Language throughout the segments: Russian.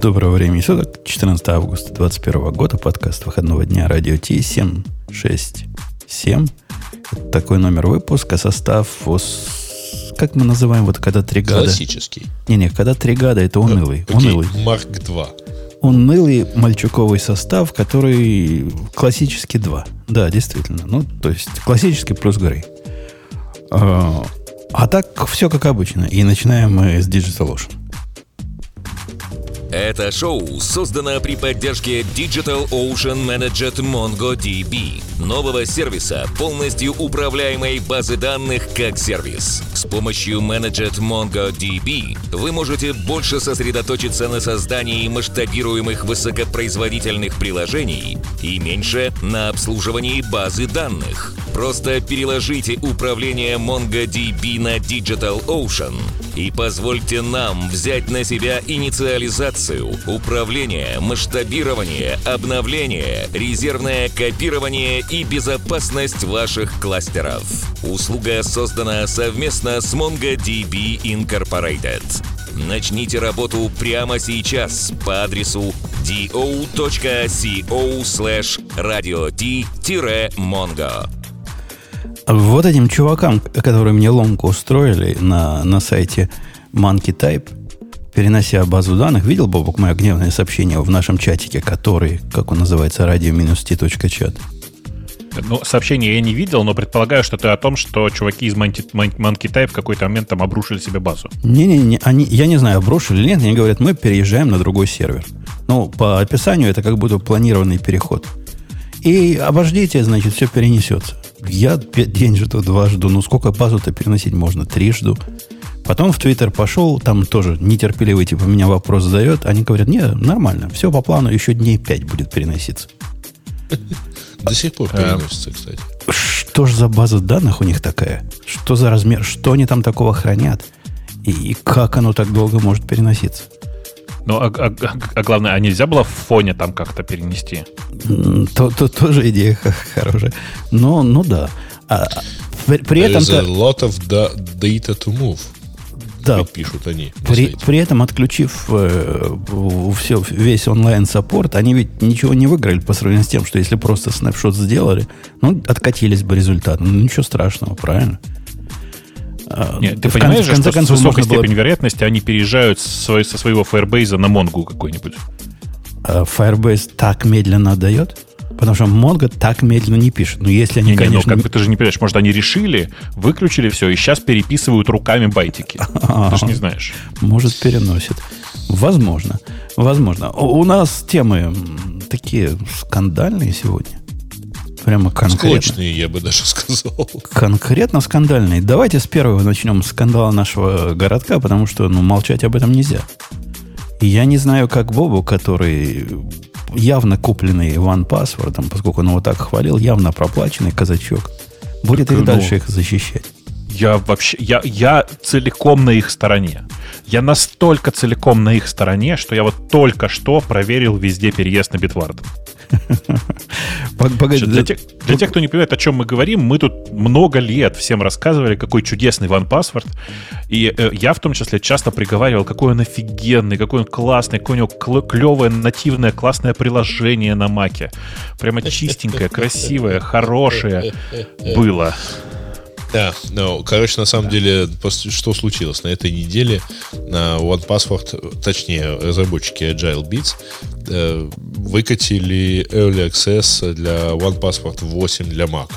Доброго времени суток, 14 августа 2021 года, подкаст выходного дня радио Ти 767. Такой номер выпуска, состав, как мы называем, вот когда три года? Классический. Не-не, когда три года, это унылый. Окей, унылый. Марк 2. Унылый мальчуковый состав, который классический 2. Да, действительно. Ну, то есть классический плюс Грей. А, а так все как обычно. И начинаем мы с Digital Ocean. Это шоу создано при поддержке Digital Ocean Managed MongoDB, нового сервиса, полностью управляемой базы данных как сервис. С помощью Managed MongoDB вы можете больше сосредоточиться на создании масштабируемых высокопроизводительных приложений и меньше на обслуживании базы данных. Просто переложите управление MongoDB на Digital Ocean и позвольте нам взять на себя инициализацию, управление, масштабирование, обновление, резервное копирование и безопасность ваших кластеров. Услуга создана совместно с MongoDB Incorporated. Начните работу прямо сейчас по адресу do.co slash radio-mongo. Вот этим чувакам, которые мне ломку устроили на, на сайте Monkey Type, перенося базу данных, видел, Бобок, мое гневное сообщение в нашем чатике, который, как он называется, radio-t.chat? Ну, сообщение я не видел, но предполагаю, что ты о том, что чуваки из Type в какой-то момент там обрушили себе базу. Не-не-не, они, я не знаю, обрушили или нет, они говорят, мы переезжаем на другой сервер. Ну, по описанию это как будто планированный переход. И обождите, значит, все перенесется. Я день жду, два жду. Ну, сколько базу-то переносить можно? Три жду. Потом в Твиттер пошел, там тоже нетерпеливый, типа, меня вопрос задает. Они говорят, не, нормально, все по плану, еще дней пять будет переноситься. До сих пор переносится, кстати. Что ж за база данных у них такая? Что за размер? Что они там такого хранят? И как оно так долго может переноситься? Ну, а, а, а главное, а нельзя было в фоне там как-то перенести? То, то тоже идея хорошая. Но, ну да. А, при, при этом... a lot of data to move. Да, пишут они. При, при этом, отключив э, все, весь онлайн-саппорт, они ведь ничего не выиграли по сравнению с тем, что если просто снапшот сделали, ну, откатились бы результат. Ну, ничего страшного, правильно? А, Нет, ты понимаешь, в конце, что концов, с высокой степенью было... вероятности они переезжают со, своего Firebase на Mongo какой-нибудь. А Firebase так медленно отдает? Потому что Mongo так медленно не пишет. Но если они, не, конечно... Не, ну, как бы ты же не понимаешь, может, они решили, выключили все, и сейчас переписывают руками байтики. Ты же не знаешь. Может, переносит. Возможно. Возможно. У нас темы такие скандальные сегодня. Прямо конкретно. Склочные, я бы даже сказал. Конкретно скандальные. Давайте с первого начнем скандала нашего городка, потому что ну, молчать об этом нельзя. Я не знаю, как Бобу, который явно купленный One Password, поскольку он его так хвалил, явно проплаченный казачок, будет так, и ну, дальше их защищать. Я вообще, я, я целиком на их стороне. Я настолько целиком на их стороне, что я вот только что проверил везде переезд на Битвард. Погоди, для, тех, для тех, кто не понимает, о чем мы говорим, мы тут много лет всем рассказывали, какой чудесный OnePassword. И э, я в том числе часто приговаривал, какой он офигенный, какой он классный, какое у него клевое, нативное, классное приложение на Маке. Прямо чистенькое, красивое, хорошее было. Да, ну, короче, на самом деле, после, что случилось? На этой неделе на OnePassword, точнее, разработчики Agile Beats э, выкатили Early Access для OnePassword 8 для Mac.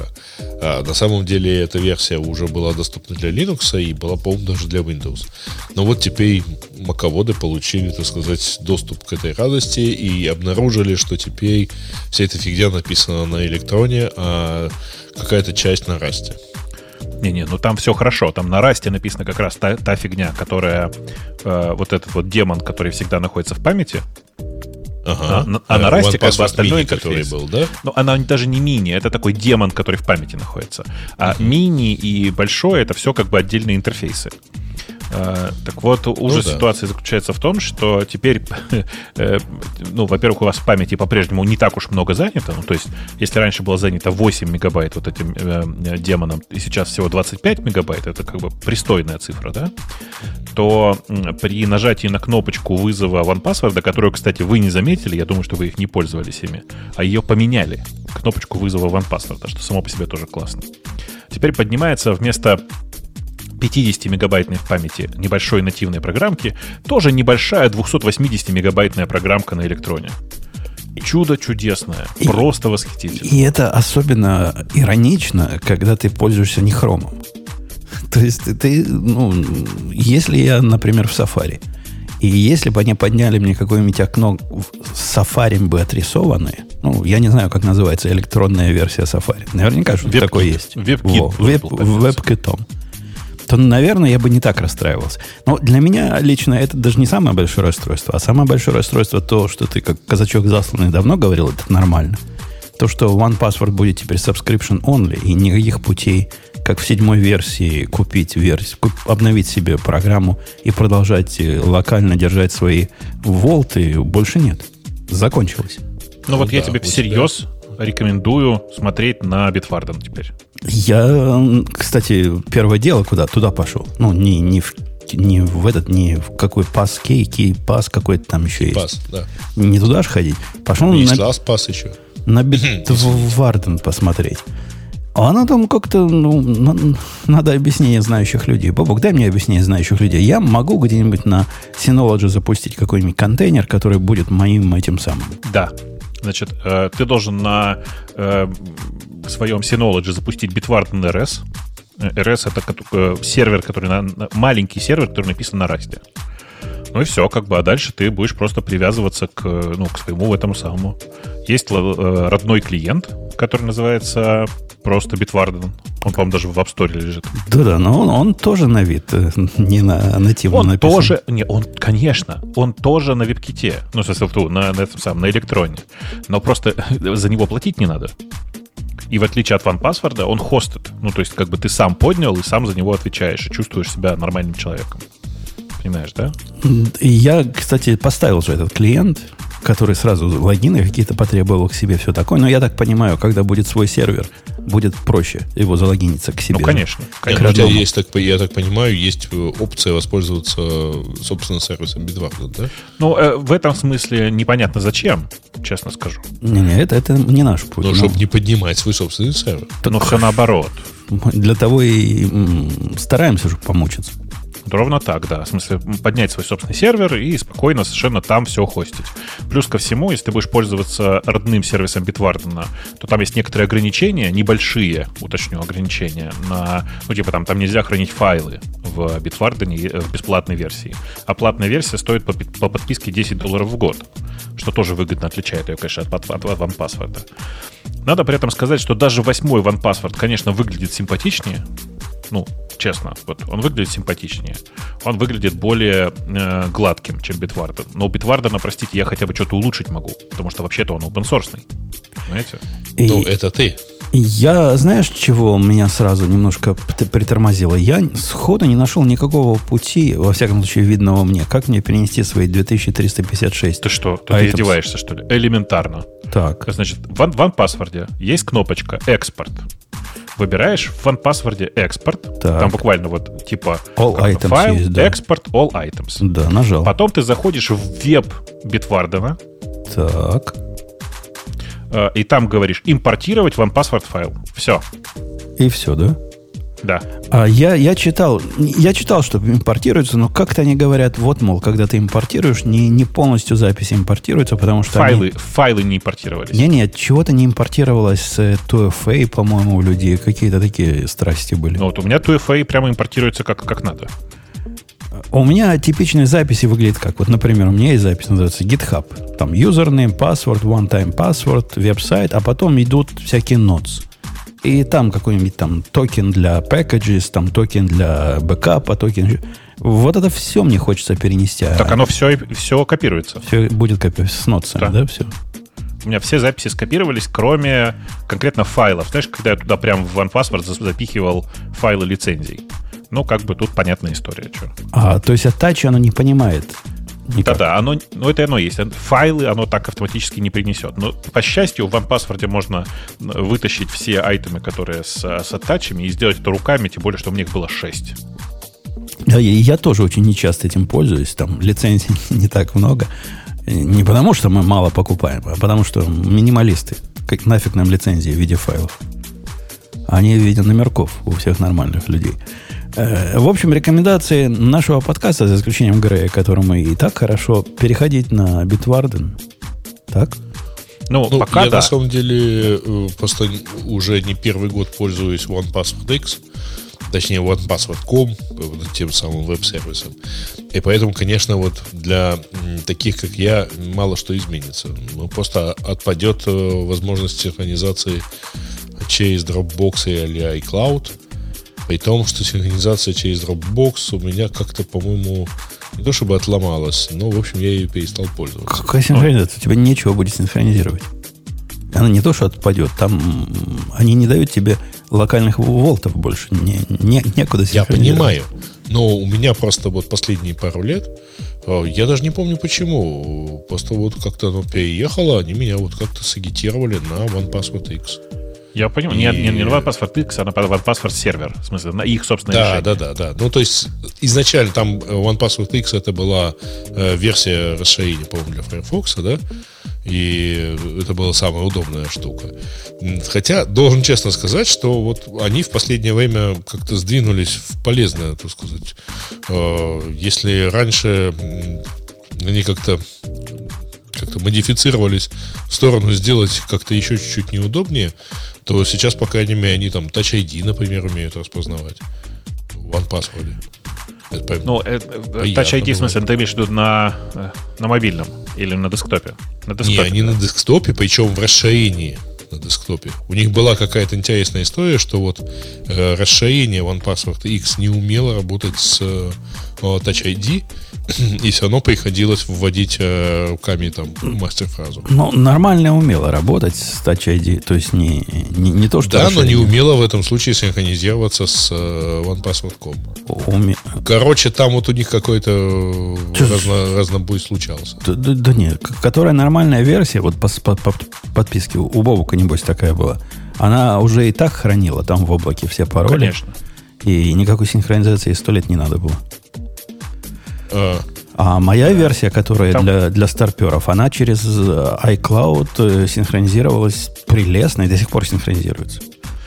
А, на самом деле, эта версия уже была доступна для Linux и была, по-моему, даже для Windows. Но вот теперь маководы получили, так сказать, доступ к этой радости и обнаружили, что теперь вся эта фигня написана на электроне, а какая-то часть на расте. Не-не, ну там все хорошо. Там на расте написана как раз та, та фигня, которая э, вот этот вот демон, который всегда находится в памяти. Ага. А, а, а на расте как бы остальной интерфейс. Который был, да? Ну, она даже не мини, это такой демон, который в памяти находится. А uh-huh. мини и большой это все как бы отдельные интерфейсы. Э, так вот, ужас да. ситуации заключается в том, что теперь, э, ну, во-первых, у вас в памяти по-прежнему не так уж много занято. Ну, то есть, если раньше было занято 8 мегабайт вот этим э, демоном, и сейчас всего 25 мегабайт, это как бы пристойная цифра, да? То при нажатии на кнопочку вызова OnePassword, которую, кстати, вы не заметили, я думаю, что вы их не пользовались ими, а ее поменяли, кнопочку вызова OnePassword, что само по себе тоже классно. Теперь поднимается вместо 50 мегабайтной в памяти небольшой нативной программки, тоже небольшая 280 мегабайтная программка на электроне. Чудо чудесное, И- просто восхитительно. И это особенно иронично, когда ты пользуешься не хромом. То есть ты- ну, если я, например, в Safari, и если бы они подняли мне какое-нибудь окно с Safari бы отрисованное, ну, я не знаю, как называется электронная версия Safari. Наверняка что-то такое есть. WebKit Во, то, наверное, я бы не так расстраивался. Но для меня лично это даже не самое большое расстройство, а самое большое расстройство то, что ты как казачок засланный давно говорил, это нормально. То, что One Password будет теперь subscription only, и никаких путей, как в седьмой версии, купить версию, куп- обновить себе программу и продолжать э, локально держать свои волты, больше нет. Закончилось. Ну вот Ну я да, тебе у тебя- всерьез рекомендую смотреть на Bitwarden теперь. Я, кстати, первое дело куда? Туда пошел. Ну, не, не, в, не в этот, не в какой пас кей, кей пас какой-то там еще есть. Пас, да. Не туда же ходить. Пошел Есть на, ласт пас еще. на Bitwarden посмотреть. А оно там как-то, ну, на- надо объяснение знающих людей. Бобок, дай мне объяснение знающих людей. Я могу где-нибудь на Synology запустить какой-нибудь контейнер, который будет моим этим самым. Да. Значит, э, ты должен на э, своем Synology запустить Bitwarden RS. Э, RS это сервер, который на, маленький сервер, который написан на расте. Ну и все, как бы, а дальше ты будешь просто привязываться к, ну, к своему этому самому. Есть э, родной клиент, который называется просто Bitwarden. Он, по-моему, даже в App Store лежит. Да-да, но он, он тоже на вид, э, не на нативно Он написан. тоже, не, он, конечно, он тоже на веб-ките, ну, в смысле, в на, на этом самом, на электроне. Но просто за него платить не надо. И в отличие от OnePassword, он хостит. Ну, то есть, как бы ты сам поднял и сам за него отвечаешь, и чувствуешь себя нормальным человеком. Понимаешь, да? Я, кстати, поставил же этот клиент, который сразу логины какие-то потребовал к себе, все такое. Но я так понимаю, когда будет свой сервер, будет проще его залогиниться к себе. Ну, конечно. Конечно. ну, у тебя есть, так, я так понимаю, есть э, опция воспользоваться, собственно, сервисом Bitwarden, да? Ну, э, в этом смысле непонятно зачем, честно скажу. Не-не, это, это не наш путь. Но Ну, чтобы не поднимать свой собственный сервер. Но все наоборот. мы Для того и м, стараемся же помучиться. Ровно так, да. В смысле, поднять свой собственный сервер и спокойно совершенно там все хостить. Плюс ко всему, если ты будешь пользоваться родным сервисом Bitwarden, то там есть некоторые ограничения, небольшие, уточню, ограничения, на, ну, типа там, там нельзя хранить файлы в Bitwarden э, в бесплатной версии. А платная версия стоит по, по подписке 10 долларов в год, что тоже выгодно отличает ее, конечно, от, от, от OnePassword. Надо при этом сказать, что даже восьмой OnePassword, конечно, выглядит симпатичнее, ну, честно, вот он выглядит симпатичнее. Он выглядит более э, гладким, чем Bitwarden. Но у Bitwarden, простите, я хотя бы что-то улучшить могу, потому что вообще-то он open source. Понимаете? И Ну, это ты. я, знаешь, чего меня сразу немножко притормозило? Я сходу не нашел никакого пути, во всяком случае, видного мне, как мне перенести свои 2356. Ты что, ты Items. издеваешься, что ли? Элементарно. Так, Значит, в в OnePassword есть кнопочка «Экспорт». Выбираешь в OnePassword «Экспорт». Так. Там буквально вот типа All items файл, есть, да. «Экспорт all items». да, нажал. Потом ты заходишь в веб Bitwarden, Так, э, и там говоришь «Импортировать OnePassword файл». Все. и все, да? Да. А я, я читал, я читал, что импортируется, но как-то они говорят, вот, мол, когда ты импортируешь, не, не полностью запись импортируется, потому что они- Файлы, файлы не импортировались. Не, нет, чего-то не импортировалось с э, 2FA, по-моему, у людей. Какие-то такие страсти были. Ну, вот у меня 2FA прямо импортируется как, как надо. У меня типичные записи выглядят как. Вот, например, у меня есть запись, называется GitHub. Там username, password, one-time password, веб-сайт, а потом идут всякие notes. И там какой-нибудь там токен для packages, там токен для бэкапа, токен... Вот это все мне хочется перенести. а Так оно все, все копируется. все будет как с notes ами, Да. да, все? У меня все записи скопировались, кроме конкретно файлов. Знаешь, когда я туда прям в OnePassword за- запихивал файлы лицензий. Ну, как бы тут понятная история. Что. А, то есть Attach оно не понимает Никак. Да-да, оно, ну это оно есть. Файлы оно так автоматически не принесет. Но, по счастью, в OnePassword можно вытащить все айтемы, которые с, с оттачами, и сделать это руками, тем более, что у них было 6. Да, я, я тоже очень нечасто этим пользуюсь. Там лицензий не так много. Не потому, что мы мало покупаем, а потому, что минималисты. Как нафиг нам лицензии в виде файлов. Они в виде номерков у всех нормальных людей. Э, в общем, рекомендации нашего подкаста, за исключением Грея, которому и так хорошо, переходить на Bitwarden. Так? Ну, ну пока я да. на самом деле э, просто уже не первый год пользуюсь OnePassword X, точнее OnePassword.com, тем самым веб-сервисом. И поэтому, конечно, вот для таких, как я, мало что изменится. Ну, просто отпадет э, возможность синхронизации через Dropbox или iCloud – при том, что синхронизация через Dropbox у меня как-то, по-моему, не то чтобы отломалась, но, в общем, я ее перестал пользоваться. Какая синхронизация? У тебя нечего будет синхронизировать. Она не то, что отпадет, там они не дают тебе локальных волтов больше. Не, не, некуда Я понимаю. Но у меня просто вот последние пару лет, э, я даже не помню почему, просто вот как-то оно переехало, они меня вот как-то сагитировали на OnePassword X. Я понимаю. И... Нет, не, не OnePassword X, а на OnePassword сервер. В смысле, на их собственное да, решение. Да, да, да. Ну, то есть, изначально там OnePassword X это была э, версия расширения, по-моему, для Firefox, да? И это была самая удобная штука. Хотя, должен честно сказать, что вот они в последнее время как-то сдвинулись в полезное, так сказать. Э, если раньше они как-то как-то модифицировались в сторону сделать как-то еще чуть-чуть неудобнее, то сейчас, по крайней мере, они там Touch ID, например, умеют распознавать. В OnePassword. Это, ну, это, Touch ID, в смысле, ты имеешь в виду на, на мобильном или на десктопе? На десктопе, Не, они да. на десктопе, причем в расширении на десктопе. У них была какая-то интересная история, что вот э, расширение OnePassword X не умело работать с э, Touch ID, и все равно приходилось вводить э, руками там мастер-фразу. Ну, нормально умело работать с Touch ID, то есть не, не, не то, что... Да, но не умело в этом случае синхронизироваться с э, OnePassword.com. Уме... Короче, там вот у них какой-то разно, разнобой случался. Да, да, да нет, которая нормальная версия, вот по, по, по подписке у Бобука, небось, такая была, она уже и так хранила там в облаке все пароли. Конечно. И никакой синхронизации сто лет не надо было. А моя версия, которая Там... для, для старперов, она через iCloud э, синхронизировалась прелестно и до сих пор синхронизируется.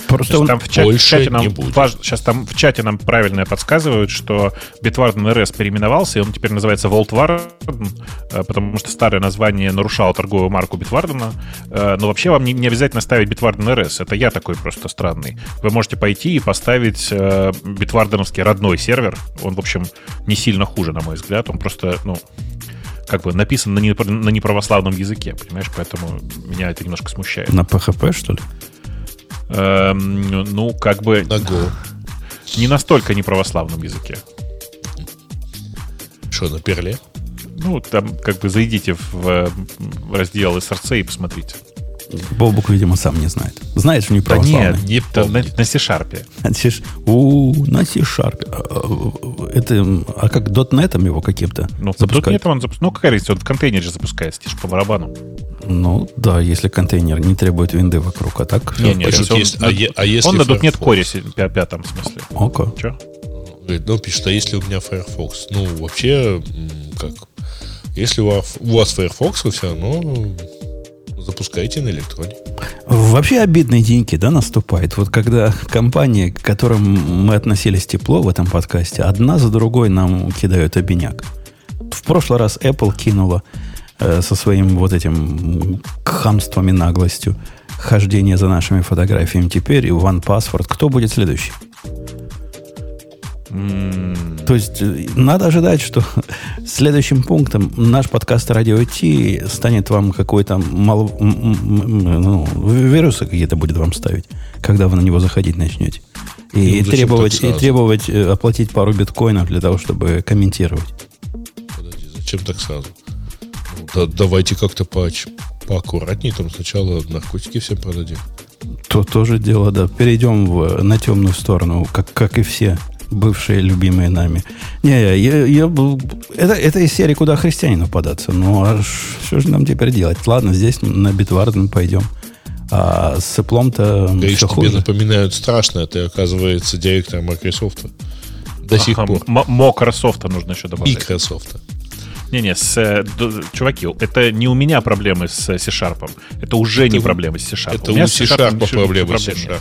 Просто он там в, чат, больше в чате нам не будет. Важ, сейчас там в чате нам правильно подсказывают, что Bitwarden RS переименовался, и он теперь называется Vaultwarden, э, потому что старое название нарушало торговую марку Bitwarden. Э, но вообще вам не, не обязательно ставить Bitwarden RS. Это я такой просто странный. Вы можете пойти и поставить битварденовский э, родной сервер. Он, в общем, не сильно хуже, на мой взгляд. Он просто, ну, как бы написан на, не, на неправославном языке, понимаешь? Поэтому меня это немножко смущает. На PHP, что ли? Эм, ну, как бы... На Go. Не настолько неправославном языке. Что, на перле? Ну, там как бы зайдите в раздел SRC и посмотрите. Бобук, видимо, сам не знает. Знаешь, не православный. Да нет, не на, на C-Sharp. У, на C-Sharp. А, а, это, а как дотнетом его каким-то Ну, дотнетом он запускает. Ну, какая разница, он в контейнере запускается, тишь по барабану. Ну, да, если контейнер не требует винды вокруг, а так... Не, не, он, есть, а, а если он на .NET Core пятом, в смысле. Ока. Че? Ну, пишет, а если у меня Firefox? Ну, вообще, как... Если у вас, у вас Firefox, вы все равно запускайте на электроне. Вообще обидные деньги, да, наступает. Вот когда компании, к которым мы относились тепло в этом подкасте, одна за другой нам кидают обиняк. В прошлый раз Apple кинула э, со своим вот этим хамством и наглостью хождение за нашими фотографиями. Теперь и One Password. Кто будет следующий? То есть э, надо ожидать, что следующим пунктом наш подкаст Радио Ти станет вам какой-то мал... ну, вирусы какие-то будет вам ставить, когда вы на него заходить начнете. И, ну, требовать, и требовать э, оплатить пару биткоинов для того, чтобы комментировать. Подожди, зачем так сразу? Да, давайте как-то по, поаккуратнее, там сначала наркотики всем продадим. То тоже дело, да. Перейдем в, на темную сторону, как, как и все бывшие любимые нами. Не, я, я был... Это, это из серии «Куда христианину податься». Ну, а что же нам теперь делать? Ладно, здесь на Битварден пойдем. А с Apple-то Говоришь, все тебе хуже. напоминают страшно, а ты, оказывается, директор Microsoft. До сих Ага, пор. м- Microsoft нужно еще добавить. Microsoft. Не-не, с, э, чуваки, это не у меня проблемы с э, C-Sharp. Это уже не у- проблемы с C-Sharp. Это меня у с C-Sharp проблемы с. C-Sharp.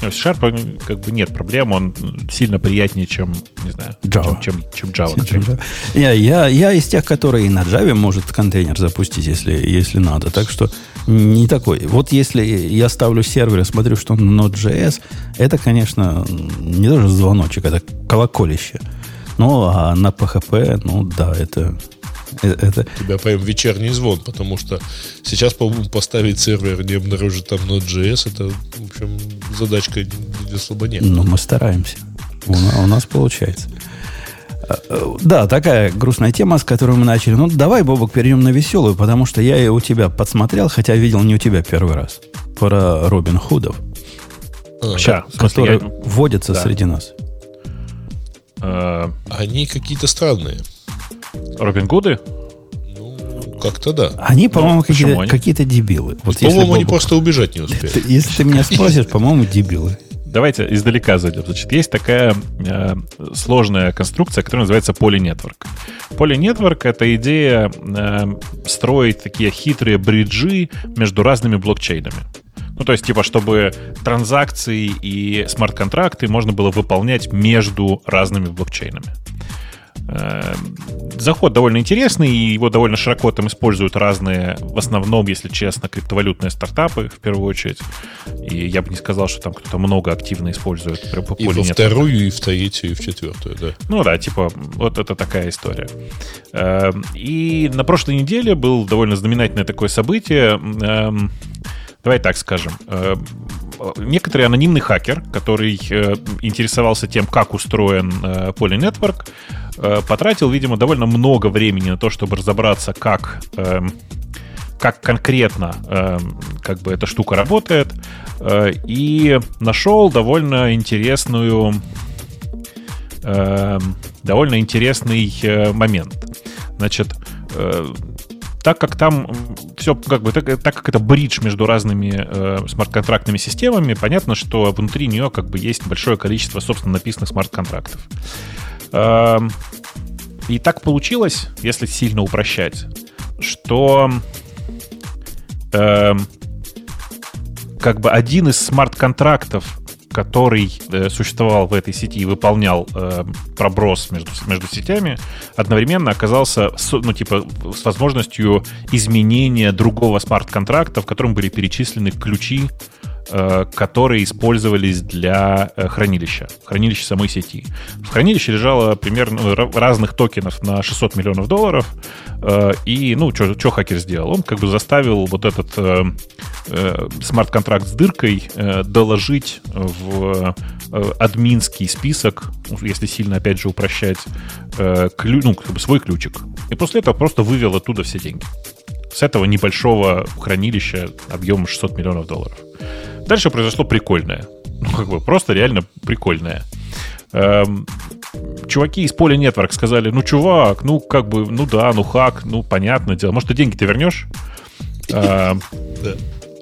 Да. C-Sharp как бы нет проблем, он сильно приятнее, чем, не знаю, Java. чем, чем, чем Java. Я, я, я из тех, которые на Java может контейнер запустить, если, если надо. Так что не такой. Вот если я ставлю сервер и смотрю, что он на Node.js, это, конечно, не даже звоночек, это колоколище. Ну, а на PHP, ну да, это, э, это, У тебя прям вечерний звон, потому что сейчас, по-моему, поставить сервер, не обнаружить там Node.js, это, в общем, задачка особо нет. Ну, мы стараемся. У, у нас получается. Э, э, Да, такая грустная тема, с которой мы начали. Ну, давай, Бобок, перейдем на веселую, потому что я и у тебя подсмотрел, хотя видел не у тебя первый раз. Про Робин Худов, А, в смысле, которые я- водятся да. среди нас. Э, Они какие-то странные. Робин Гуды? Ну, как-то да. Они, по-моему, почему какие-то, они? какие-то дебилы. Вот если, По-моему, они Бобок, просто убежать не успели. если ты меня спросишь, по-моему, дебилы. Давайте издалека зайдем. Значит, есть такая э, сложная конструкция, которая называется полинетворк. Полинетворк — это идея э, строить такие хитрые бриджи между разными блокчейнами. Ну, то есть, типа, чтобы транзакции и смарт-контракты можно было выполнять между разными блокчейнами. Э, Заход довольно интересный, и его довольно широко там используют разные, в основном, если честно, криптовалютные стартапы, в первую очередь. И я бы не сказал, что там кто-то много активно использует И во нет. вторую, и в третью, и в четвертую, да. Ну да, типа, вот это такая история. Эм, И на прошлой неделе был довольно знаменательное такое событие. Давай так скажем. Эм, Некоторый анонимный хакер, который э, интересовался тем, как устроен э, Poly э, потратил, видимо, довольно много времени на то, чтобы разобраться, как эм, как конкретно эм, как бы эта штука работает, э, и нашел довольно интересную эм, довольно интересный э, момент. Значит, э, так как там все как бы так, так как это бридж между разными э, смарт-контрактными системами, понятно, что внутри нее как бы есть большое количество собственно написанных смарт-контрактов. Эм, и так получилось, если сильно упрощать, что эм, как бы один из смарт-контрактов, который э, существовал в этой сети и выполнял э, проброс между, между сетями, одновременно оказался с, ну, типа, с возможностью изменения другого смарт-контракта, в котором были перечислены ключи, которые использовались для э, хранилища, хранилища самой сети. В хранилище лежало примерно ну, ра- разных токенов на 600 миллионов долларов, э, и, ну, что хакер сделал? Он как бы заставил вот этот э, э, смарт-контракт с дыркой э, доложить в э, админский список, если сильно, опять же, упрощать, э, клю- ну, как бы свой ключик. И после этого просто вывел оттуда все деньги. С этого небольшого хранилища объемом 600 миллионов долларов. Дальше произошло прикольное. Ну, как бы просто реально прикольное. Эм, чуваки из Поля Network сказали, ну, чувак, ну, как бы, ну да, ну, хак, ну, понятное дело. Может, ты деньги-то вернешь? Эм.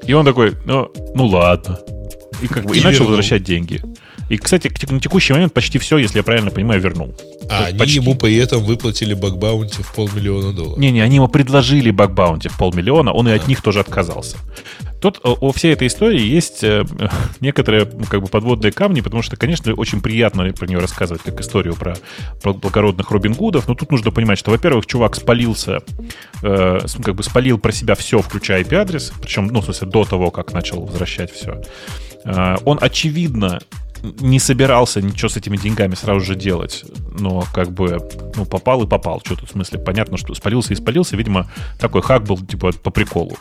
И он такой, ну, ну ладно. И как бы и, И начал вернул. возвращать деньги. И, кстати, на текущий момент почти все, если я правильно понимаю, вернул. А они Почти. ему при этом выплатили бакбаунти в полмиллиона долларов. Не-не, они ему предложили бакбаунти в полмиллиона, он и от них тоже отказался. Тут о, о всей этой истории есть э, некоторые ну, как бы подводные камни, потому что, конечно, очень приятно про нее рассказывать как историю про, про благородных Робин Гудов, но тут нужно понимать, что, во-первых, чувак спалился, э, как бы спалил про себя все, включая IP-адрес, причем, ну, в смысле, до того, как начал возвращать все. Э, он, очевидно, не собирался ничего с этими деньгами сразу же делать, но как бы, ну, попал и попал. Что тут в смысле? Понятно, что спалился и спалился. Видимо, такой хак был, типа, по приколу.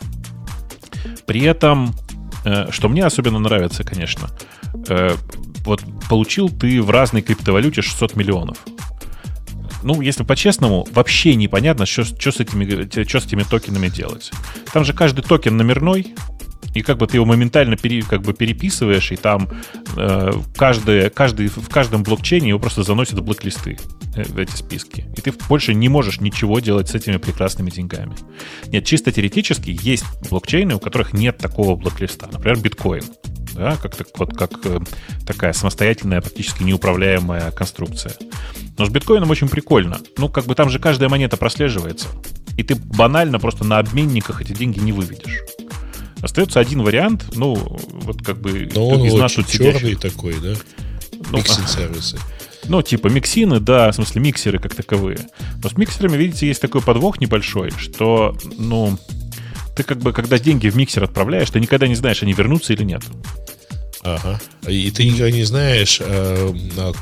При этом, э, что мне особенно нравится, конечно, э, вот получил ты в разной криптовалюте 600 миллионов. Ну, если по-честному, вообще непонятно, что, что, с этими, что с этими токенами делать. Там же каждый токен номерной, И как бы ты его моментально пере, как бы переписываешь, и там э, каждый, каждый, в каждом блокчейне его просто заносят в блок-листы, э, в эти списки. И ты больше не можешь ничего делать с этими прекрасными деньгами. Нет, чисто теоретически есть блокчейны, у которых нет такого блок-листа. Например, биткоин. Да, как, вот, как э, такая самостоятельная, практически неуправляемая конструкция. Но с биткоином очень прикольно. Ну, как бы там же каждая монета прослеживается. И ты банально просто на обменниках эти деньги не выведешь. Остается один вариант, ну, вот как бы Но он из тут черный сидящих. такой, да? Ну, Миксинг-сервисы. Ну, типа миксины, да, в смысле миксеры как таковые. Но с миксерами, видите, есть такой подвох небольшой, что, ну, ты как бы, когда деньги в миксер отправляешь, ты никогда не знаешь, они вернутся или нет. Ага. И ты никогда не знаешь, а, а,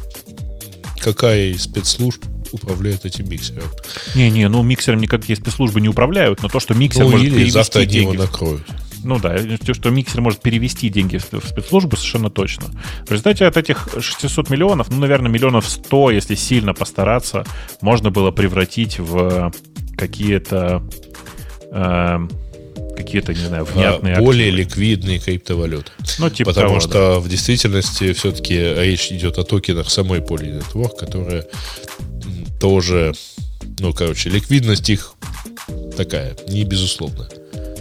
какая из спецслужб управляет этим миксером. Не-не, ну миксером никакие спецслужбы не управляют, но то, что миксер Ну, может или перевести завтра они его деньги... накроют. Ну да, то, что миксер может перевести деньги в спецслужбы, совершенно точно. В результате от этих 600 миллионов, ну, наверное, миллионов 100, если сильно постараться, можно было превратить в какие-то э, какие-то, не знаю, внятные А, более активы. ликвидные криптовалюты. Ну, типа Потому того, что в действительности все-таки речь идет о токенах самой Poly Network, которая м, тоже, ну, короче, ликвидность их такая, не безусловная.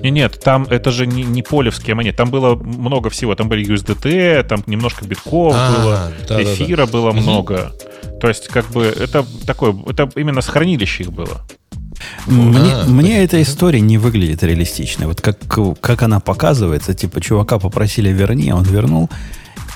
Не, нет, там это же не, не полевские монеты, там было много всего. Там были USDT, там немножко битков А, было, да-да-да. эфира было много. То есть, как бы, это такое, это именно с хранилища их было. Мне, А, мне эта история не выглядит реалистичной. Вот как, как она показывается, типа, чувака попросили верни, он вернул.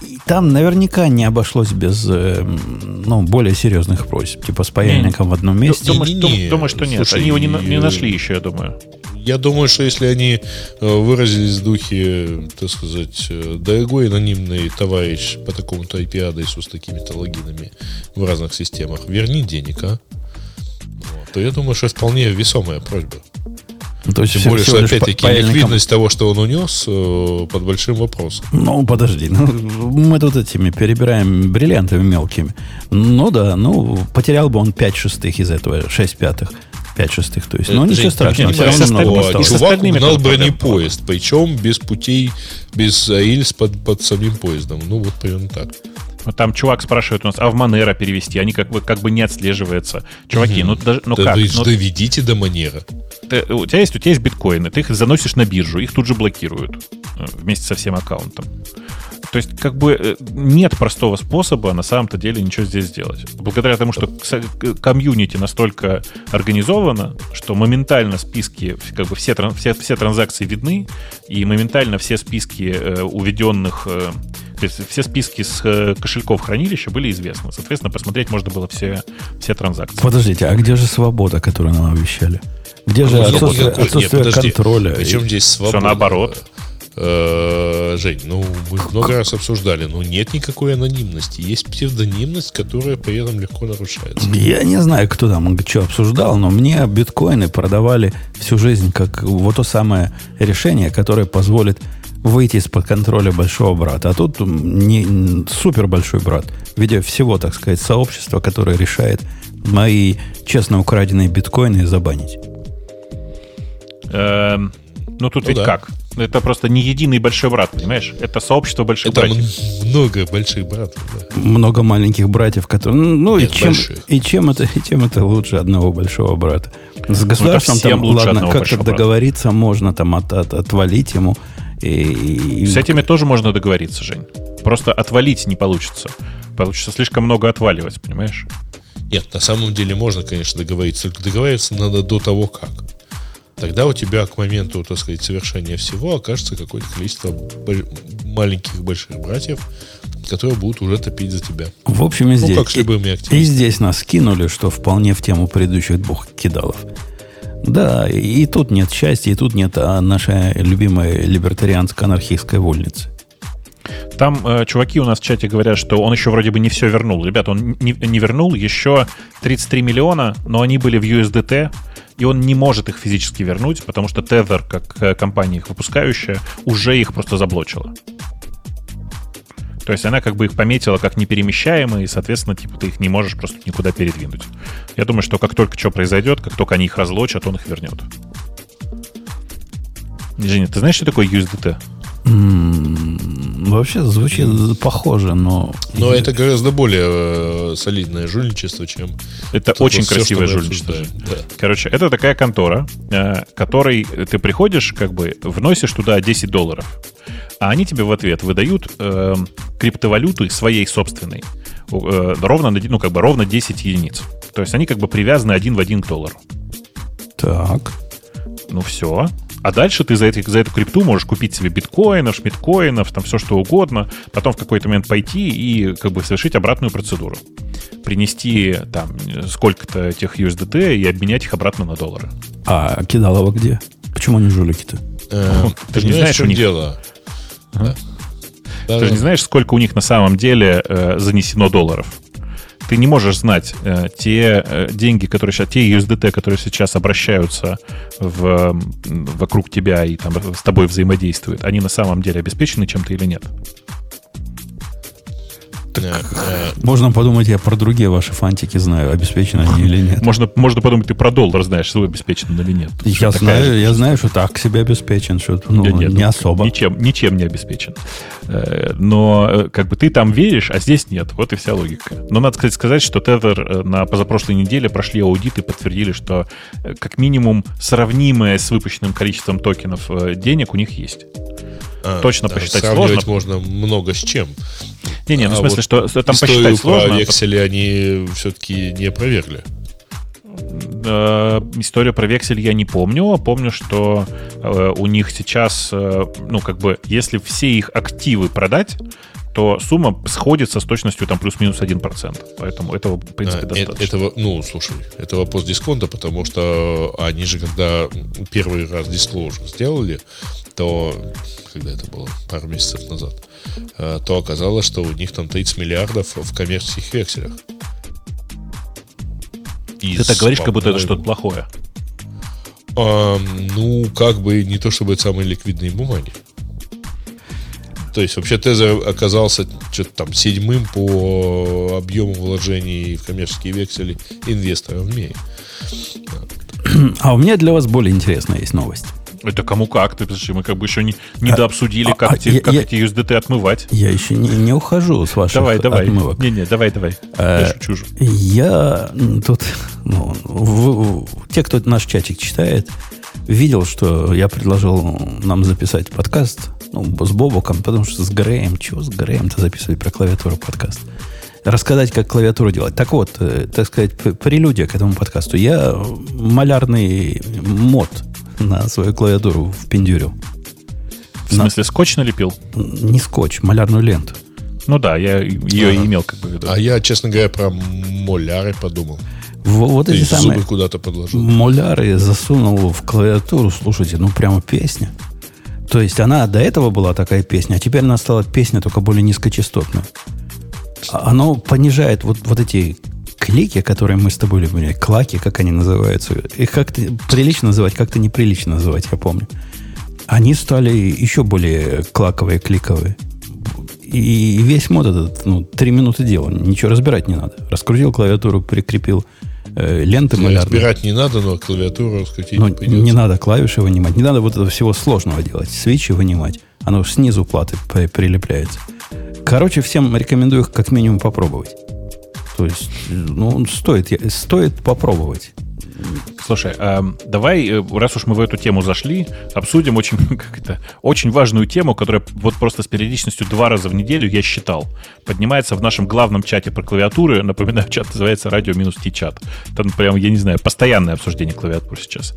И там наверняка не обошлось без э, ну, более серьезных просьб. Типа с паяльником в одном месте. Думаешь, Не-не-не. дум- думаешь, что нет? Слушай, Они его не, не нашли еще, я думаю. Я думаю, что если они э, выразились в духе, так сказать, э, дорогой анонимный товарищ по такому-то IP-адресу с такими-то логинами в разных системах, верни денег, а? То я думаю, что вполне весомая просьба. Ну, То есть Тем всего- более, что опять-таки ликвидность того, что он унес, э, под большим вопросом. Ну, подожди, ну, мы тут этими перебираем бриллиантами мелкими. Ну да, ну, потерял бы он 5 шестых из этого, 6 пятых, 5 шестых, то есть, ну, Э, ничего страшного, все равно много осталось. чувак угнал бронепоезд, причем без путей, без рельс под, под самим поездом. Ну, вот примерно так. Там чувак спрашивает у нас, а в Монеро перевести? Они как бы, как бы не отслеживаются. Чуваки, ну, даже, ну Да как? вы Ну, доведите до манера. ты- у, тебя есть, у тебя есть биткоины, ты их заносишь на биржу, их тут же блокируют э, вместе со всем аккаунтом. То есть, как бы э, нет простого способа на самом-то деле ничего здесь сделать. Благодаря тому, что к- комьюнити настолько организовано, что моментально списки, как бы все, все, все транзакции видны, и моментально все списки э, уведенных, э, то есть все списки с э, кошельков хранилища были известны. Соответственно, посмотреть можно было все, все транзакции. Подождите, а где же свобода, которую нам обещали? Где же Нет, отсутствие, нет, отсутствие подожди. контроля? Причем здесь свобода? наоборот. Э, Жень, ну мы много раз обсуждали, но нет никакой анонимности. Есть псевдонимность, которая при этом легко нарушается. Я не знаю, кто там что обсуждал, но мне биткоины продавали всю жизнь как вот то самое решение, которое позволит выйти из-под контроля большого брата. А тут не, супер большой брат в виде всего, так сказать, сообщества, которое решает мои честно украденные биткоины забанить. Эм, ну тут Ну ведь да. как? Это просто не единый большой брат, понимаешь? Это сообщество больших Это братьев. много больших братов. да. Много маленьких братьев, которые... Ну, и Нет, чем, больших. и, чем это, и чем это лучше одного большого брата? С государством всем там, ладно, как-то большого брата. договориться можно, там, от, от- отвалить ему. И, и- С этими тоже можно договориться, Жень. Просто отвалить не получится. Получится слишком много отваливать, понимаешь? Нет, на самом деле можно, конечно, договориться. Только договориться надо до того, как. Тогда у тебя к моменту, так сказать, совершения всего окажется какое-то количество маленьких больших братьев, которые будут уже топить за тебя. В общем, и Ну, здесь, как с любыми и, активистами. и здесь нас кинули, что вполне в тему предыдущих двух кидалов. Да, и, и тут нет счастья, и тут нет а, нашей любимой либертарианско-анархистской вольницы. Там э, чуваки у нас в чате говорят, что он еще вроде бы не все вернул. Ребята, он не, не вернул еще 33 миллиона, но они были в USDT, и он не может их физически вернуть, потому что Tether, как э, компания их выпускающая, уже их просто заблочила. То есть она как бы их пометила как неперемещаемые, и, соответственно, типа ты их не можешь просто никуда передвинуть. Я думаю, что как только что произойдет, как только они их разлочат, он их вернет. Женя, ты знаешь, что такое USDT? Вообще звучит похоже, но... Но это гораздо более э, солидное жульничество, чем... Это то, очень красивое жульничество. Да. Короче, это такая контора, э, которой ты приходишь, как бы вносишь туда 10 долларов, а они тебе в ответ выдают э, криптовалюты своей собственной, э, ровно, ну, как бы ровно 10 единиц. То есть они как бы привязаны один в один к доллару. Так. Ну все. А дальше ты за, эти, за эту крипту можешь купить себе биткоинов, шмиткоинов, там все что угодно, потом в какой-то момент пойти и как бы совершить обратную процедуру. Принести там сколько-то этих USDT и обменять их обратно на доллары. А кидалово где? Почему они жулики-то? Э, ты же не знаешь, у них- дело? Да. Да, Ты же не знаешь, сколько у них на самом деле э, занесено долларов. Ты не можешь знать э, те э, деньги, которые сейчас, те USDT, которые сейчас обращаются в, вокруг тебя и там с тобой взаимодействуют, они на самом деле обеспечены чем-то или нет. Э, э, Можно подумать, я про другие ваши фантики знаю, обеспечены они или нет. Можно, можно подумать, ты про доллар знаешь, свой обеспечен или нет. Я Что знаю, я знаю, что так себе обеспечен, что ну, Нет, нет, не ну, особо. Ничем, ничем не обеспечен. Э, Но э, как бы ты там веришь, а здесь нет. Вот и вся логика. Но надо, кстати, сказать, что Tether на позапрошлой неделе прошли аудит и подтвердили, что как минимум сравнимое с выпущенным количеством токенов денег у них есть. А, Точно да, посчитать сложно. можно много с чем. Не-не, ну в А смысле, вот что там посчитать сложно. про векселе они все-таки не опровергли. Э, Историю про вексель я не помню. а Помню, что э, у них сейчас, э, ну, как бы, если все их активы продать, то сумма сходится с точностью там плюс-минус 1%. Поэтому этого, в принципе, А, э- достаточно. этого, ну, слушай, это вопрос дисконта, потому что они же, когда первый раз дисклоужер сделали, то, когда это было, пару месяцев назад, э, то оказалось, что у них там 30 миллиардов в коммерческих векселях. Ты Из, так говоришь, как будто это что-то плохое. а, ну, как бы не то чтобы это самые ликвидные бумаги. То есть вообще Тезер оказался что-то там седьмым по объему вложений в коммерческие векселі инвестором в мире. А у меня для вас более интересная есть новость. Это кому как? Ты, подожди, мы как бы еще не, не А, дообсудили, а, как, а, эти, я- как я- эти USDT отмывать. Я еще не, не ухожу с ваших Давай, давай. отмывок. Не-не, давай, давай. Э, Я шучу же. Я тут, ну, в- в- те, кто наш чатик читает, видел, что я предложил нам записать подкаст ну, с Бобоком, потому что с Греем, чего с Греем-то записывать про клавиатуру подкаст? Рассказать, как клавиатуру делать. Так вот, э, так сказать, прелюдия к этому подкасту. Я малярный мод на свою клавиатуру впендюрил. В смысле, скотч налепил? Не скотч, малярную ленту. Ну да, я ее Ага. имел как бы в виду. А я, честно говоря, про моляры подумал. Во- вот эти есть самые... зубы куда-то подложил. Моляры засунул в клавиатуру, слушайте, ну прямо песня. То есть она до этого была такая песня, а теперь она стала песня только более низкочастотная. А- Оно понижает вот, вот эти клики, которые мы с тобой любим, или клаки, как они называются. Их как-то прилично называть, как-то неприлично называть, я помню. Они стали еще более клаковые, кликовые. И весь мод этот, ну, три минуты дела. Ничего разбирать не надо. Раскрутил клавиатуру, прикрепил э, ленты малярные. Разбирать не надо, но клавиатуру раскрутить Ну, придется. не надо клавиши вынимать, не надо вот этого всего сложного делать. Свечи вынимать. Оно снизу платы при- прилепляется. Короче, всем рекомендую их как минимум попробовать. То есть, ну, стоит, стоит попробовать. Слушай, эм, давай, э, раз уж мы в эту тему зашли, обсудим очень, как это, очень важную тему, которая вот просто с периодичностью два раза в неделю, я считал, поднимается в нашем главном чате про клавиатуры. Напоминаю, чат называется радио минус чат. Там прям, я не знаю, постоянное обсуждение клавиатур сейчас.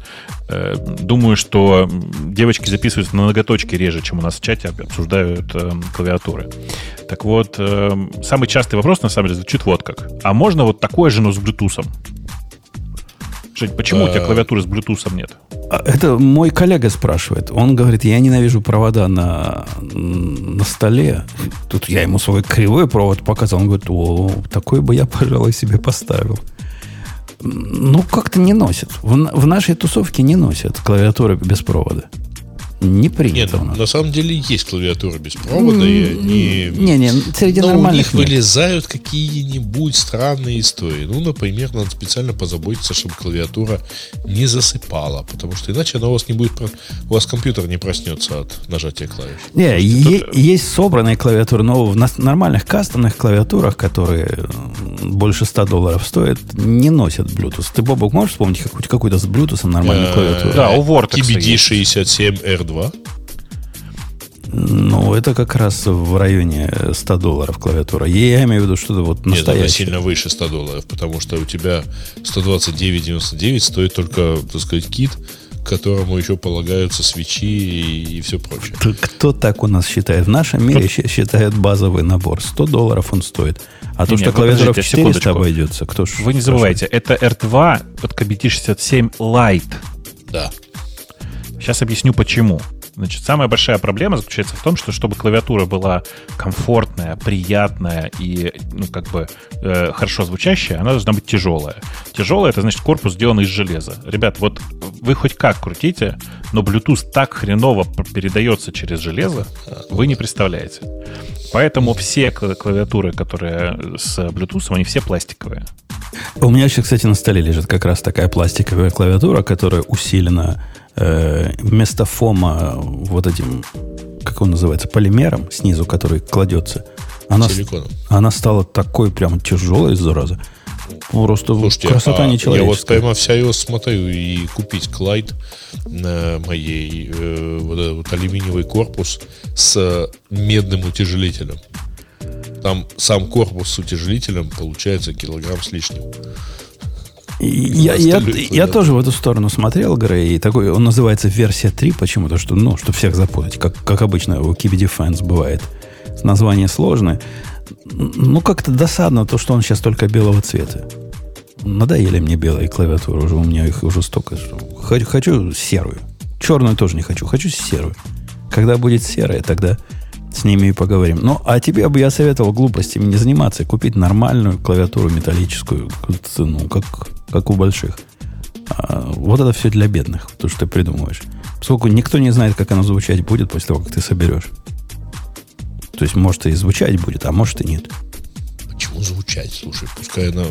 Э, Думаю, что девочки записываются на ноготочки реже, чем у нас в чате обсуждают эм, клавиатуры. Так вот, эм, самый частый вопрос, на самом деле, звучит вот как. А можно вот такое же, но с Bluetooth? Жень, почему у тебя Э, клавиатуры с Bluetooth нет? А Это мой коллега спрашивает. Он говорит, я ненавижу провода на, на столе. Тут я ему свой кривой провод показал. Он говорит, о, такой бы я, пожалуй, себе поставил. Ну, как-то не носят. В, в нашей тусовке не носят клавиатуры без провода. Не принято Нет, у нас. на самом деле есть клавиатура без провода. Mm, и они... Не, не, среди ну, Но нормальных у них нет. вылезают какие-нибудь странные истории. Ну, например, надо специально позаботиться, чтобы клавиатура не засыпала, потому что иначе она у вас не будет... У вас компьютер не проснется от нажатия клавиш. Не, е- тут... есть собранные клавиатуры, но в нормальных кастомных клавиатурах, которые больше 100 долларов стоят, не носят Bluetooth. Ты, Бобок, можешь вспомнить какую-то с Bluetooth нормальную э, клавиатуру? Да, у Vortex TBD 67R 2? Ну, это как раз в районе 100 долларов клавиатура. Я имею в виду что-то вот настоящее. Нет, это сильно выше 100 долларов, потому что у тебя 129,99 стоит только, так сказать, кит, которому еще полагаются свечи и, и все прочее. Кто так у нас считает? В нашем мире ну, считает базовый набор. 100 долларов он стоит. А не, то, что клавиатура в 400 обойдется, кто ж... Вы не забывайте, это R2 под KBT67 Lite. Да. Сейчас объясню почему. Значит, самая большая проблема заключается в том, что чтобы клавиатура была комфортная, приятная и, ну, как бы э, хорошо звучащая, она должна быть тяжелая. Тяжелая это значит корпус сделан из железа. Ребят, вот вы хоть как крутите, но Bluetooth так хреново передается через железо, вы не представляете. Поэтому все кла- клавиатуры, которые с Bluetooth, они все пластиковые. У меня сейчас, кстати, на столе лежит как раз такая пластиковая клавиатура, которая усилена э, вместо фома вот этим, как он называется, полимером снизу, который кладется. Она, Силиконом. она стала такой прям тяжелой, зараза. Просто Слушайте, красота а я вот нечеловеческая. прямо всерьез смотрю и купить Клайд на моей э, вот этот вот алюминиевый корпус с медным утяжелителем. Там сам корпус с утяжелителем получается килограмм с лишним. Я, я, я тоже в эту сторону смотрел, Грей, и такой, он называется версия 3 почему-то, что, ну, чтобы всех запутать, как, как обычно у Keep Defense бывает. Название сложное. Ну, как-то досадно то, что он сейчас только белого цвета. Надоели мне белые клавиатуры, уже у меня их уже столько. Что... Хочу, хочу серую. Черную тоже не хочу, хочу серую. Когда будет серая, тогда с ними и поговорим. Ну, а тебе бы я советовал глупостями не заниматься, и купить нормальную клавиатуру металлическую, ну, как, как у больших. А вот это все для бедных, то, что ты придумываешь. Поскольку никто не знает, как оно звучать будет после того, как ты соберешь. То есть, может, и звучать будет, а может и нет. Почему звучать? Слушай, пускай она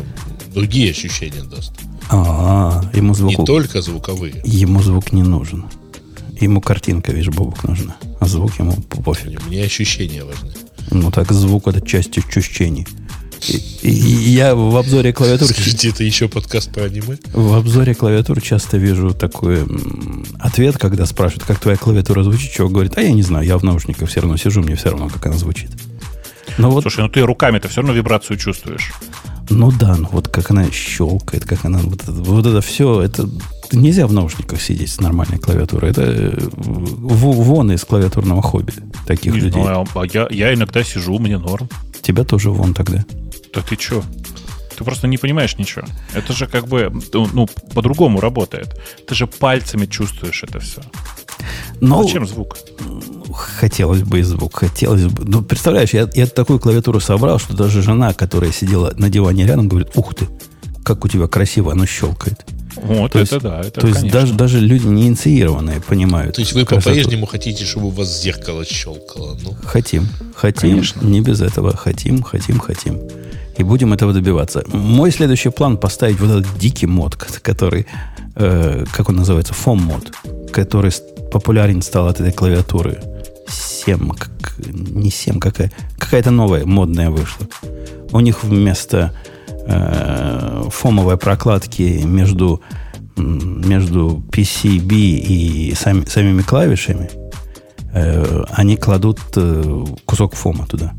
другие ощущения даст. А, ему звук, Не только звуковые. ему звук не нужен. Ему картинка, видишь, Бобок нужна. А звук ему пофиг. Мне ощущения важны. Ну так звук это часть ощущений. И, я в обзоре клавиатур Скажите, это еще подкаст про аниме? в обзоре клавиатур часто вижу такой ответ, когда спрашивают, как твоя клавиатура звучит, человек говорит, а я не знаю, я в наушниках все равно сижу, мне все равно, как она звучит. Ну вот, Слушай, ну ты руками-то все равно вибрацию чувствуешь. ну да, ну вот как она щелкает, как она вот это, вот это все, это нельзя в наушниках сидеть с нормальной клавиатурой. Это э, вон из клавиатурного хобби таких Не людей. знаю, а я, я иногда сижу, мне норм. Тебя тоже вон тогда. Да ты чё? Ты просто не понимаешь ничего. Это же как бы, ну, ну, по-другому работает. Ты же пальцами чувствуешь это все. Но Зачем звук? хотелось бы и звук, хотелось бы. Ну, представляешь, я, я такую клавиатуру собрал, что даже жена, которая сидела на диване рядом, говорит, ух ты, как у тебя красиво оно щелкает. Вот То это есть- да, это То есть конечно. даже, даже люди не инициированные понимают. То есть вы красоту. по-прежнему хотите, чтобы у вас зеркало щелкало? Ну, Хотим, хотим, Конечно. не без этого. Хотим, хотим, хотим. И будем этого добиваться. Мой следующий план поставить вот этот дикий мод, ко- который, э, как он называется, фом мод, который популярен стал от этой клавиатуры. 7, как, не 7, какая, какая-то новая модная вышла. У них вместо э, фомовой прокладки между, между PCB и сами- самими клавишами э, они кладут э, кусок фома туда.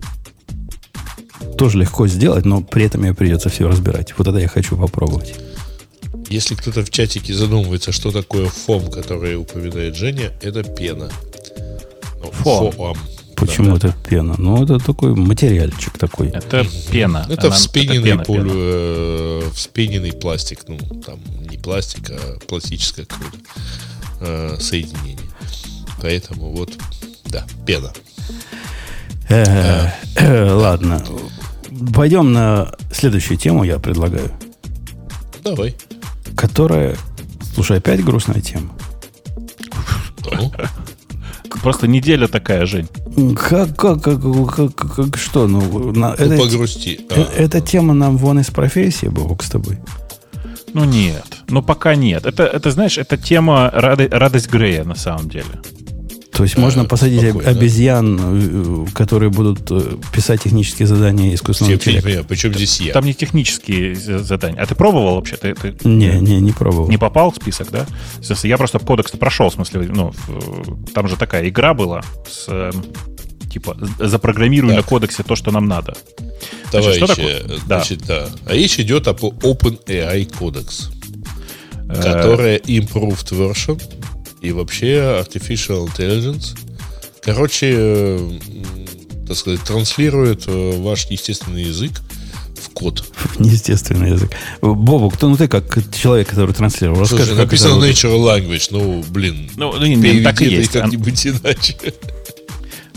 Тоже легко сделать, но при этом мне придется все разбирать. Вот это я хочу попробовать. если кто-то в чатике задумывается, что такое фом, который упоминает Женя, это пена. Ну, Фом. фоам. Почему это пена? Ну, это такой материальчик такой. Это пена. Это Она- вспененный, пена, полю- пена. э, вспененный пластик. Ну, там не пластик, а пластическое какое-то э, соединение. Поэтому вот, да, пена. Э, э, Ладно. Пойдем на следующую тему, я предлагаю. Давай. Которая... Слушай, опять грустная тема. Ну, просто неделя такая, Жень. Как, как, как, как, как, как что? Ну, на, Ну, это, погрусти. э- А, эта тема нам вон из профессии, Бог, с тобой. Ну нет, ну пока нет. Это, это знаешь, это тема рады- радость Грея на самом деле. То есть можно посадить спокойно. обезьян, э, которые будут э, писать технические задания искусственного я интеллекта. понимаю, причем здесь я? Там не технические за- задания. А ты пробовал вообще? Ты, ты Не, не, не пробовал. не попал в список, да? Я просто кодекс прошел, в смысле, ну, там же такая игра была с э, типа запрограммируй на Так. кодексе то, что нам надо. Товарищи, что такое? Да. значит, да. А речь идет об OpenAI кодекс, Э, которая improved version и вообще artificial intelligence. Короче, э, так сказать, транслирует э, ваш естественный язык в код. Неестественный язык. Бобу, кто, ну ты как человек, который транслировал, расскажи, Слушай, как написано natural language, ну, блин, Ну, ну, не, переведи так и есть. как-нибудь иначе.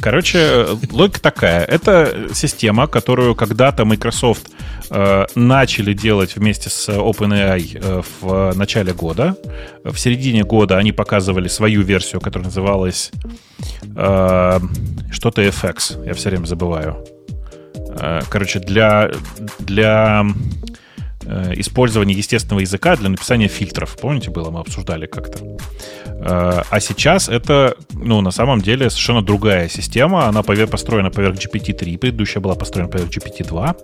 Короче, логика такая. Это система, которую когда-то Microsoft э, начали делать вместе с OpenAI э, в начале года. В середине года они показывали свою версию, которая называлась э, что-то FX. Я все время забываю. Короче, для, для э, использования естественного языка для написания фильтров. Помните, было, мы обсуждали как-то. Э, А сейчас это, ну, на самом деле совершенно другая система. Она построена поверх GPT-3, предыдущая была построена поверх GPT-2.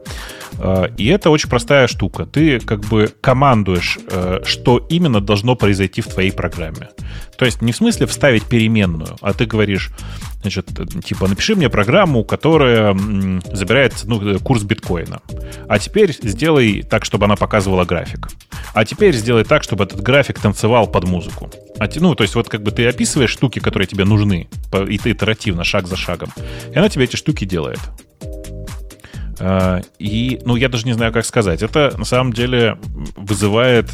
Э, И это очень простая штука. Ты как бы командуешь, что именно должно произойти в твоей программе. То есть не в смысле вставить переменную, а ты говоришь, значит, типа, напиши мне программу, которая забирает ну, курс биткоина. А теперь сделай так, чтобы она показывала график. А теперь сделай так, чтобы этот график танцевал под музыку. А ну, то есть вот как бы ты описываешь штуки, которые тебе нужны, и ты итеративно, шаг за шагом. И она тебе эти штуки делает. А, И, ну, я даже не знаю, как сказать. Это на самом деле вызывает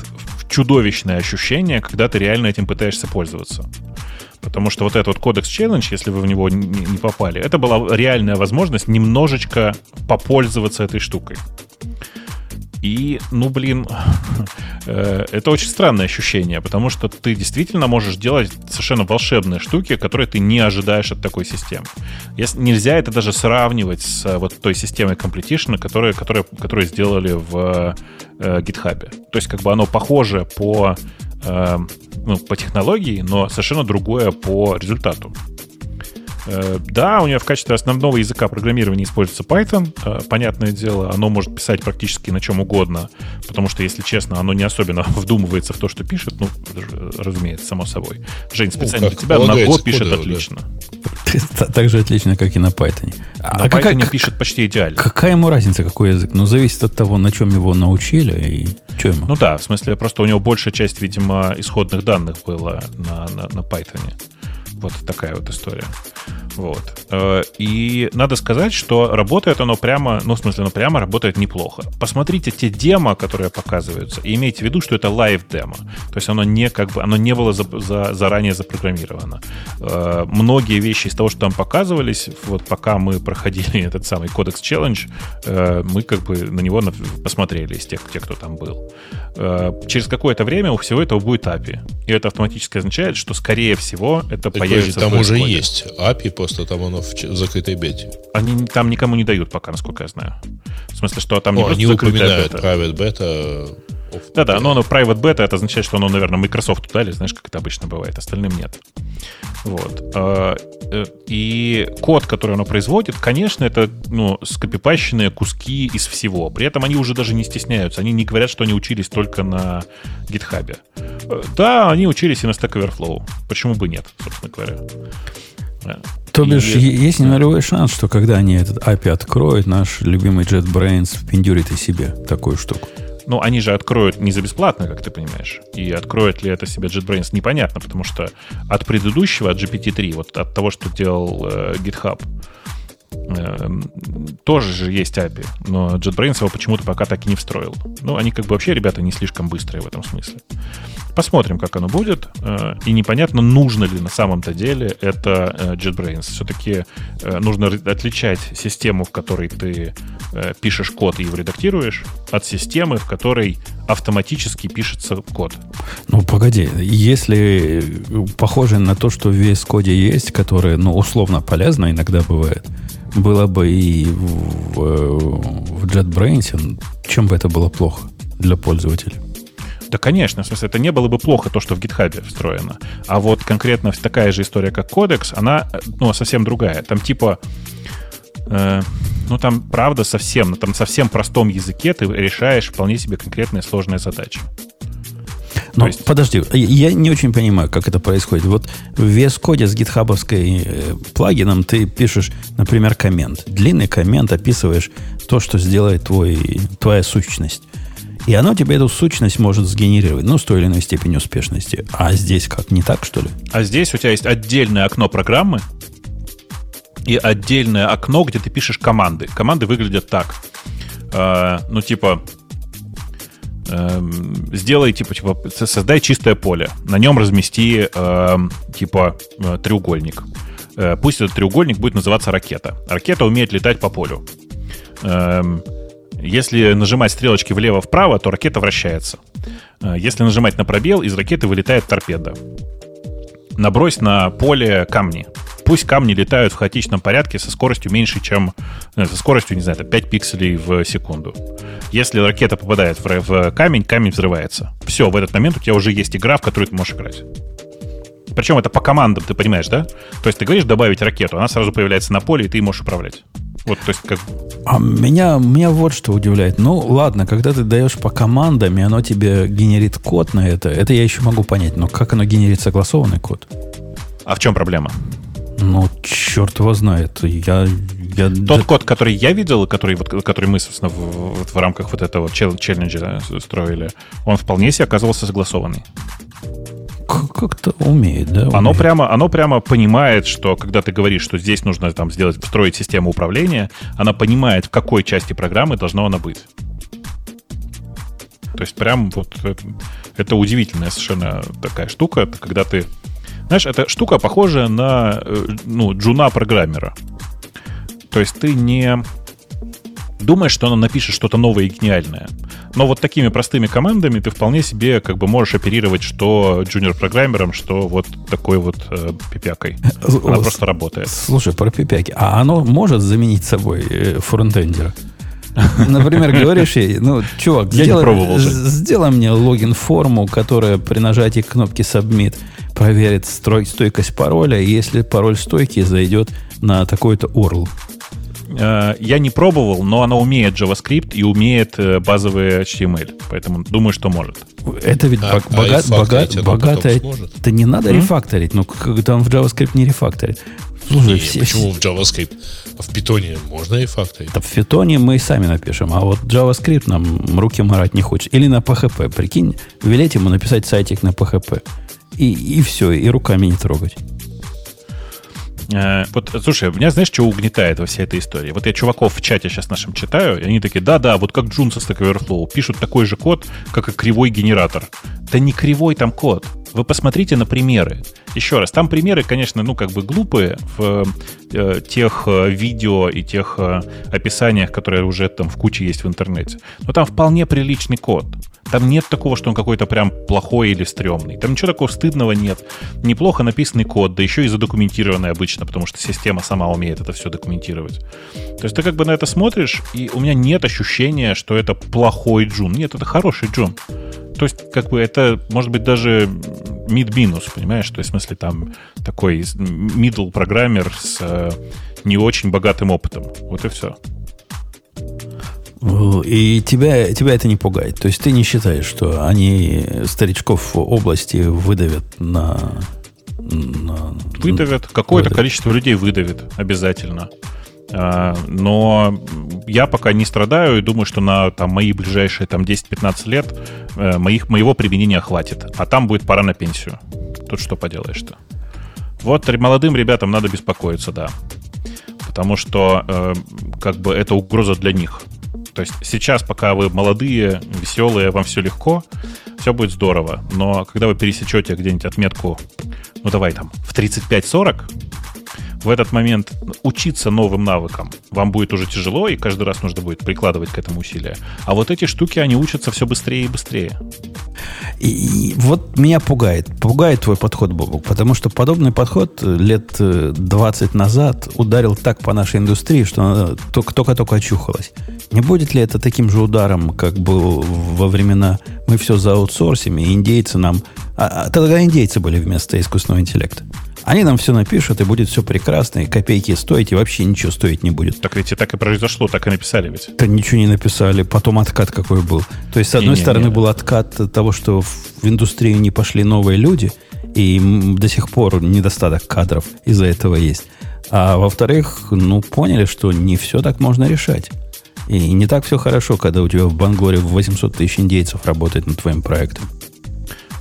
чудовищное ощущение, когда ты реально этим пытаешься пользоваться. Потому что вот этот вот кодекс челлендж, если вы в него не не попали, это была реальная возможность немножечко попользоваться этой штукой. И, ну, блин, э, это очень странное ощущение, потому что ты действительно можешь делать совершенно волшебные штуки, которые ты не ожидаешь от такой системы. Если- Нельзя это даже сравнивать с э, вот той системой Completion, которую, которую, которую сделали в э, GitHub. То есть как бы оно похоже по, э, ну, по технологии, но совершенно другое по результату. Э, Да, у нее в качестве основного языка программирования используется Python. Э, Понятное дело, оно может писать практически на чем угодно, потому что, если честно, оно не особенно вдумывается в то, что пишет. Ну, разумеется, само собой. Жень, специально как для тебя на Go пишет да. отлично. Так же отлично, как и на Python. А На какая, Python как- пишет почти идеально. какая ему разница, какой язык? Ну, зависит от того, на чем его научили и что ему. Ну да, в смысле, просто у него большая часть, видимо, исходных данных была на, на, на Python. Вот такая вот история. Вот. Э, И надо сказать, что работает оно прямо, ну, в смысле, оно прямо работает неплохо. Посмотрите те демо, которые показываются, и имейте в виду, что это live-демо. То есть оно не как бы, оно не было за- за- заранее запрограммировано. Э, Многие вещи из того, что там показывались, вот пока мы проходили этот самый Codex challenge, э, мы как бы на него посмотрели из тех, тех, кто там был. Через какое-то время у всего этого будет API. И это автоматически означает, что, скорее всего, это Так, появится там уже есть API, просто там оно в в закрытой бете. Они там никому не дают пока, насколько я знаю. В смысле, что там не О, просто они упоминают бета. private beta. off- Да-да, но оно private beta, это означает, что оно, наверное, Microsoft дали, знаешь, как это обычно бывает, остальным нет. Вот. А, э, И код, который оно производит, конечно, это ну, скопипащенные куски из всего. При этом они уже даже не стесняются. Они не говорят, что они учились только на GitHub. Э, Да, они учились и на Stack Overflow. Почему бы нет, собственно говоря. То бишь, и- есть нулевой шанс, что когда они этот API откроют, наш любимый JetBrains впендюрит и себе такую штуку. Ну, они же откроют не за бесплатно, как ты понимаешь. И откроет ли это себе JetBrains, непонятно, потому что от предыдущего, от GPT-3, вот от того, что делал э, GitHub, тоже же есть API, но JetBrains его почему-то пока так и не встроил. Ну, они как бы вообще, ребята, не слишком быстрые в этом смысле. Посмотрим, как оно будет. Э, и непонятно, нужно ли на самом-то деле это э, JetBrains. Все-таки э, нужно отличать систему, в которой ты пишешь код и его редактируешь, от системы, в которой автоматически пишется код. Ну, погоди, если похоже на то, что в VS Code есть, которое, ну, условно полезно иногда бывает, было бы и в, в JetBrains, чем бы это было плохо для пользователя? Да, конечно, в смысле, это не было бы плохо, то, что в GitHub встроено. А вот конкретно такая же история, как кодекс, она, ну, совсем другая. Там типа, э, ну, там, правда, совсем, на там совсем простом языке ты решаешь вполне себе конкретные сложные задачи. Ну, есть... подожди, я не очень понимаю, как это происходит. Вот в VS Code с гитхабовской э, плагином ты пишешь, например, коммент. Длинный коммент описываешь то, что сделает твой, твоя сущность. И оно тебе эту сущность может сгенерировать, ну, с той или иной степенью успешности. А здесь как, не так, что ли? А здесь у тебя есть отдельное окно программы и отдельное окно, где ты пишешь команды. Команды выглядят так. Э, ну, типа, э, сделай, типа, типа, создай чистое поле. На нем размести, э, типа, э, треугольник. Э, пусть этот треугольник будет называться ракета. Ракета умеет летать по полю. Эм, если нажимать стрелочки влево-вправо, то ракета вращается. Э, если нажимать на пробел, из ракеты вылетает торпеда. Набрось на поле камни. Пусть камни летают в хаотичном порядке со скоростью меньше, чем... Э, со скоростью, не знаю, 5 пикселей в секунду. Если ракета попадает в, в камень, камень взрывается. Все, в этот момент у тебя уже есть игра, в которую ты можешь играть. Причем это по командам, ты понимаешь, да? То есть ты говоришь добавить ракету, она сразу появляется на поле, и ты можешь управлять. Вот, то есть как... А меня, меня вот что удивляет. Ну, ладно, когда ты даешь по командам, и оно тебе генерит код на это, это я еще могу понять. Но как оно генерит согласованный код? А в чем проблема? Ну, черт его знает. Я, я... Тот да... код, который я видел, который, вот, который мы, собственно, в, в, в рамках вот этого челленджа строили, он вполне себе оказывался согласованный как-то умеет, да? Умеет. Оно прямо, оно прямо понимает, что когда ты говоришь, что здесь нужно там сделать, встроить систему управления, она понимает, в какой части программы должна она быть. То есть прям вот это, это удивительная совершенно такая штука, когда ты... Знаешь, эта штука похожа на э, ну, джуна-программера. То есть ты не думаешь, что она напишет что-то новое и гениальное. Но вот такими простыми командами ты вполне себе как бы можешь оперировать что джуниор-программером, что вот такой вот э, пипякой. Она просто работает. Слушай, про пипяки. А оно может заменить собой э, фронтендера? Например, говоришь ей, ну, чувак, Я сделай, не пробовал сделай мне логин-форму, которая при нажатии кнопки Submit проверит строй, стойкость пароля, и если пароль стойкий, зайдет на такой-то URL. Э, я не пробовал, но она умеет JavaScript и умеет э, базовый HTML. Поэтому думаю, что может. Это ведь а, богат, а богат, богатое... Это не надо mm-hmm. рефакторить. Ну, когда он в JavaScript не рефакторит. Слушай, не, все, почему в JavaScript? А в Python можно рефакторить? Да в Python мы и сами напишем, а вот JavaScript нам руки марать не хочет. Или на PHP. Прикинь, велеть ему написать сайтик на PHP. И, и все, и руками не трогать. Э, вот, слушай, меня знаешь, что угнетает во всей этой истории? Вот я чуваков в чате сейчас нашем читаю, и они такие, да-да, вот как Джун со Stack Overflow, пишут такой же код, как и кривой генератор. Да не кривой там код. Вы посмотрите на примеры. Еще раз, там примеры, конечно, ну, как бы глупые в э, тех э, видео и тех э, описаниях, которые уже там в куче есть в интернете. Но там вполне приличный код. Там нет такого, что он какой-то прям плохой или стрёмный. Там ничего такого стыдного нет. Неплохо написанный код, да еще и задокументированный обычно, потому что система сама умеет это все документировать. То есть ты как бы на это смотришь, и у меня нет ощущения, что это плохой джун. Нет, это хороший джун. То есть, как бы это, может быть, даже mid-минус, понимаешь? То есть, в смысле, там такой middle программер с э, не очень богатым опытом. Вот и все. И тебя, тебя это не пугает. То есть ты не считаешь, что они старичков области выдавят на... на выдавят. Какое-то выдавят. количество людей выдавит обязательно. А, но я пока не страдаю и думаю, что на там, мои ближайшие там, 10-15 лет э, моих, моего применения хватит. А там будет пора на пенсию. Тут что поделаешь-то. Вот молодым ребятам надо беспокоиться, да. потому что э, как бы это угроза для них. То есть сейчас, пока вы молодые, веселые, вам все легко, все будет здорово. Но когда вы пересечете где-нибудь отметку, ну давай там, в 35-40, в этот момент учиться новым навыкам вам будет уже тяжело, и каждый раз нужно будет прикладывать к этому усилия. А вот эти штуки, они учатся все быстрее и быстрее. И, и вот меня пугает. Пугает твой подход, Бобу, потому что подобный подход лет 20 назад ударил так по нашей индустрии, что она только-только очухалась. Не будет ли это таким же ударом, как был во времена мы все за аутсорсим, и индейцы нам... А, а тогда индейцы были вместо искусственного интеллекта. Они нам все напишут, и будет все прекрасно, и копейки стоить, и вообще ничего стоить не будет. Так ведь и так и произошло, так и написали ведь. Да ничего не написали. Потом откат какой был. То есть, с одной не, стороны, не, не. был откат того, что в индустрию не пошли новые люди, и до сих пор недостаток кадров из-за этого есть. А во-вторых, ну, поняли, что не все так можно решать. И не так все хорошо, когда у тебя в Бангоре 800 тысяч индейцев работает над твоим проектом.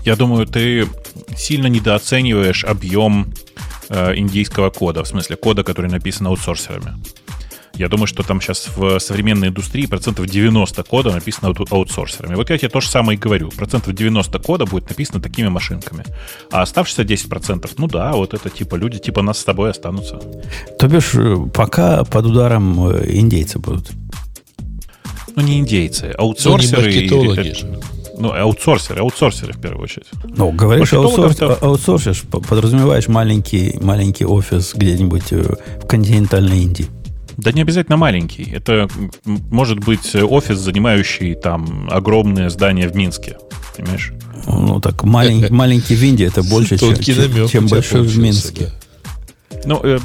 Я думаю, ты сильно недооцениваешь объем э, индийского кода, в смысле кода, который написан аутсорсерами. Я думаю, что там сейчас в современной индустрии процентов 90 кода написано аутсорсерами. Вот я тебе то же самое и говорю. Процентов 90 кода будет написано такими машинками. А оставшиеся 10 процентов, ну да, вот это типа люди типа нас с тобой останутся. То бишь, э, пока под ударом э, индейцы будут. Ну, не индейцы, аутсорсеры. Ну, не маркетологи ну, аутсорсеры, аутсорсеры в первую очередь. Ну, говоришь, аутсорс, аутсорсишь, подразумеваешь маленький, маленький офис где-нибудь э, в континентальной Индии. Да не обязательно маленький. Это может быть офис, занимающий там огромное здание в Минске. Понимаешь? Ну, так маленький, маленький в Индии это больше, чем, чем большой в Минске. Ну, э,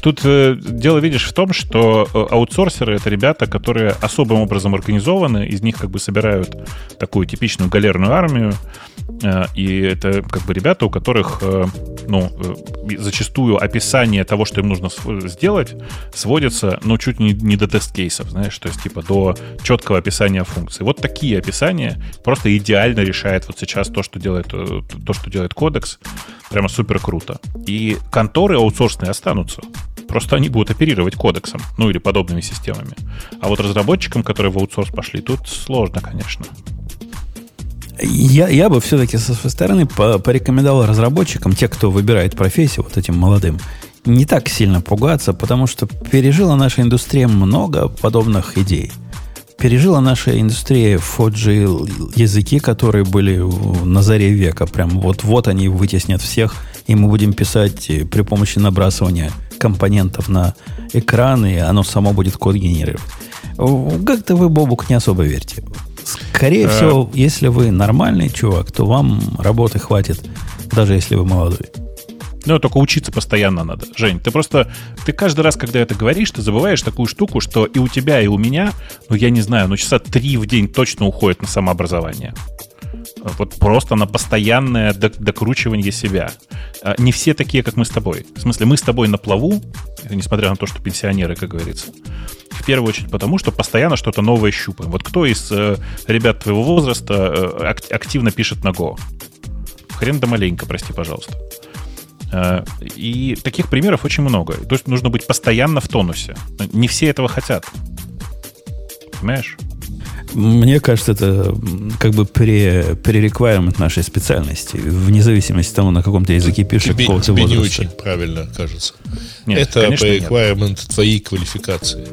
Тут э, дело, видишь, в том, что э, аутсорсеры — это ребята, которые особым образом организованы, из них как бы собирают такую типичную галерную армию, э, и это как бы ребята, у которых, э, ну, э, зачастую описание того, что им нужно сделать, сводится, ну, чуть не, не до тест-кейсов, знаешь, то есть типа до четкого описания функций. Вот такие описания просто идеально решает вот сейчас то, что делает, э, то, что делает кодекс, прямо супер круто. И конторы аутсорсные останутся. Просто они будут оперировать кодексом, ну или подобными системами. А вот разработчикам, которые в аутсорс пошли, тут сложно, конечно. Я, я бы все-таки со своей стороны порекомендовал разработчикам, те, кто выбирает профессию, вот этим молодым, не так сильно пугаться, потому что пережила наша индустрия много подобных идей. Пережила наша индустрия 4G языки, которые были на заре века. Прям вот-вот они вытеснят всех, и мы будем писать при помощи набрасывания компонентов на экран, и оно само будет код генерировать. Как-то вы, Бобук, не особо верьте. Скорее э. всего, если вы нормальный чувак, то вам работы хватит, даже если вы молодой. Ну, только учиться постоянно надо. Жень, ты просто... Ты каждый раз, когда это говоришь, ты забываешь такую штуку, что и у тебя, и у меня, ну, я не знаю, ну, часа три в день точно уходит на самообразование. Вот просто на постоянное докручивание себя. А не все такие, как мы с тобой. В смысле, мы с тобой на плаву, несмотря на то, что пенсионеры, как говорится. В первую очередь потому, что постоянно что-то новое щупаем. Вот кто из э, ребят твоего возраста э, активно пишет на Go? Хрен да маленько, прости, пожалуйста. Э, и таких примеров очень много. То есть нужно быть постоянно в тонусе. Не все этого хотят. Понимаешь? Мне кажется, это как бы перереквайрмент нашей специальности, вне зависимости от того, на каком ты языке пишешь, тебе, какого тебе возраста. не очень правильно кажется. Нет, это requirement твоей квалификации.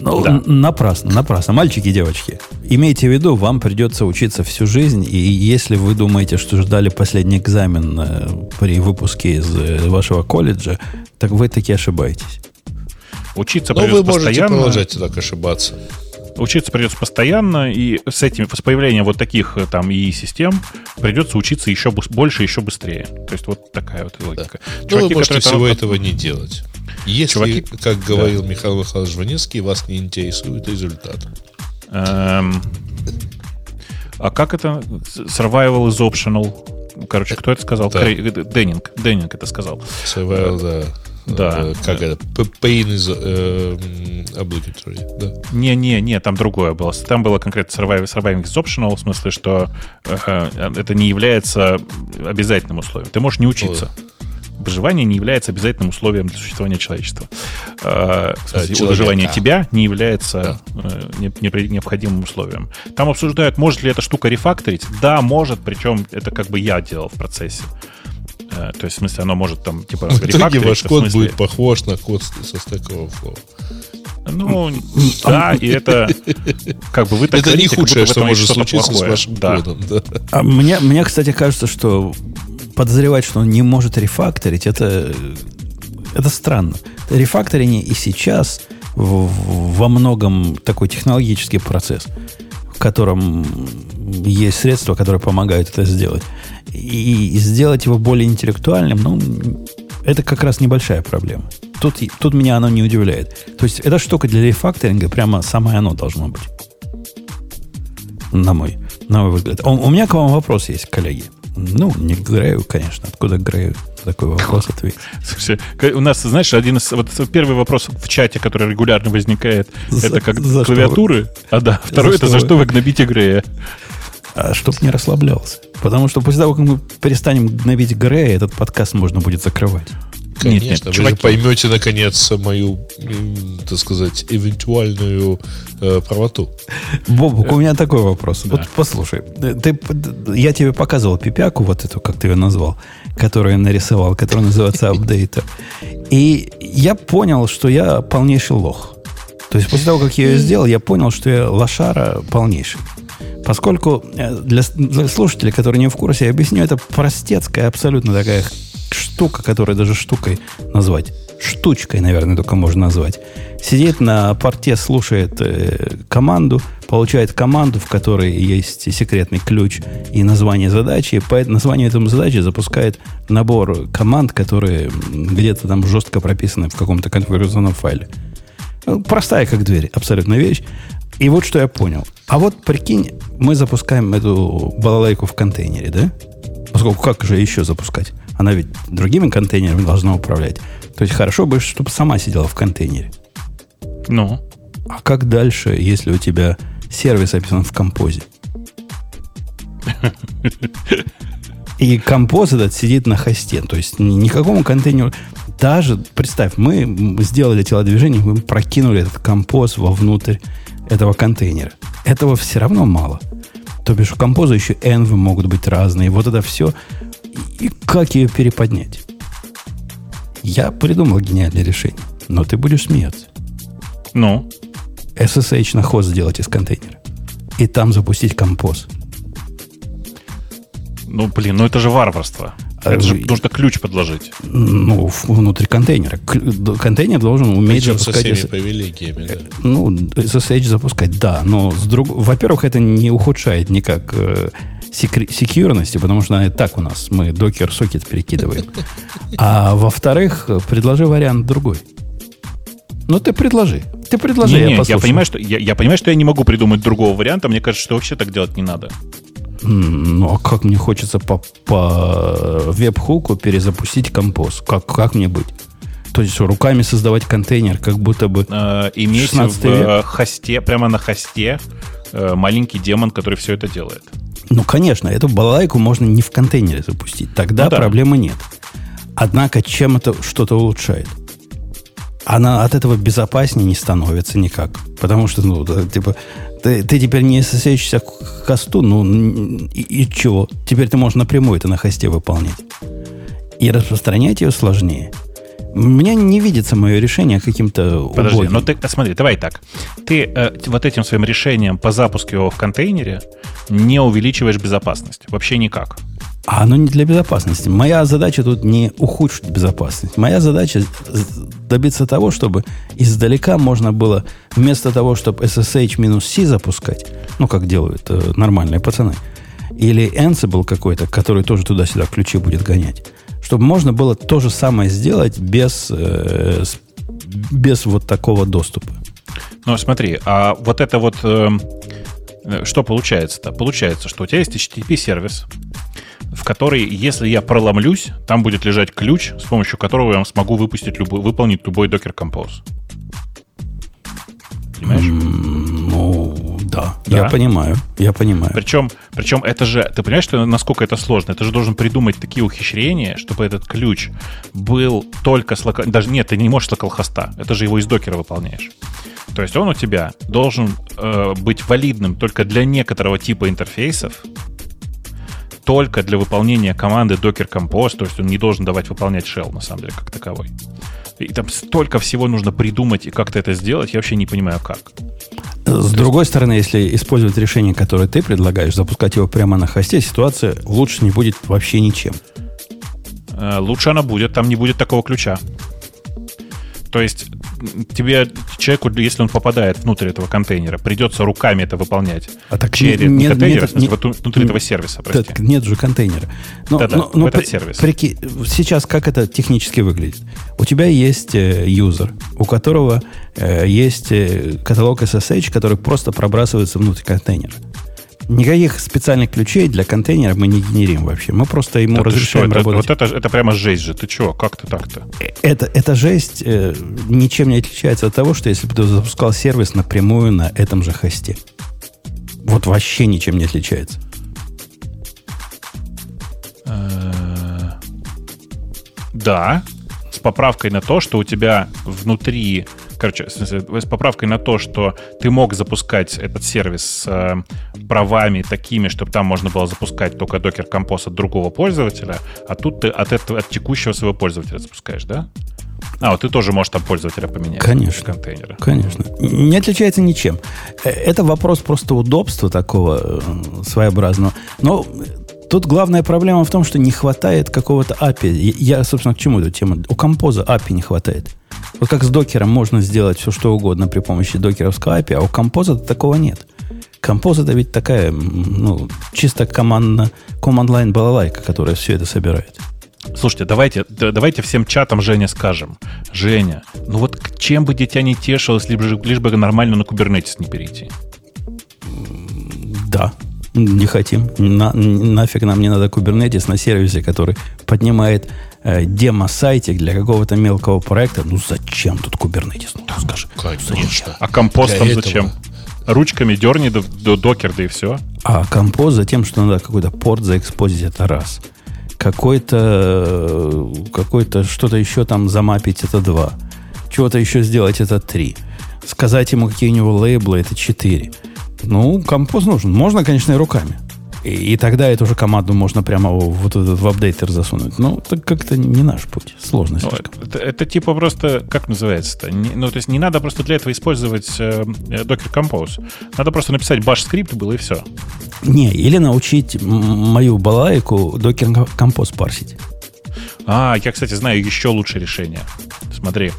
Ну, да. напрасно, напрасно. Мальчики и девочки, имейте в виду, вам придется учиться всю жизнь, и если вы думаете, что ждали последний экзамен э, при выпуске из э, вашего колледжа, так вы таки ошибаетесь. Учиться Но вы можете постоянно. продолжать так ошибаться. Учиться придется постоянно, и с этим, с появлением вот таких э, там и систем придется учиться еще больше, еще быстрее. То есть вот такая вот логика. Да. Чуваки, Но вы можете всего там... этого не делать. Если, Чуваки... как говорил да. Михаил Михайлович Жванецкий, вас не интересует результат. Эм... А как это? Survival is optional. Короче, кто это сказал? Да. Деннинг. Деннинг это сказал. Survival, да. Да. Э, как это? Pain is э, obligatory, да? Не-не-не, там другое было. Там было конкретно surviving, surviving is optional, в смысле, что э, это не является обязательным условием. Ты можешь не учиться. выживание не является обязательным условием для существования человечества. Э, в смысле, человека. выживание тебя не является э, не- не- необходимым условием. Там обсуждают, может ли эта штука рефакторить. Да, может, причем это как бы я делал в процессе. Э, То есть, в смысле, оно может там, типа, В итоге ваш код смысле- будет похож на код с- со Stack Overflow. Ну, да, и это как бы вы так Это не говорите, как худшее, что может что-то случиться с плохое. вашим Да. кодом. да. А мне, мне, кстати, кажется, что подозревать, что он не может рефакторить, это, это странно. Рефакторение и сейчас в- в- во многом такой технологический процесс, котором есть средства, которые помогают это сделать. И сделать его более интеллектуальным, ну, это как раз небольшая проблема. Тут, тут меня оно не удивляет. То есть эта штука для рефакторинга прямо самое оно должно быть. На мой, на мой взгляд. У, у меня к вам вопрос есть, коллеги. Ну, не Грею, конечно. Откуда Грею такой вопрос ответить? Слушай, у нас, знаешь, один из... Вот первый вопрос в чате, который регулярно возникает, За- это как за клавиатуры. А да, второй это что за вы? что вы гнобите Грея. А чтоб не расслаблялся. Потому что после того, как мы перестанем гнобить Грея, этот подкаст можно будет закрывать. Нет, Конечно, нет, вы чуваки. же поймете, наконец, мою, так сказать, эвентуальную э, правоту. Бобук, у меня такой вопрос. Вот послушай, ты, я тебе показывал пипяку, вот эту, как ты ее назвал, которую я нарисовал, которая называется апдейтер. И я понял, что я полнейший лох. То есть после того, как я ее сделал, я понял, что я лошара полнейший. Поскольку э, для, для слушателей, которые не в курсе, я объясню, это простецкая абсолютно такая штука, которую даже штукой назвать. Штучкой, наверное, только можно назвать. Сидит на порте, слушает э, команду, получает команду, в которой есть секретный ключ и название задачи. По названию этой задачи запускает набор команд, которые где-то там жестко прописаны в каком-то конфигурационном файле. Ну, Простая как дверь, абсолютно вещь. И вот что я понял. А вот прикинь, мы запускаем эту балалайку в контейнере, да? Поскольку как же еще запускать? Она ведь другими контейнерами должна управлять. То есть хорошо бы, чтобы сама сидела в контейнере. Ну, А как дальше, если у тебя сервис описан в композе? И композ этот сидит на хосте. То есть ни- никакому контейнеру... Даже, представь, мы сделали телодвижение, мы прокинули этот композ вовнутрь этого контейнера. Этого все равно мало. То бишь у композа еще envy могут быть разные. Вот это все. И как ее переподнять? Я придумал гениальное решение. Но ты будешь смеяться. ну, SSH на хост сделать из контейнера. И там запустить композ. ну, блин, ну это же варварство. Это же вы- нужно ключ подложить. Ну, внутри контейнера. Контейнер должен уметь Причем со запускать... всеми S- привилегиями. да. ну, SSH запускать, да. Но с друг... во-первых, это не ухудшает никак секре- секьюрности, потому что она и так у нас. Мы докер-сокет перекидываем. А во-вторых, предложи вариант другой. Ну, ты предложи. Ты предложи, Не, я не, я, понимаю, что, я, я понимаю, что я не могу придумать другого варианта. Мне кажется, что вообще так делать не надо. Ну, а как мне хочется по, по веб-хуку перезапустить композ? Как, как мне быть? То есть руками создавать контейнер, как будто бы... Э, иметь 16 в век. хосте, прямо на хосте э, маленький демон, который все это делает. Ну, конечно, эту балалайку можно не в контейнере запустить. Тогда Ну да. проблемы нет. Однако, чем это что-то улучшает? Она от этого безопаснее не становится никак. Потому что, ну, типа, ты, ты теперь не ссечься к хосту, ну, и, и чего? Теперь ты можешь напрямую это на хосте выполнять. И распространять ее сложнее. Мне не видится мое решение каким-то Подожди, убогим. ну ты, смотри, давай так. Ты э, вот этим своим решением по запуску его в контейнере не увеличиваешь безопасность. Вообще никак. А оно не для безопасности. Моя задача тут не ухудшить безопасность. Моя задача добиться того, чтобы издалека можно было вместо того, чтобы SSH минус C запускать, ну, как делают э, нормальные пацаны, или Ansible какой-то, который тоже туда-сюда ключи будет гонять, чтобы можно было то же самое сделать без, э, без вот такого доступа. Ну, смотри, а вот это вот... эм, э, что получается-то? Получается, что у тебя есть HTTP-сервис, в который, если я проломлюсь, там будет лежать ключ, с помощью которого я смогу выпустить любой, выполнить любой Docker Compose. Понимаешь? М, Ну, Да, да, я понимаю, я понимаю. Причем, причем это же, ты понимаешь, что насколько это сложно? Ты же должен придумать такие ухищрения, чтобы этот ключ был только с локал... Даже нет, ты не можешь с локалхоста. Это же его из докера выполняешь. То есть он у тебя должен э, быть валидным только для некоторого типа интерфейсов, только для выполнения команды Docker Compose, то есть он не должен давать выполнять shell, на самом деле, как таковой. И там столько всего нужно придумать и как-то это сделать, я вообще не понимаю, как. С другой стороны, если использовать решение, которое ты предлагаешь, запускать его прямо на хосте, ситуация лучше не будет вообще ничем. Э, лучше она будет, там не будет такого ключа. То есть тебе, человеку, если он попадает внутрь этого контейнера, придется руками это выполнять. А так через нет, не контейнер, нет, нет, внутри нет, этого сервиса, прости. Так нет же контейнера. Но, Да-да, но, но, этот при, сервис. Прики, сейчас как это технически выглядит? У тебя есть э, юзер, у которого э, есть э, каталог SSH, который просто пробрасывается внутрь контейнера. Никаких специальных ключей для контейнера мы не генерим вообще. Мы просто ему да разрешаем что, работать. Это, вот это, это прямо жесть же. Ты чего? Как ты так-то? Это, эта жесть э, ничем не отличается от того, что если бы ты запускал сервис напрямую на этом же хосте. Вот вообще ничем не отличается. Э, да, с поправкой на то, что у тебя внутри короче, с поправкой на то, что ты мог запускать этот сервис с э, правами такими, чтобы там можно было запускать только Docker Compose от другого пользователя, а тут ты от, этого, от текущего своего пользователя запускаешь, да? А, вот ты тоже можешь там пользователя поменять. Конечно. Контейнера. Конечно. Не отличается ничем. Э, это вопрос просто удобства такого э, своеобразного. Но Тут главная проблема в том, что не хватает какого-то API. Я, собственно, к чему эту тему? У композа API не хватает. Вот как с докером можно сделать все, что угодно при помощи докеровского API, а у композа такого нет. Композ это ведь такая, ну, чисто командно, command-line балалайка, которая все это собирает. Слушайте, давайте, давайте всем чатам Женя скажем. Женя, ну вот чем бы дитя не тешилось, лишь бы, лишь бы нормально на кубернетис не перейти. Да, не хотим. На, нафиг нам не надо Kubernetes на сервисе, который поднимает э, демо-сайтик для какого-то мелкого проекта. Ну зачем тут Kubernetes? Ну, да, скажи. Конечно. А компостом зачем? Ручками дерни до, до докер, да и все. А компост за тем, что надо какой-то порт заэкспозить, это раз. Какой-то, какой-то что-то еще там замапить, это два. Чего-то еще сделать, это три. Сказать ему, какие у него лейблы, это четыре. Ну, композ нужен. Можно, конечно, и руками. И, и тогда эту же команду можно прямо вот этот в апдейтер засунуть. Ну, так как-то не наш путь. Сложно ну, это, это типа просто, как называется-то? Не, ну, то есть не надо просто для этого использовать э, Docker Compose. Надо просто написать bash скрипт было и все. Не, или научить мою балайку Docker Compose парсить. А, я, кстати, знаю еще лучшее решение. Смотри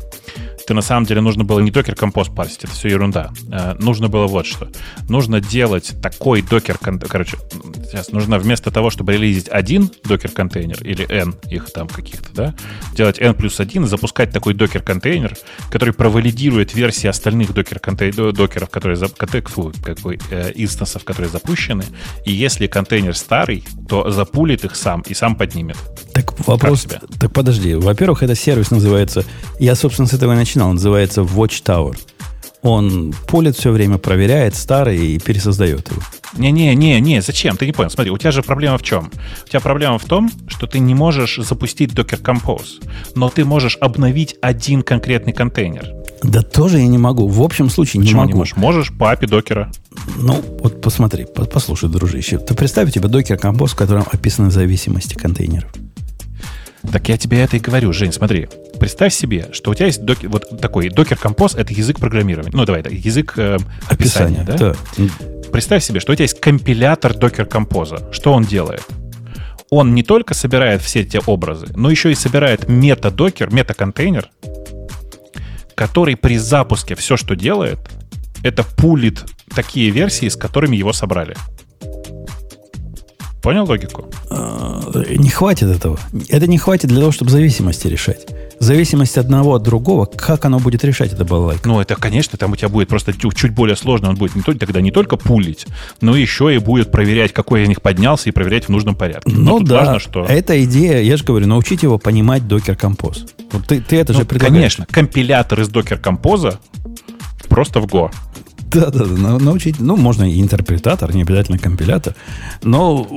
ты на самом деле нужно было не докер компост парсить, это все ерунда. Э, нужно было вот что. Нужно делать такой докер, короче, сейчас нужно вместо того, чтобы релизить один докер контейнер или n их там каких-то, да, делать n плюс один, запускать такой докер контейнер, который провалидирует версии остальных докер докеров, которые фу, какой, э, инстансов, которые запущены, и если контейнер старый, то запулит их сам и сам поднимет. Так вопрос, так подожди, во-первых, это сервис называется, я, собственно, с этого и начинал, называется Watchtower. Он полит все время, проверяет старый и пересоздает его. Не-не-не-не, зачем? Ты не понял. Смотри, у тебя же проблема в чем? У тебя проблема в том, что ты не можешь запустить Docker Compose, но ты можешь обновить один конкретный контейнер. Да тоже я не могу. В общем случае Почему не могу. не можешь? Можешь по API докера. Ну, вот посмотри, послушай, дружище. Ты представь, у тебя Docker Compose, в котором описаны зависимости контейнеров. Так я тебе это и говорю, Жень, смотри. Представь себе, что у тебя есть докер, вот такой докер композ это язык программирования. Ну, давай, язык э, описания, Описание, да? да? Представь себе, что у тебя есть компилятор докер композа. Что он делает? Он не только собирает все эти образы, но еще и собирает мета-докер, мета-контейнер, который при запуске все, что делает, это пулит такие версии, с которыми его собрали. Понял логику? А, не хватит этого. Это не хватит для того, чтобы зависимости решать. Зависимость одного от другого, как оно будет решать это балалайка? Ну, это, конечно, там у тебя будет просто чуть более сложно. Он будет не только, тогда не только пулить, но еще и будет проверять, какой из них поднялся, и проверять в нужном порядке. Ну да, важно, что... эта идея, я же говорю, научить его понимать Docker Compose. Вот ты, ты это ну, же предлагаешь. Конечно, компилятор из Docker Compose просто в Go. Да, да, да. Научить, ну, можно и интерпретатор, не обязательно компилятор. Но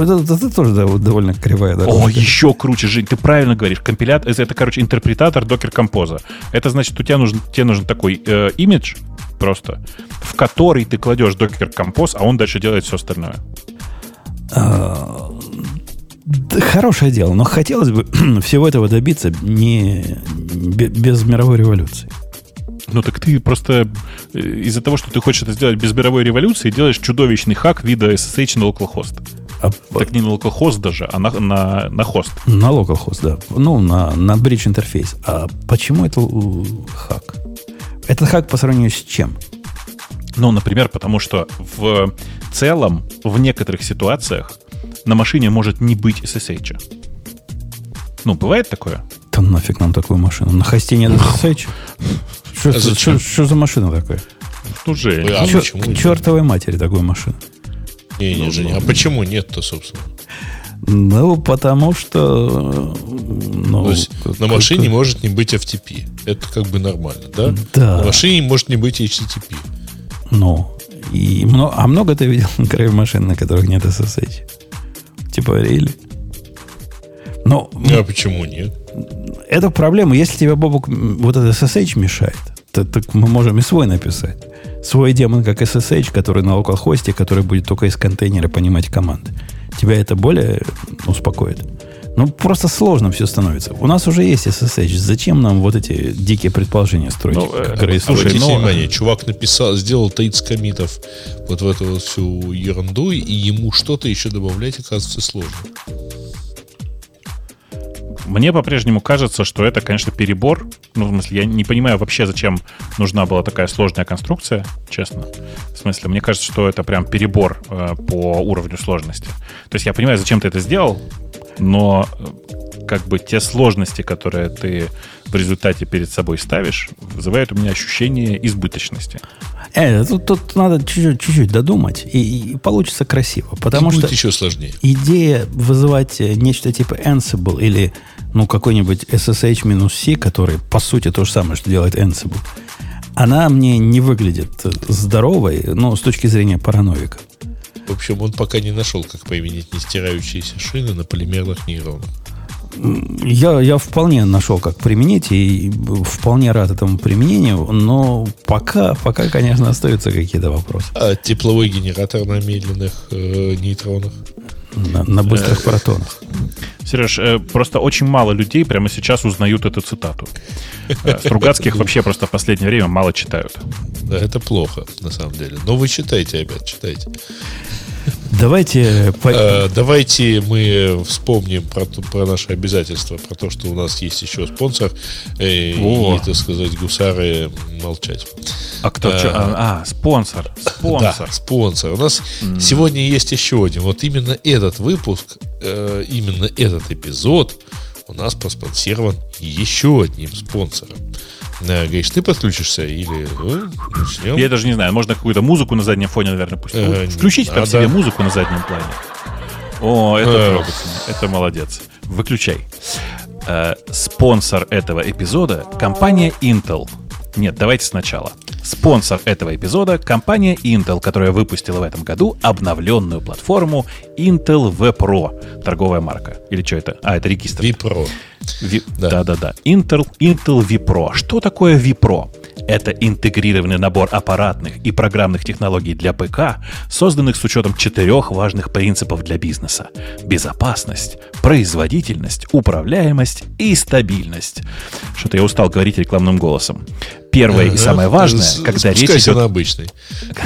это, это тоже довольно кривая дорога. О, еще круче, Жень, ты правильно говоришь. Компилятор, это, короче, интерпретатор докер композа. Это значит, у тебя нужен, тебе нужен такой э, имидж просто, в который ты кладешь докер композ, а он дальше делает все остальное. А, хорошее дело, но хотелось бы всего этого добиться не без мировой революции. Ну так ты просто э, из-за того, что ты хочешь это сделать без мировой революции, делаешь чудовищный хак вида SSH на localhost. А, так не на localhost даже, а на, на, на хост. На localhost, да. Ну, на, на bridge интерфейс. А почему это хак? Это хак по сравнению с чем? Ну, например, потому что в целом, в некоторых ситуациях на машине может не быть SSH. Ну, бывает такое? Да нафиг нам такую машину. На хосте нет SSH? Что, а что, что за машина такая? Ну, Жень. А Чер, к чертовой матери такую машину. Не, не, Женя, а почему нет-то, собственно? Ну, потому что... Ну, То есть как, на машине как... может не быть FTP. Это как бы нормально, да? Да. На машине может не быть HTTP. Ну, и много, а много ты видел на краю машин, на которых нет SSH? Типа, рели? Но, а почему нет? Это проблема. Если тебе, Бобок, вот этот SSH мешает, то, так мы можем и свой написать. Свой демон как SSH, который на локалхосте, который будет только из контейнера понимать команды. Тебя это более успокоит? Ну, просто сложно все становится. У нас уже есть SSH. Зачем нам вот эти дикие предположения строить? Ну, э, слушай, но... внимание, чувак написал, сделал 30 комитов вот в эту вот всю ерунду, и ему что-то еще добавлять, оказывается, сложно. Мне по-прежнему кажется, что это, конечно, перебор. Ну, в смысле, я не понимаю вообще, зачем нужна была такая сложная конструкция, честно. В смысле, мне кажется, что это прям перебор э, по уровню сложности. То есть я понимаю, зачем ты это сделал, но э, как бы те сложности, которые ты в результате перед собой ставишь, вызывают у меня ощущение избыточности. Э, тут, тут надо чуть-чуть, додумать, и, и получится красиво. Потому и что еще сложнее. идея вызывать нечто типа Ansible или ну, какой-нибудь SSH-C, который по сути то же самое, что делает Ansible, она мне не выглядит здоровой, ну, с точки зрения параноика. В общем, он пока не нашел, как применить нестирающиеся шины на полимерных нейронах. Я, я вполне нашел, как применить, и вполне рад этому применению, но пока, пока конечно, остаются какие-то вопросы. А тепловой генератор на медленных э, нейтронах? На, на быстрых э, протонах. Сереж, э, просто очень мало людей прямо сейчас узнают эту цитату. Э, Стругацких вообще просто в последнее время мало читают. Да, это плохо, на самом деле. Но вы читайте, ребят, читайте. Давайте... Э, давайте мы вспомним про, про наши обязательства, про то, что у нас есть еще спонсор, э, и, так сказать, гусары молчать. А кто? А, а, а спонсор. Спонсор. Да, спонсор. У нас mm. сегодня есть еще один. Вот именно этот выпуск, именно этот эпизод у нас проспонсирован еще одним спонсором. Да, говоришь, ты подключишься или начнем? Я даже не знаю, можно какую-то музыку на заднем фоне, наверное, пусть. Э, Включите там себе музыку на заднем плане. О, это э. трогательно. Это молодец. Выключай. Э, спонсор этого эпизода – компания Intel – нет, давайте сначала. Спонсор этого эпизода – компания Intel, которая выпустила в этом году обновленную платформу Intel vPro. Торговая марка. Или что это? А, это регистр. vPro. Ви... Да. да, да, Intel, Intel vPro. Что такое vPro? Это интегрированный набор аппаратных и программных технологий для ПК, созданных с учетом четырех важных принципов для бизнеса. Безопасность, производительность, управляемость и стабильность. Что-то я устал говорить рекламным голосом. Первое и самое важное, когда речь идет... обычный.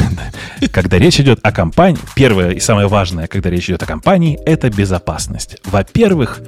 Когда речь идет о компании, первое и самое важное, когда речь идет о компании, это безопасность. Во-первых,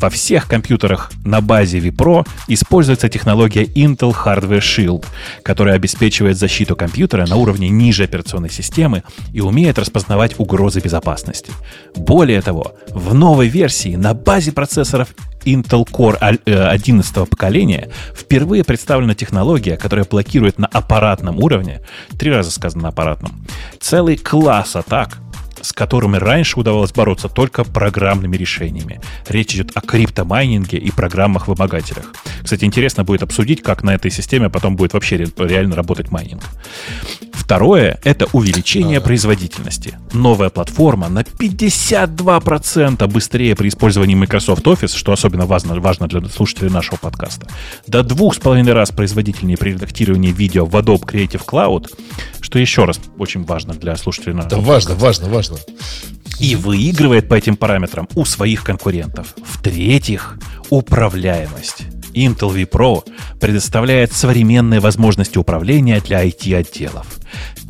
во всех компьютерах на базе vPro используется технология Intel Hardware Shield, которая обеспечивает защиту компьютера на уровне ниже операционной системы и умеет распознавать угрозы безопасности. Более того, в новой версии на базе процессоров Intel Core 11 э, поколения впервые представлена технология, которая блокирует на аппаратном уровне, три раза сказано на аппаратном, целый класс атак, с которыми раньше удавалось бороться только программными решениями. Речь идет о криптомайнинге и программах-вымогателях. Кстати, интересно будет обсудить, как на этой системе потом будет вообще реально работать майнинг. Второе — это увеличение а. производительности. Новая платформа на 52% быстрее при использовании Microsoft Office, что особенно важно, важно для слушателей нашего подкаста. До двух с половиной раз производительнее при редактировании видео в Adobe Creative Cloud, что еще раз очень важно для слушателей нашего Да важно, важно, важно. И выигрывает по этим параметрам у своих конкурентов. В-третьих, управляемость. Intel vPro предоставляет современные возможности управления для IT-отделов.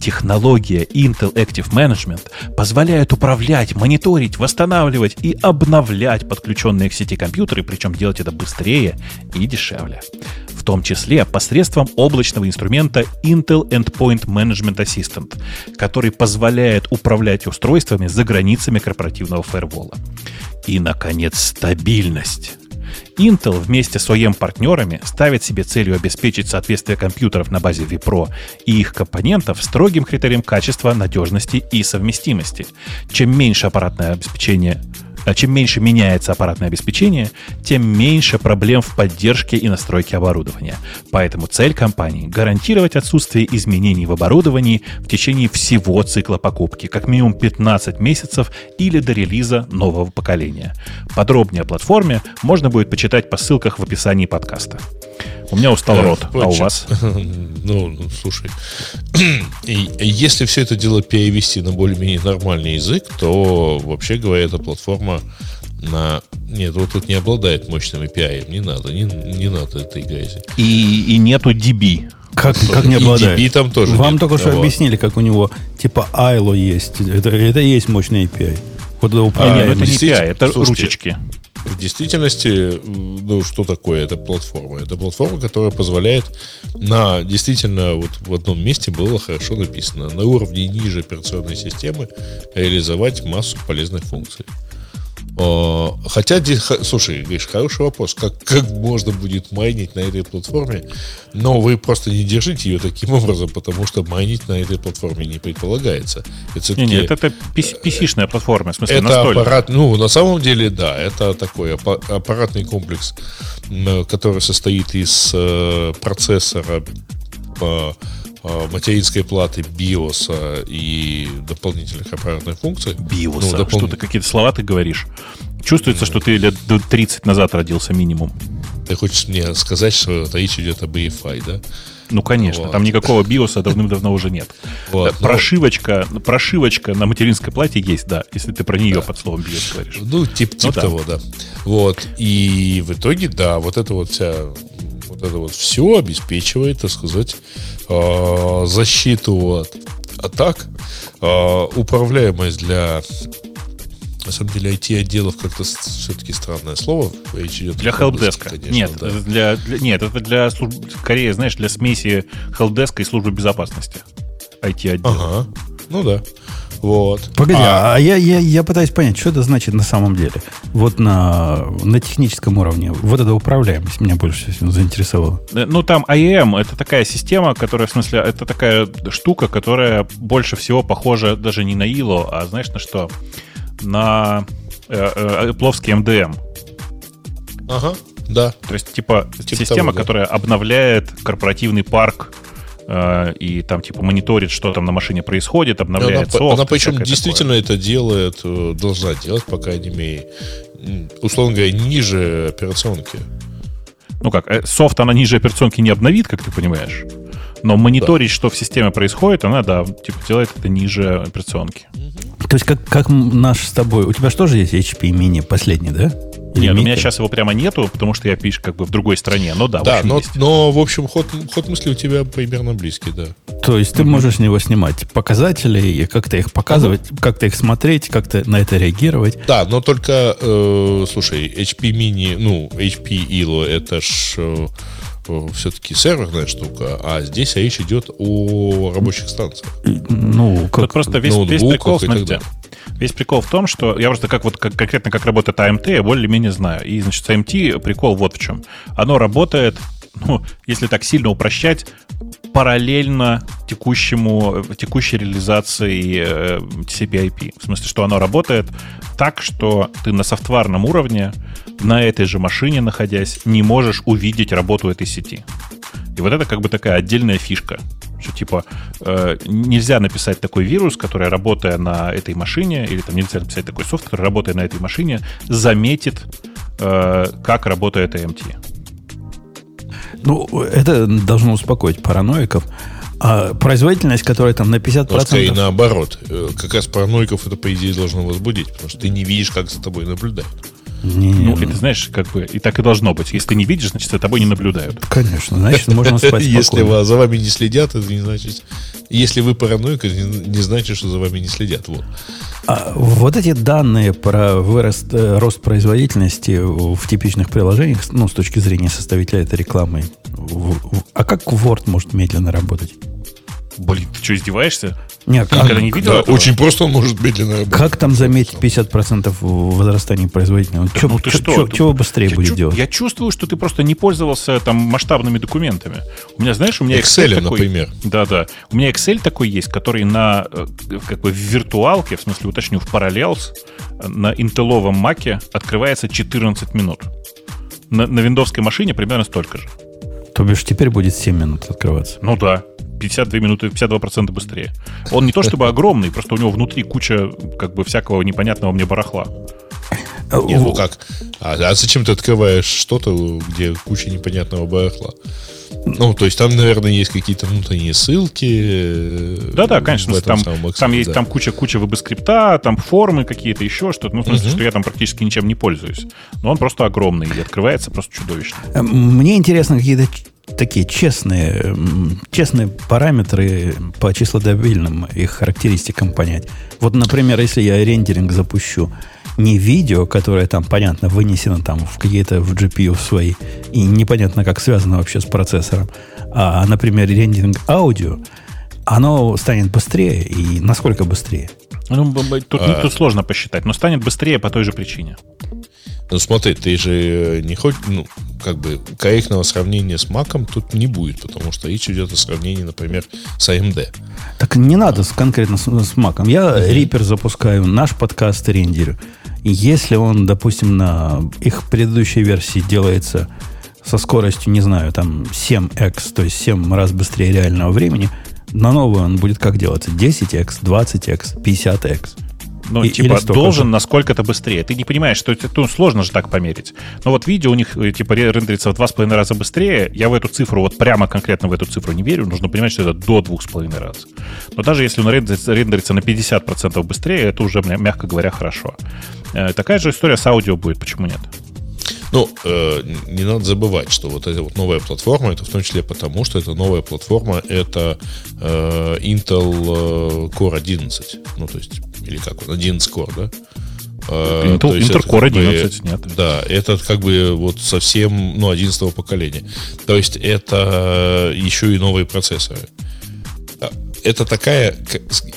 Технология Intel Active Management позволяет управлять, мониторить, восстанавливать и обновлять подключенные к сети компьютеры, причем делать это быстрее и дешевле. В том числе посредством облачного инструмента Intel Endpoint Management Assistant, который позволяет управлять устройствами за границами корпоративного фаервола. И, наконец, стабильность. Intel вместе с OEM-партнерами ставит себе целью обеспечить соответствие компьютеров на базе vPro и их компонентов строгим критериям качества, надежности и совместимости. Чем меньше аппаратное обеспечение а чем меньше меняется аппаратное обеспечение, тем меньше проблем в поддержке и настройке оборудования. Поэтому цель компании – гарантировать отсутствие изменений в оборудовании в течение всего цикла покупки, как минимум 15 месяцев или до релиза нового поколения. Подробнее о платформе можно будет почитать по ссылках в описании подкаста. У меня устал э, рот, а у вас? Ну, ну, слушай, если все это дело перевести на более-менее нормальный язык, то, вообще говоря, эта платформа на... Нет, вот тут не обладает мощным API. Не надо, не, не надо этой грязи. И, и нету DB. Как, как не обладает? И DB там тоже Вам нет. только что вот. объяснили, как у него типа ILO есть. Это, это и есть мощный API. Вот это а, это не API, это Слушайте, ручечки. В действительности, ну, что такое эта платформа? Это платформа, которая позволяет на действительно вот в одном месте было хорошо написано на уровне ниже операционной системы реализовать массу полезных функций. Хотя, слушай, видишь, хороший вопрос. Как, как можно будет майнить на этой платформе? Но вы просто не держите ее таким образом, потому что майнить на этой платформе не предполагается. Это не, нет, это PC-шная платформа, в смысле это настольная. аппарат, ну, на самом деле, да, это такой аппаратный комплекс, который состоит из э, процессора Э, материнской платы биоса и дополнительных аппаратных функций. Биоса? Ну, допол... Что ты какие-то слова ты говоришь? Чувствуется, что ты лет 30 назад родился минимум. Ты хочешь мне сказать, что речь идет об EFI, да? Ну, конечно, вот. там никакого биоса давным-давно уже нет. Вот, ну, прошивочка, прошивочка на материнской плате есть, да, если ты про нее да. под словом биос говоришь. Ну, тип, тип ну, того, да. да. Вот. И в итоге, да, вот это вот вся вот это вот все обеспечивает, так сказать, э, защиту от атак, э, управляемость для на самом деле IT-отделов как-то все-таки странное слово. Речь идет для хелпдеска. Нет, да. для, для, нет, это для служб, скорее, знаешь, для смеси хелпдеска и службы безопасности. IT-отдел. Ага. Ну да. Вот. Погоди, а, а я, я, я пытаюсь понять, что это значит на самом деле. Вот на, на техническом уровне. Вот эта управляемость меня больше всего заинтересовала. Э, ну, там IAM — это такая система, которая, в смысле, это такая штука, которая больше всего похожа даже не на ILO, а знаешь на что? На э, э, пловский MDM. Ага, да. То есть, типа, типа система, того, да. которая обновляет корпоративный парк Э, и там типа мониторит, что там на машине происходит, обновляет она, софт. Она причем действительно такое. это делает, э, должна делать, по крайней мере, условно говоря, ниже операционки. Ну как, софт она ниже операционки не обновит, как ты понимаешь. Но мониторить, да. что в системе происходит, она, да, типа делает это ниже операционки. То есть как, как наш с тобой, у тебя же тоже есть HP mini последний, да? Или Нет, у меня сейчас его прямо нету, потому что я пишу как бы в другой стране. Но да, да в общем, но, есть. но, в общем, ход, ход мысли у тебя примерно близкий, да. То есть ты mm-hmm. можешь с него снимать показатели и как-то их показывать, mm-hmm. как-то их смотреть, как-то на это реагировать. Да, но только, э, слушай, HP Mini, ну, HP ILO, это ж э, все-таки серверная штука, а здесь речь идет о рабочих станциях. Ну, как Тут просто весь, весь прикол, смотрите. Весь прикол в том, что я просто как вот как, конкретно как работает AMT, я более-менее знаю. И, значит, с AMT прикол вот в чем. Оно работает, ну, если так сильно упрощать, параллельно текущему, текущей реализации э, TCP/IP. В смысле, что оно работает так, что ты на софтварном уровне на этой же машине, находясь, не можешь увидеть работу этой сети. И вот это как бы такая отдельная фишка. Что типа э, нельзя написать такой вирус, который, работая на этой машине, или там нельзя написать такой софт, который, работая на этой машине, заметит, э, как работает AMT. Ну, это должно успокоить параноиков. А производительность, которая там на 50%... Но скорее наоборот. Э, Как раз параноиков это, по идее, должно возбудить, потому что ты не видишь, как за тобой наблюдают. Не, Ну, это знаешь, как бы и так и должно быть. Если ты не видишь, значит, за тобой не наблюдают. Конечно, значит, можно спать Если спокойно. ва- за вами не следят, это не значит... Если вы параноик, это не не значит, что за вами не следят. Вот. А вот эти данные про вырост, э, рост производительности в типичных приложениях, ну, с точки зрения составителя этой рекламы, а как Word может медленно работать? Блин, ты что, издеваешься? Не, Ты как, никогда не видел Да, этого? очень просто он может медленно работать. как там заметить 50% возрастания производительности? Да ну ты что? Ты- Чего быстрее я будет чу- делать? Я чувствую, что ты просто не пользовался там масштабными документами. У меня, знаешь, у меня Excel, Excel, такой, например. Да-да. У меня Excel такой есть, который на э, как бы в виртуалке, в смысле, уточню, в Parallels, на интеловом маке открывается 14 минут. На, на виндовской машине примерно столько же. То бишь теперь будет 7 минут открываться. Ну да, 52 минуты, 52% быстрее. Он не то чтобы огромный, просто у него внутри куча как бы всякого непонятного мне барахла. Нет, ну как? А, а зачем ты открываешь что-то, где куча непонятного барахла? Ну, то есть там, наверное, есть какие-то внутренние ссылки. э, Да-да, конечно, там, там есть да. там куча, куча веб-скрипта, там формы какие-то, еще что-то. Ну, в смысле, Мгм. что я там практически ничем не пользуюсь. Но он просто огромный и открывается просто чудовищно. Э, Мне интересно какие-то такие честные, честные параметры по числодобильным их характеристикам понять. Вот, например, если я рендеринг запущу, не видео, которое там, понятно, вынесено там в какие-то в GPU свои, и непонятно, как связано вообще с процессором, а, например, рендеринг аудио, оно станет быстрее, и насколько быстрее? Ну, тут, А. тут сложно посчитать, но станет быстрее по той же причине. Ну, смотри, ты же не хочешь, ну, как бы, корректного сравнения с Маком тут не будет, потому что речь идет о сравнении, например, с AMD. Так не надо конкретно с, с маком. Я Reaper запускаю, наш подкаст рендерю. И если он, допустим, на их предыдущей версии делается со скоростью, не знаю, там 7x, то есть 7 раз быстрее реального времени, на новую он будет как делаться? 10x, 20x, 50x. Ну, И- типа, должен же. насколько-то быстрее. Ты не понимаешь, что это ну, сложно же так померить. Но вот видео у них, э, типа, ре- рендерится в два с половиной раза быстрее. Я в эту цифру, вот прямо конкретно в эту цифру не верю. Нужно понимать, что это до двух с половиной раз. Но даже если он рендерится, рендерится на 50% быстрее, это уже, мя- мягко говоря, хорошо. Э, Такая же история с аудио будет, почему нет? Ну, э, не надо забывать, что вот эта вот новая платформа, это в том числе потому, что эта новая платформа это э, Intel э, Core 11. Ну, то есть, или как он, 11 Core, да? Э, Intel- то есть Intel это Core как бы- 11, нет. Да, это как бы вот совсем, ну, 11 поколения. То есть это еще и новые процессоры. А, Это такая,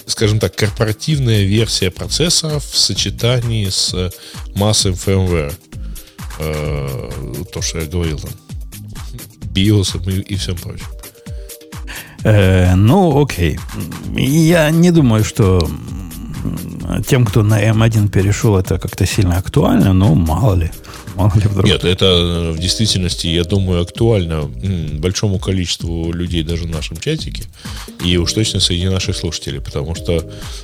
скажем так, корпоративная версия процессоров в сочетании с массовым firmware. Э, То, что я говорил там. BIOS и, и всем прочим. Э, ну, окей. Я не думаю, что тем, кто на M1 перешел, это как-то сильно актуально, но мало ли. Мало ли вдруг. Нет, это э, в действительности, я думаю, актуально большому количеству людей даже в нашем чатике, и уж точно среди наших слушателей, потому что, э,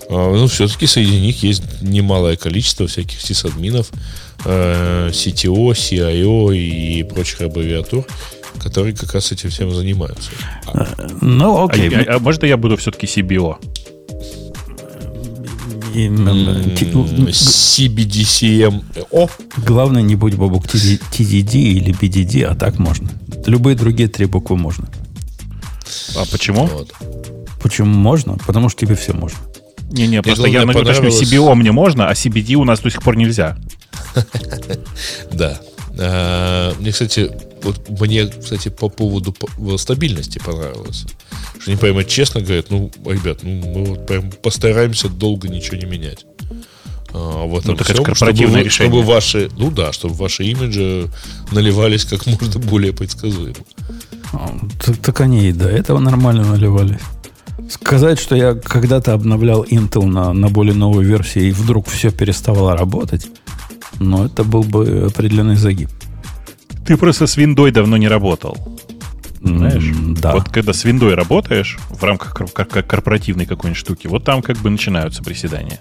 ну, все-таки среди них есть немалое количество всяких сисадминов, э, CTO, CIO и прочих аббревиатур, которые как раз этим всем занимаются. А, Ну, А, окей. я- а может, я буду все-таки CBO? И, ти- г- CBDCM. О, Главное, не будь бабук TD TDD или BDD, а так можно. Любые другие три буквы можно. А почему? вот. Почему можно? Потому что тебе все можно. Не-не, просто я ну, уточню, CBO мне можно, а CBD у нас до сих пор нельзя. Да. А, Мне, кстати, вот мне, кстати, по поводу по- стабильности понравилось. Что не поймать, честно говорят, ну, ребят, ну, мы вот прям постараемся долго ничего не менять. А, в этом Ну, так это всем, корпоративное чтобы, решение. чтобы ваши, ну да, чтобы ваши имиджи наливались как можно более предсказуемо. А, Так, так они и до этого нормально наливались. Сказать, что я когда-то обновлял Intel на, на более новой версии, и вдруг все переставало работать, но это был бы определенный загиб. Ты просто с виндой давно не работал. Знаешь? М, Да. Вот когда с виндой работаешь в рамках кор- кор- корпоративной какой-нибудь штуки, вот там как бы начинаются приседания.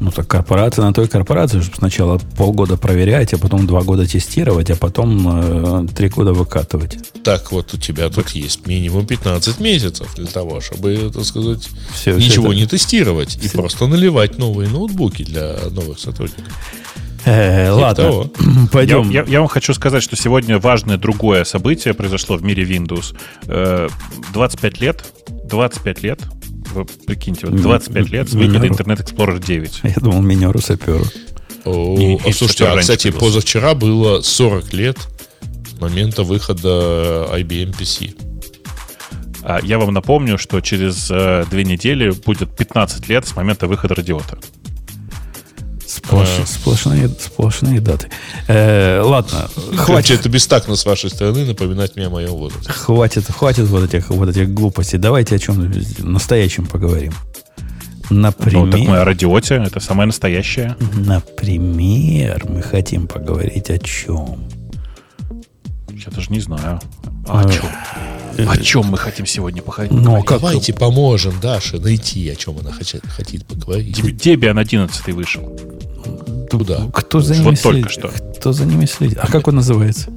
Ну так корпорация на той корпорации, чтобы сначала полгода проверять, а потом два года тестировать, а потом э, три года выкатывать. Так вот, у тебя тут есть минимум 15 месяцев для того, чтобы, так сказать, Все, ничего все не тестировать и просто наливать новые ноутбуки для новых сотрудников. Э, ладно, того. пойдем. Я, я- я вам хочу сказать, что сегодня важное другое событие произошло в мире Windows. Э, 25 лет, 25 лет, вы прикиньте, вот 25 лет с выхода. Internet Explorer 9. Я думал, минеру саперу. О, а и слушайте, а, кстати, позавчера было 40 лет с момента выхода IBM PC. А я вам напомню, что через э, две недели будет 15 лет с момента выхода радиота. Сплош- Э. сплошные, сплошные даты. Э, ладно, Хватит. Это бестактно с вашей стороны напоминать мне о моем возрасте. хватит, хватит вот этих, вот этих глупостей. Давайте о чем настоящем поговорим. Например, Ну, так мы о радиоте, это самое настоящее. например, мы хотим поговорить о чем? Я даже не знаю. А о чем? О чем мы хотим сегодня походить? Ну, а как Давайте поможем Даше найти, о чем она хочет, хотит поговорить. Debian 11 вышел. Куда? Кто за Вот ними только следит? что. Кто за ними следит? А как он называется?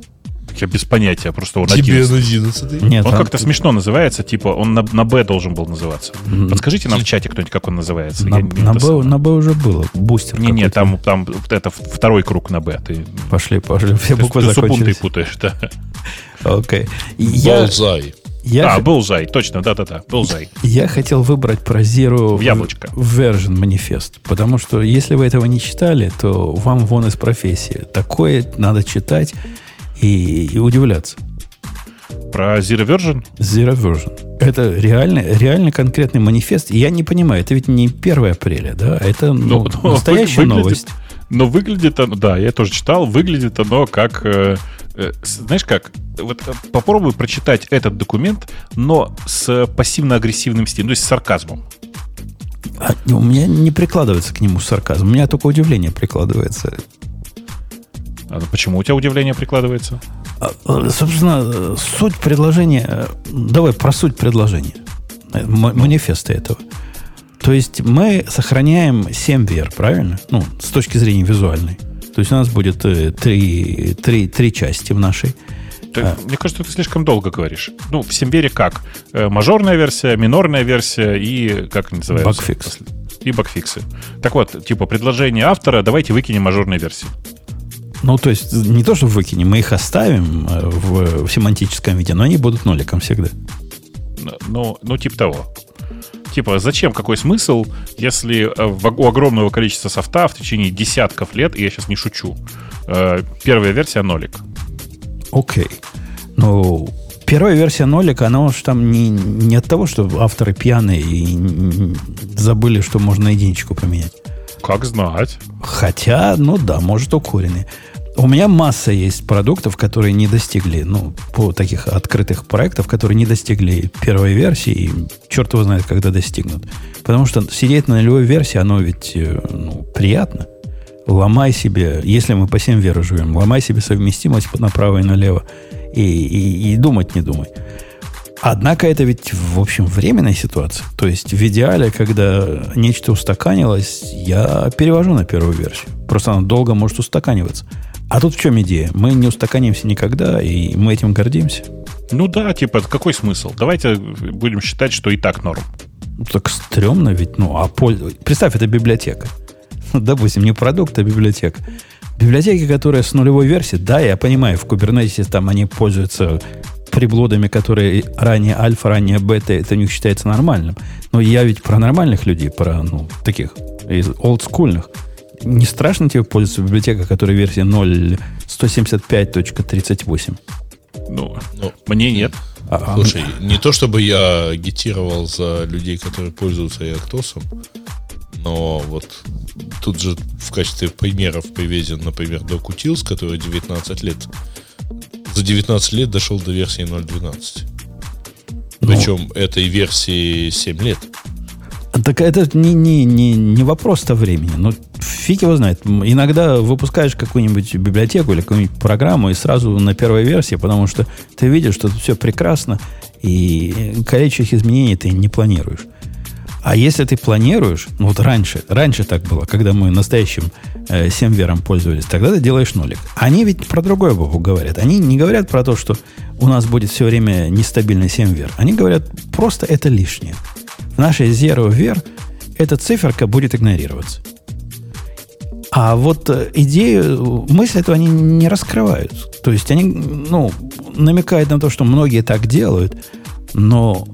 Я без понятия, просто он Тебе 11. 11 Нет, Он он- как-то смешно называется, типа он на, на Б должен был называться. Подскажите нам в чате кто-нибудь, как он называется. на, Я не- на Б, на Б уже было. Бустер Не, не, там, там вот это второй круг на Б. Ты, Пошли, пошли. Все ты, буквы ты закончились. путаешь, да. Окей. Я, Болзай. Я, А, х- Bullseye, точно, да-да-да, Bullseye. я хотел выбрать про Zero В яблочко. Version манифест. Потому что если вы этого не читали, то вам вон из профессии. Такое надо читать и, и удивляться. Про Zero Version? Zero Version. Это реально, реально конкретный манифест. И я не понимаю, это ведь не 1 апреля, да? Это ну, Ну, настоящая выглядит- новость. Но выглядит оно, да, я тоже читал, выглядит оно как, э, э, знаешь как, вот э, попробуй прочитать этот документ, но с пассивно-агрессивным стилем, то есть с сарказмом. А, у меня не прикладывается к нему сарказм. У меня только удивление прикладывается. А почему у тебя удивление прикладывается? А, э, Собственно, э, суть предложения... Давай про суть предложения. Манифеста этого. То есть мы сохраняем 7 вер, правильно? Ну, с точки зрения визуальной. То есть у нас будет э, три, три, три части в нашей. Ты- А. Мне кажется, ты слишком долго говоришь. Ну, в Симбере как? Э, мажорная версия, минорная версия и, как они называются? Багфикс. И багфиксы. Так вот, типа, предложение автора, давайте выкинем мажорные версии. Ну, то есть не то, что выкинем, мы их оставим э, в, в семантическом виде, но они будут ноликом всегда. Ну, ну, типа того. Типа, зачем, какой смысл, если э, у огромного количества софта в течение десятков лет, и я сейчас не шучу, э, первая версия нолик. Окей. Ну, первая версия нолика, она уж там не, не от того, что авторы пьяные и забыли, что можно единичку поменять. Как знать. Хотя, ну да, может, укуренные. У меня масса есть продуктов, которые не достигли, ну, по таких открытых проектов, которые не достигли первой версии, и черт его знает, когда достигнут. Потому что сидеть на нулевой версии, оно ведь э, ну, приятно. Ломай себе, если мы по 7 веры живем, ломай себе совместимость направо и налево. И, и, и думать не думай. Однако это ведь, в общем, временная ситуация. То есть в идеале, когда нечто устаканилось, я перевожу на первую версию. Просто она долго может устаканиваться. А тут в чем идея? Мы не устаканимся никогда, и мы этим гордимся. Ну да, типа, какой смысл? Давайте будем считать, что и так норм. Ну, так стрёмно ведь. Ну, а пользу... Представь, это библиотека. Ну, допустим, не продукт, а библиотека. Библиотеки, которые с нулевой версией, да, я понимаю, в Kubernetes там они пользуются приблудами, которые ранее альфа, ранее бета, это у них считается нормальным. Но я ведь про нормальных людей, про, ну, таких, из олдскульных. Не страшно тебе пользоваться библиотекой, которая версия 0.175.38? Ну, Ну, мне нет. А, а, Слушай, не то чтобы я агитировал за людей, которые пользуются Яктосом, но вот тут же в качестве примеров привезен, например, Docutils, который 19 лет. За 19 лет дошел до версии 0.12. ну, Причем этой версии 7 лет. Так это не, не, не, не вопрос-то времени. Ну, фиг его знает. Иногда выпускаешь какую-нибудь библиотеку или какую-нибудь программу и сразу на первой версии, потому что ты видишь, что тут все прекрасно, и количество изменений ты не планируешь. А если ты планируешь, ну вот раньше, раньше так было, когда мы настоящим э, 7 вером пользовались, тогда ты делаешь нолик. Они ведь про другое богу говорят. Они не говорят про то, что у нас будет все время нестабильный 7 вер. Они говорят, просто это лишнее. В нашей zero вер эта циферка будет игнорироваться. А вот э, идею, мысль этого они не раскрывают. То есть они, ну, намекают на то, что многие так делают, но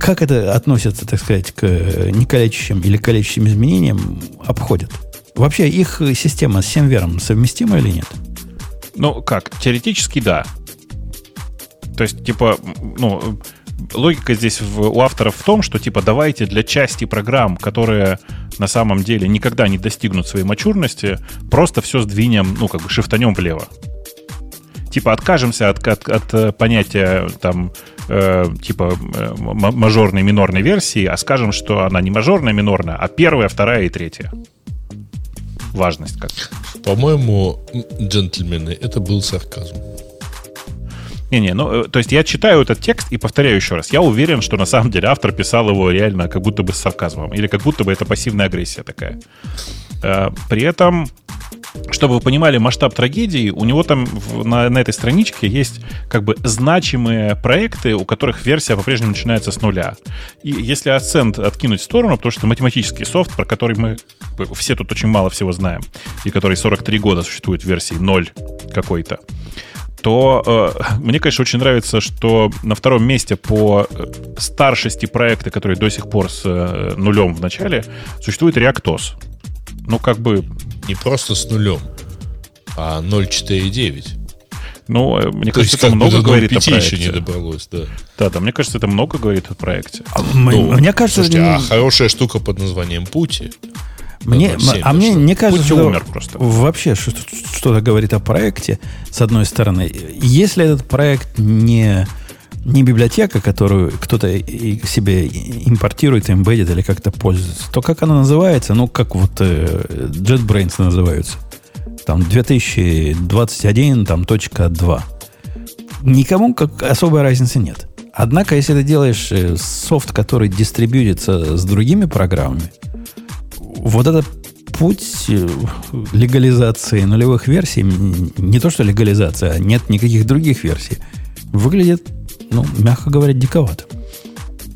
как это относится, так сказать, к некалечащим или калечащим изменениям, обходят? Вообще, их система с 7 вером совместима или нет? Ну, как? Теоретически, да. То есть, типа, ну, логика здесь в, у авторов в том, что, типа, давайте для части программ, которые на самом деле никогда не достигнут своей мачурности, просто все сдвинем, ну, как бы, шифтанем влево. Типа, откажемся от, от, от понятия, там, э, типа, э, мажорной, минорной версии, а скажем, что она не мажорная, минорная, а первая, вторая и третья. Важность как. По-моему, джентльмены, это был сарказм. Не-не, ну, то есть я читаю этот текст и повторяю еще раз. Я уверен, что на самом деле автор писал его реально как будто бы с сарказмом. Или как будто бы это пассивная агрессия такая. При этом чтобы вы понимали масштаб трагедии, у него там в, на, на этой страничке есть как бы значимые проекты, у которых версия по-прежнему начинается с нуля. И если Ascent откинуть в сторону, потому что математический софт, про который мы все тут очень мало всего знаем, и который 43 года существует в версии 0 какой-то, то э, мне, конечно, очень нравится, что на втором месте по старшести проекта, который до сих пор с э, нулем в начале, существует ReactOS. Ну, как бы не просто с нулем, а 0,4,9. Ну, э, мне То кажется, это много говорит о проекте. еще не добралось, да. Да, да, мне кажется, это много говорит о проекте. А, ну, мне кажется... Слушайте, а хорошая штука под названием Пути... Мне, а мне не кажется, что умер просто. вообще что-то говорит о проекте, с одной стороны. Если этот проект не, не библиотека, которую кто-то себе импортирует, эмбедит или как-то пользуется, то как она называется? Ну, как вот э, JetBrains называются. Там 2021, там точка 2. Никому как особой разницы нет. Однако, если ты делаешь э, софт, который дистрибьютится с другими программами, вот этот путь э, легализации нулевых версий, не то что легализация, а нет никаких других версий, выглядит ну, мягко говоря, диковато.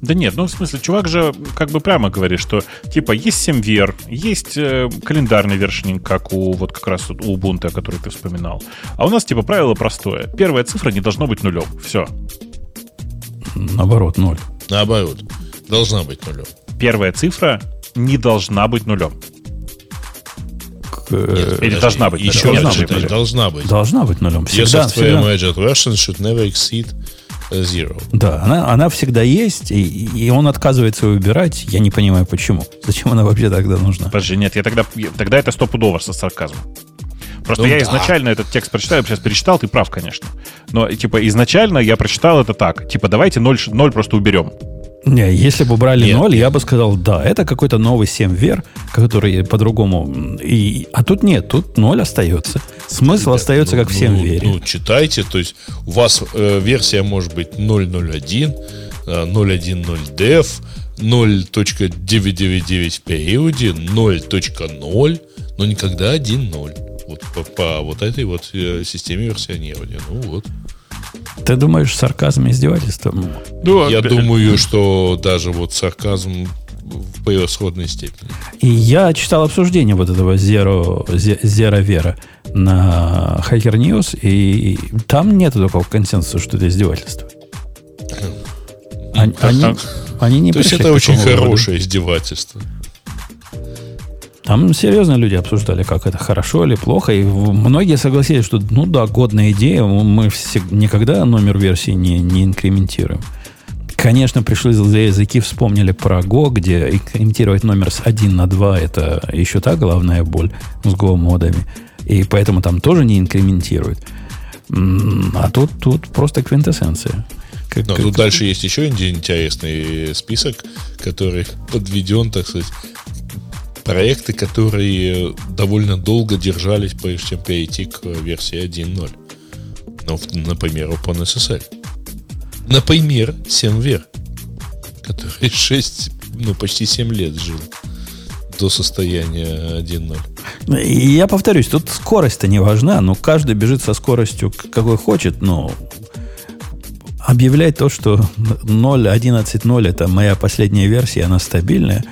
Да нет, ну в смысле, чувак же как бы прямо говорит, что типа есть 7 вер, есть э, календарный вершининг, как у вот как раз у Ubuntu, который ты вспоминал. А у нас типа правило простое. Первая цифра не должно быть нулем. Все. Наоборот, ноль. Наоборот. Должна быть нулем. Первая цифра не должна быть нулем. Нет, Или должна быть Еще должна быть, нулем. должна быть. Должна быть нулем. Всегда, software всегда. version should never exceed Zero. Да, она, она всегда есть, и, и он отказывается выбирать. Я не понимаю, почему. Зачем она вообще тогда нужна? Подожди, нет, я тогда, тогда это стопудово со сарказмом. Просто ну, я да. изначально этот текст прочитал, я сейчас перечитал, ты прав, конечно. Но, типа, изначально я прочитал это так. Типа, давайте 0, 0 просто уберем. Не, если бы брали нет, 0, нет. я бы сказал, да, это какой-то новый 7 вер, который по-другому. И, а тут нет, тут 0 остается. Смысл Ребят, остается ну, как в 7 ну, вере. Ну, читайте, то есть у вас э, версия может быть 0.01, э, 0.1.0 dev, 0.999 в периоде, 0.0, но никогда 1.0. Вот по, по вот этой вот э, системе версионирования. Ну вот. Ты думаешь, сарказм и издевательство? Ну, Я думаю, что даже вот сарказм в превосходной степени. И я читал обсуждение вот этого Zero, Zero Vera на Hacker News, и там нет такого консенсуса, что это издевательство. Они, они, они не То есть это очень хорошее издевательство. Там серьезно люди обсуждали, как это хорошо или плохо. И многие согласились, что ну да, годная идея, мы никогда номер версии не, не инкрементируем. Конечно, пришли злые языки, вспомнили про Go, где инкрементировать номер с 1 на 2 это еще та главная боль с Go модами. И поэтому там тоже не инкрементируют. А тут, тут просто квинтэссенция. Как, Но как... тут дальше есть еще один интересный список, который подведен, так сказать, проекты, которые довольно долго держались, прежде чем перейти к версии 1.0. Ну, например, OpenSSL. Например, SemVer, который 6, ну, почти 7 лет жил до состояния 1.0. Я повторюсь, тут скорость-то не важна, но каждый бежит со скоростью, какой хочет, но объявлять то, что 0.11.0 это моя последняя версия, она стабильная.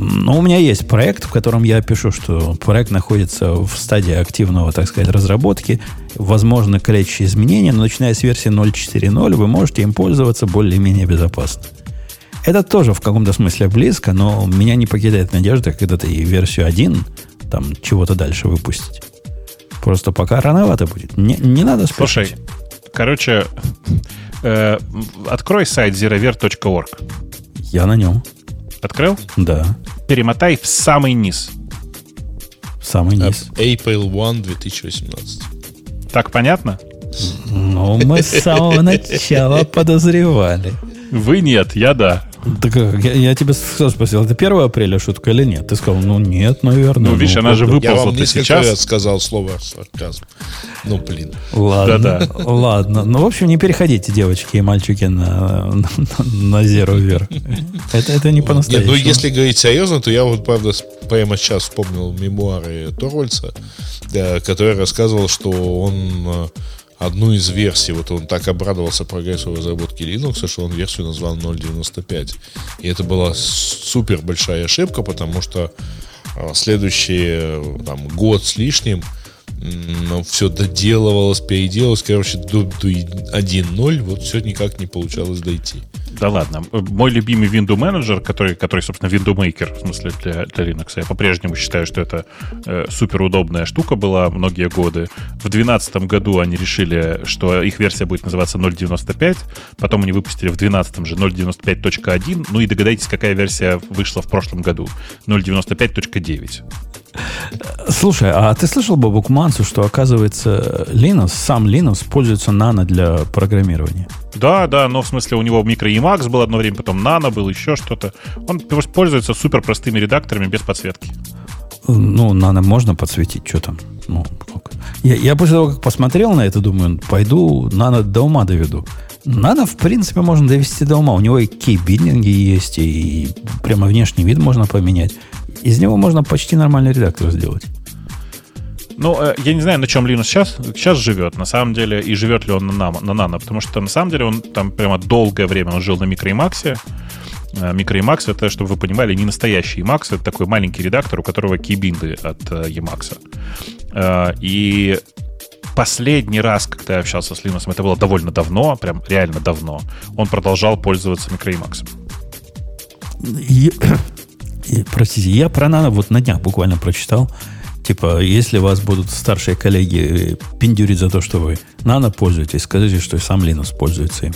Но у меня есть проект, в котором я пишу, что проект находится в стадии активного, так сказать, разработки. Возможно, количество изменений, но начиная с версии 0.4.0 вы можете им пользоваться более-менее безопасно. Это тоже в каком-то смысле близко, но меня не покидает надежда когда-то и версию 1 там чего-то дальше выпустить. Просто пока рановато будет. Не, не надо спешить. Слушай, короче, э, открой сайт zerover.org. Я на нем. Открыл? Да. Перемотай в самый низ. В самый низ. April 1 2018. Так понятно? Ну, мы с самого начала подозревали. Вы нет, я да. Так я, я тебе спросил, это 1 апреля шутка или нет? Ты сказал, ну нет, наверное. Ну, видишь, ну, она же выползла Я вам несколько сейчас. раз сказал слово сарказм. Ну, блин. Ладно, Да-да. ладно. Ну, в общем, не переходите, девочки и мальчики, на, на, на Zero вверх. Это, это не Нет, по-настоящему. ну, если говорить серьезно, то я вот, правда, прямо сейчас вспомнил мемуары Торвальца, да, который рассказывал, что он э, одну из версий, вот он так обрадовался прогрессу в разработке Linux, что он версию назвал 0.95. И это была супер большая ошибка, потому что э, следующий э, там, год с лишним все доделывалось, переделалось. Короче, до, до 1.0 вот все никак не получалось дойти. Да ладно. Мой любимый Windows менеджер, который, который собственно, Windows Maker, в смысле, для, для Linux, я по-прежнему считаю, что это э, суперудобная штука была многие годы. В 2012 году они решили, что их версия будет называться 0.95, потом они выпустили в 2012 же 0.95.1, ну и догадайтесь, какая версия вышла в прошлом году. 0.95.9. Слушай, а ты слышал, Бобук Мансу, что, оказывается, Linux, сам Linux пользуется нано для программирования? Да, да, но в смысле у него микро Emacs был одно время, потом Nano был, еще что-то. Он пользуется супер простыми редакторами без подсветки. Ну, нано можно подсветить, что там? Ну? Я, я после того, как посмотрел на это, думаю, пойду нано до ума доведу. Нано, в принципе, можно довести до ума. У него и кейбиндинги есть, и прямо внешний вид можно поменять. Из него можно почти нормальный редактор сделать. Ну, э, я не знаю, на чем Linux сейчас, сейчас живет, на самом деле, и живет ли он на, Nano, на Nano, потому что, на самом деле, он там прямо долгое время он жил на Micro Emacs. Э, Micro Emacs это, чтобы вы понимали, не настоящий Emacs, это такой маленький редактор, у которого кейбинды от Emacs. Э, И последний раз, когда я общался с Linux, это было довольно давно, прям реально давно, он продолжал пользоваться. Я- и, простите, я про нано вот на днях буквально прочитал. Типа, если вас будут старшие коллеги э, пиндюрить за то, что вы нано пользуетесь, скажите, что и сам Linux пользуется им.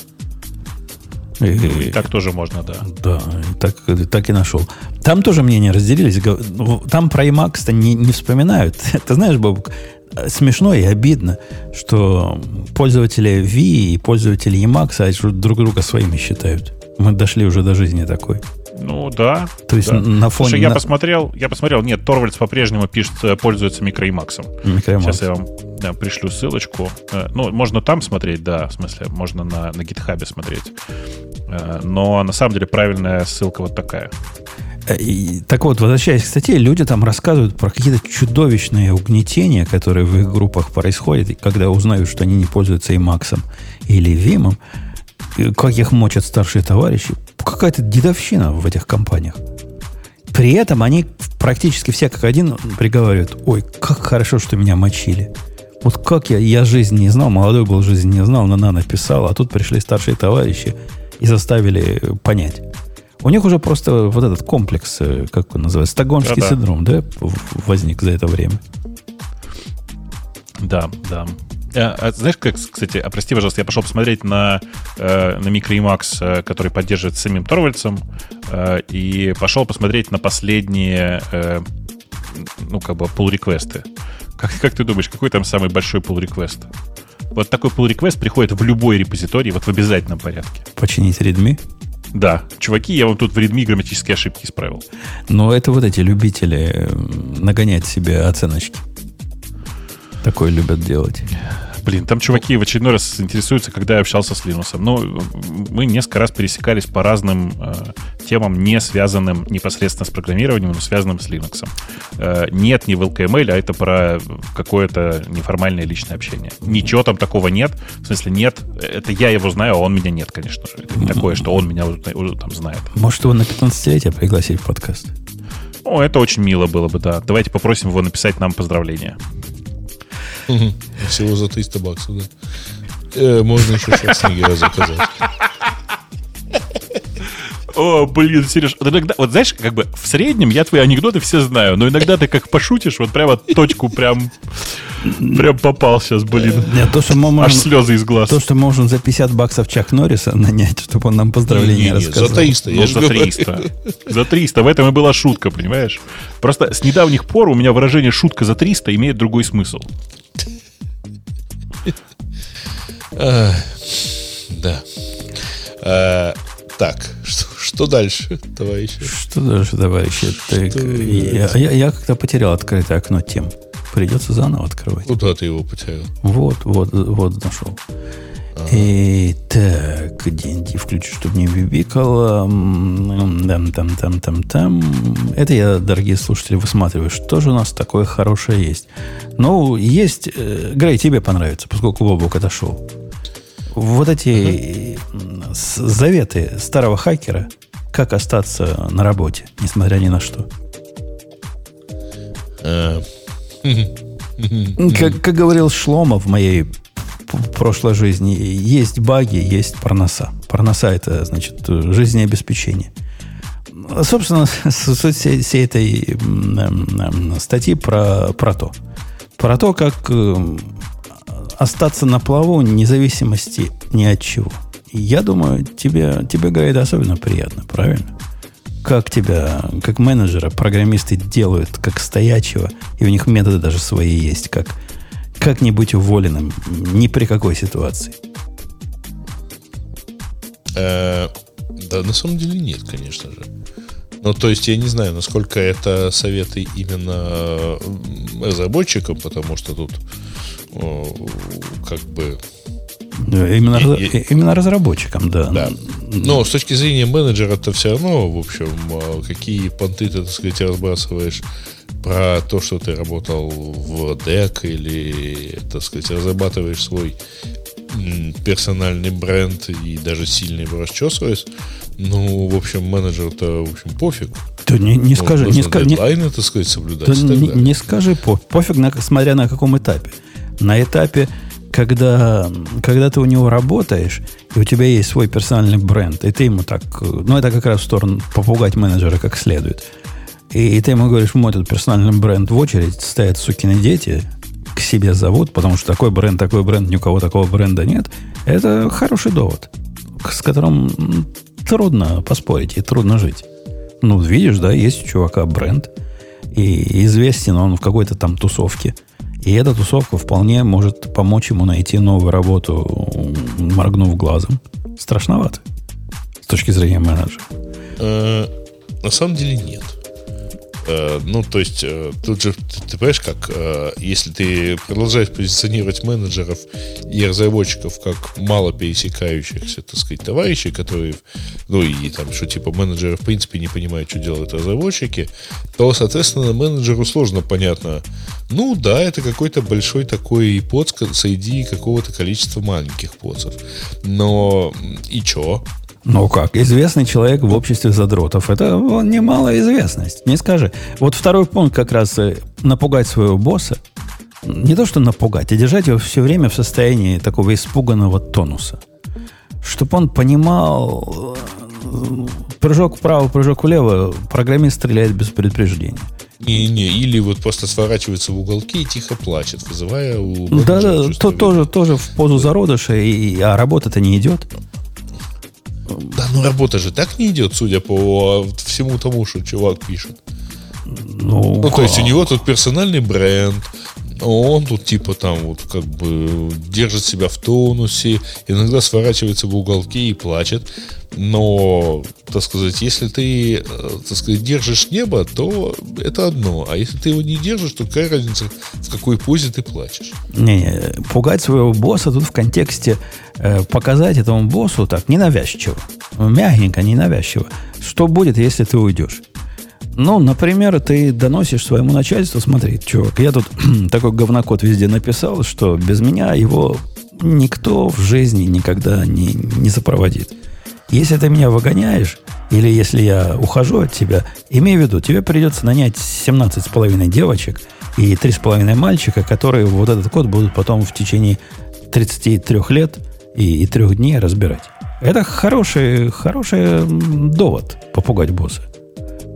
И- И так тоже можно, да. Да, и так, так и нашел. Там тоже мнения разделились. Ну, Там про emacs-то не, не вспоминают. Ты знаешь, Бабук, э, смешно и обидно, что пользователи V и пользователи Emacs а, друг друга своими считают. Мы дошли уже до жизни такой. Ну да. То есть да. на фоне... Слушай, я на- посмотрел, я посмотрел, нет, Торвальдс по-прежнему пишет, э, пользуется микроимаксом. Microemacs. Сейчас я вам да, пришлю ссылочку. Э, Ну, можно там смотреть, да, в смысле, можно на, на гитхабе смотреть. Э, Но на самом деле правильная ссылка вот такая. И- так вот, возвращаясь к статье, люди там рассказывают про какие-то чудовищные угнетения, которые в их группах происходят, и когда узнают, что они не пользуются и Максом или Вимом, как их мочат старшие товарищи. Какая-то дедовщина в этих компаниях. При этом они практически все как один приговаривают, ой, как хорошо, что меня мочили. Вот как я, я жизнь не знал, молодой был, жизнь не знал, на написал, а тут пришли старшие товарищи и заставили понять. У них уже просто вот этот комплекс, э, как он называется, стокгольмский Да-да. синдром, да, возник за это время. Да, да. А, а знаешь, как, кстати, а прости, пожалуйста, я пошел посмотреть на, э, на микроимакс, э, который поддерживает самим Торвальдсом, э, и пошел посмотреть на последние, э, ну, как бы, pull реквесты Как, как ты думаешь, какой там самый большой pull реквест Вот такой pull request приходит в любой репозиторий, вот в обязательном порядке. Починить readme? Да, чуваки, я вам тут в readme грамматические ошибки исправил. Но это вот эти любители э, нагонять себе оценочки. Такое любят делать. Блин, там чуваки в очередной раз интересуются, когда я общался с Линусом. Ну, мы несколько раз пересекались по разным э, темам, не связанным непосредственно с программированием, но связанным с Linux. Э, нет не в LKML, а это про какое-то неформальное личное общение. Ничего там такого нет. В смысле, нет. Это я его знаю, а он меня нет, конечно же. Это не такое, что он меня уже, там знает. Может, его на 15-летие пригласить в подкаст? О, это очень мило было бы, да. Давайте попросим его написать нам поздравления. Всего за 300 баксов, да. Э, можно еще Шварценеггера заказать. О, блин, Сереж, вот иногда, вот знаешь, как бы в среднем я твои анекдоты все знаю, но иногда ты как пошутишь, вот прямо точку прям, прям попал сейчас, блин. Нет, то, что мы можем, Аж слезы из глаз. то, что мы можем за 50 баксов Чак Норриса нанять, чтобы он нам поздравления Не-не-не, рассказал. За 300, Ну, я же за говорю. 300. За 300. В этом и была шутка, понимаешь? Просто с недавних пор у меня выражение «шутка за 300» имеет другой смысл. Да. А, Так, что, что дальше, товарищи? Что дальше, товарищи? Так, Что я, я- я как-то потерял открытое окно тем. Придется заново открывать. Куда ты его потерял? Вот, вот, вот нашел. И так, деньги включу, чтобы не бибикало. Там, там, там, там, там. Это я, дорогие слушатели, высматриваю, что же у нас такое хорошее есть. Ну, есть... э, Грей, тебе понравится, поскольку Бобок отошел. Вот эти с- заветы старого хакера, как остаться на работе, несмотря ни на что. А, Как, как говорил Шлома в моей прошлой жизни, есть баги, есть парноса. Парноса – это, значит, жизнеобеспечение. Собственно, суть всей, этой статьи про, про то. Про то, как м, остаться на плаву независимости ни от чего. Я думаю, тебе, тебе Гайда, особенно приятно, правильно? Как тебя, как менеджера, программисты делают как стоячего, и у них методы даже свои есть, как, как не быть уволенным ни при какой ситуации. э, Да, на самом деле нет, конечно же. Ну, то есть я не знаю, насколько это советы именно м, разработчикам, потому что тут как бы Именно, И- раз- и- именно разработчикам, да. Да. Но с точки зрения менеджера, то все равно, в общем, э, какие понты ты, так сказать, разбрасываешь про то, что ты работал в DEC или, так сказать, разрабатываешь свой персональный бренд и даже сильно его расчесываешь, ну, в общем, менеджеру-то, в общем, пофиг. То не, не Ну, скажи, не, нужно ска- не- дедлайны, так сказать, соблюдать то не, не скажи по, пофиг, на, смотря на каком этапе. На этапе, когда, когда ты у него работаешь, и у тебя есть свой персональный бренд, и ты ему так, ну, это как раз в сторону попугать менеджера как следует. И, ты ему говоришь, мой этот персональный бренд в очередь стоят сукины дети, к себе зовут, потому что такой бренд, такой бренд, ни у кого такого бренда нет. Это хороший довод, с которым трудно поспорить и трудно жить. Ну, видишь, да, есть у чувака бренд, и известен он в какой-то там тусовке. И эта тусовка вполне может помочь ему найти новую работу, моргнув глазом. Страшновато. С точки зрения менеджера. Э, На самом деле нет. Э, Ну, то есть, э, тут же, ты, ты понимаешь, как, э, если ты продолжаешь позиционировать менеджеров и разработчиков как мало пересекающихся, так сказать, товарищей, которые, ну, и там, что типа менеджеры в принципе не понимают, что делают разработчики, то, соответственно, менеджеру сложно понятно, ну, да, это какой-то большой такой поц среди какого-то количества маленьких поцев. Но и чё? Ну как, известный человек в обществе задротов. Это ну, немалая известность. Не скажи. Вот второй пункт как раз э, напугать своего босса. Не то, что напугать, а держать его все время в состоянии такого испуганного тонуса. Чтобы он понимал, э, прыжок вправо, прыжок влево, программист стреляет без предупреждения. Не-не, или вот просто сворачивается в уголки и тихо плачет, вызывая у Да, да, то, тоже, тоже в позу зародыша, и, а работа-то не идет. Да, ну работа же так не идет, судя по всему тому, что чувак пишет. Ну, Ну, то есть у него тут персональный бренд, он тут типа там вот как бы держит себя в тонусе, иногда сворачивается в уголки и плачет. Но, так сказать, если ты, э, так сказать, держишь небо, то это одно. А если ты его не держишь, то какая разница, в какой позе ты плачешь? Не-не, пугать своего босса тут в контексте э, показать этому боссу так ненавязчиво, мягенько, ненавязчиво. Что будет, если ты уйдешь? Ну, например, ты доносишь своему начальству, смотри, чувак, я тут такой говнокод везде написал, что без меня его никто в жизни никогда не, не сопроводит. Если ты меня выгоняешь, или если я ухожу от тебя, имей в виду, тебе придется нанять 17,5 девочек и 3,5 мальчика, которые вот этот код будут потом в течение 33 лет и, и 3 дней разбирать. Это хороший, хороший довод попугать босса.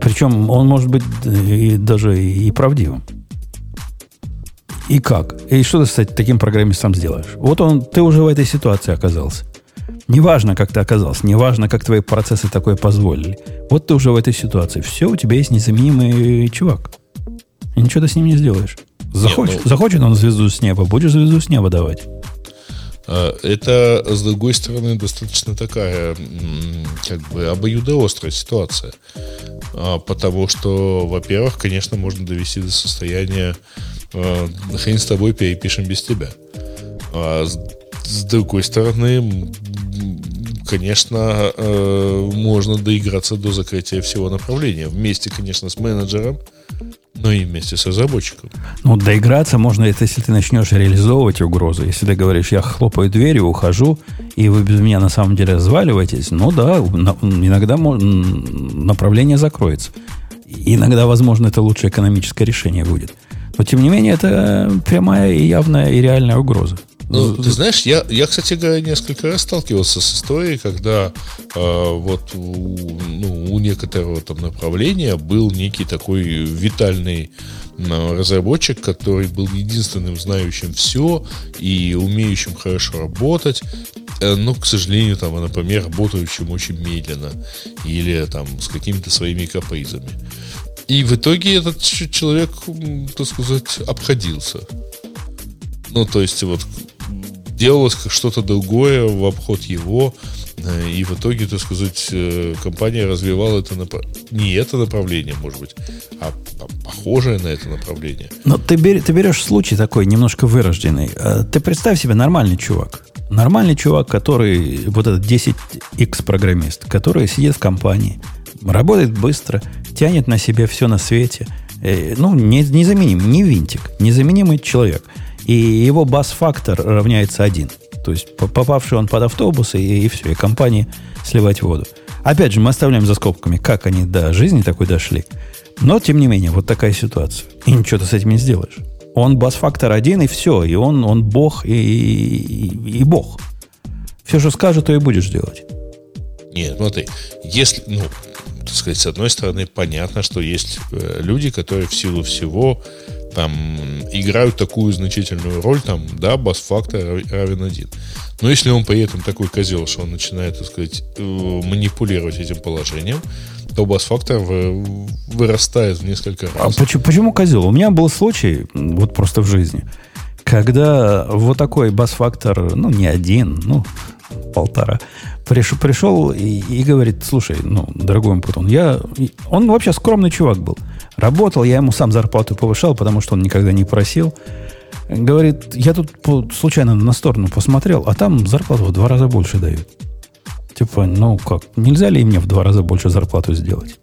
Причем он может быть и даже и правдивым. И как? И что ты, кстати, таким программистом сделаешь? Вот он, ты уже в этой ситуации оказался. Неважно, как ты оказался, неважно, как твои процессы такое позволили. Вот ты уже в этой ситуации. Все, у тебя есть незаменимый чувак. И ничего ты с ним не сделаешь. Захочет, Нет, ну... захочет он звезду с неба, будешь звезду с неба давать. А, это, с другой стороны, достаточно такая, как бы, обоюдоострая ситуация. А, потому что, во-первых, конечно, можно довести до состояния а, хрен с тобой перепишем без тебя. А с другой стороны, конечно, можно доиграться до закрытия всего направления. Вместе, конечно, с менеджером, но и вместе с разработчиком. Ну, доиграться можно, это если ты начнешь реализовывать угрозу. Если ты говоришь, я хлопаю дверью, ухожу, и вы без меня на самом деле разваливаетесь, ну да, иногда направление закроется. Иногда, возможно, это лучшее экономическое решение будет. Но, тем не менее, это прямая и явная и реальная угроза. Ну, ты знаешь, я, я, кстати говоря, несколько раз сталкивался с историей, когда э, вот у, ну, у некоторого там направления был некий такой витальный э, разработчик, который был единственным знающим все и умеющим хорошо работать, э, но, к сожалению, там, например, работающим очень медленно или там с какими-то своими капризами. И в итоге этот человек, так сказать, обходился. Ну, то есть, вот делалось что-то другое в обход его, э, и в итоге, так сказать, э, компания развивала это направ... не это направление, может быть, а похожее на это направление. Но ты, бер... ты берешь случай такой, немножко вырожденный. Э, ты представь себе нормальный чувак. Нормальный чувак, который, вот этот 10x программист, который сидит в компании, работает быстро, тянет на себе все на свете. Ну, не, незаменим, не винтик, незаменимый человек – и его бас-фактор равняется 1. То есть попавший он под автобус, и, и все, и компании сливать воду. Опять же, мы оставляем за скобками, как они до жизни такой дошли. Но, тем не менее, вот такая ситуация. И ничего ты с этим не сделаешь. Он бас-фактор один, и все. И он, он бог, и, и, и бог. Все, что скажет, то и будешь делать. Нет, смотри, если, ну, так сказать, с одной стороны, понятно, что есть э, люди, которые в силу всего там играют такую значительную роль, там, да, бас-фактор равен один. Но если он при этом такой козел, что он начинает, так сказать, э, манипулировать этим положением, то бас-фактор вырастает в несколько раз. А почему, почему козел? У меня был случай, вот просто в жизни, когда вот такой бас-фактор, ну, не один, ну, полтора, пришел, пришел и, и говорит, слушай, ну, дорогой Умпутун, я... Он вообще скромный чувак был. Работал, я ему сам зарплату повышал, потому что он никогда не просил. Говорит, я тут случайно на сторону посмотрел, а там зарплату в два раза больше дают. Типа, ну как, нельзя ли мне в два раза больше зарплату сделать?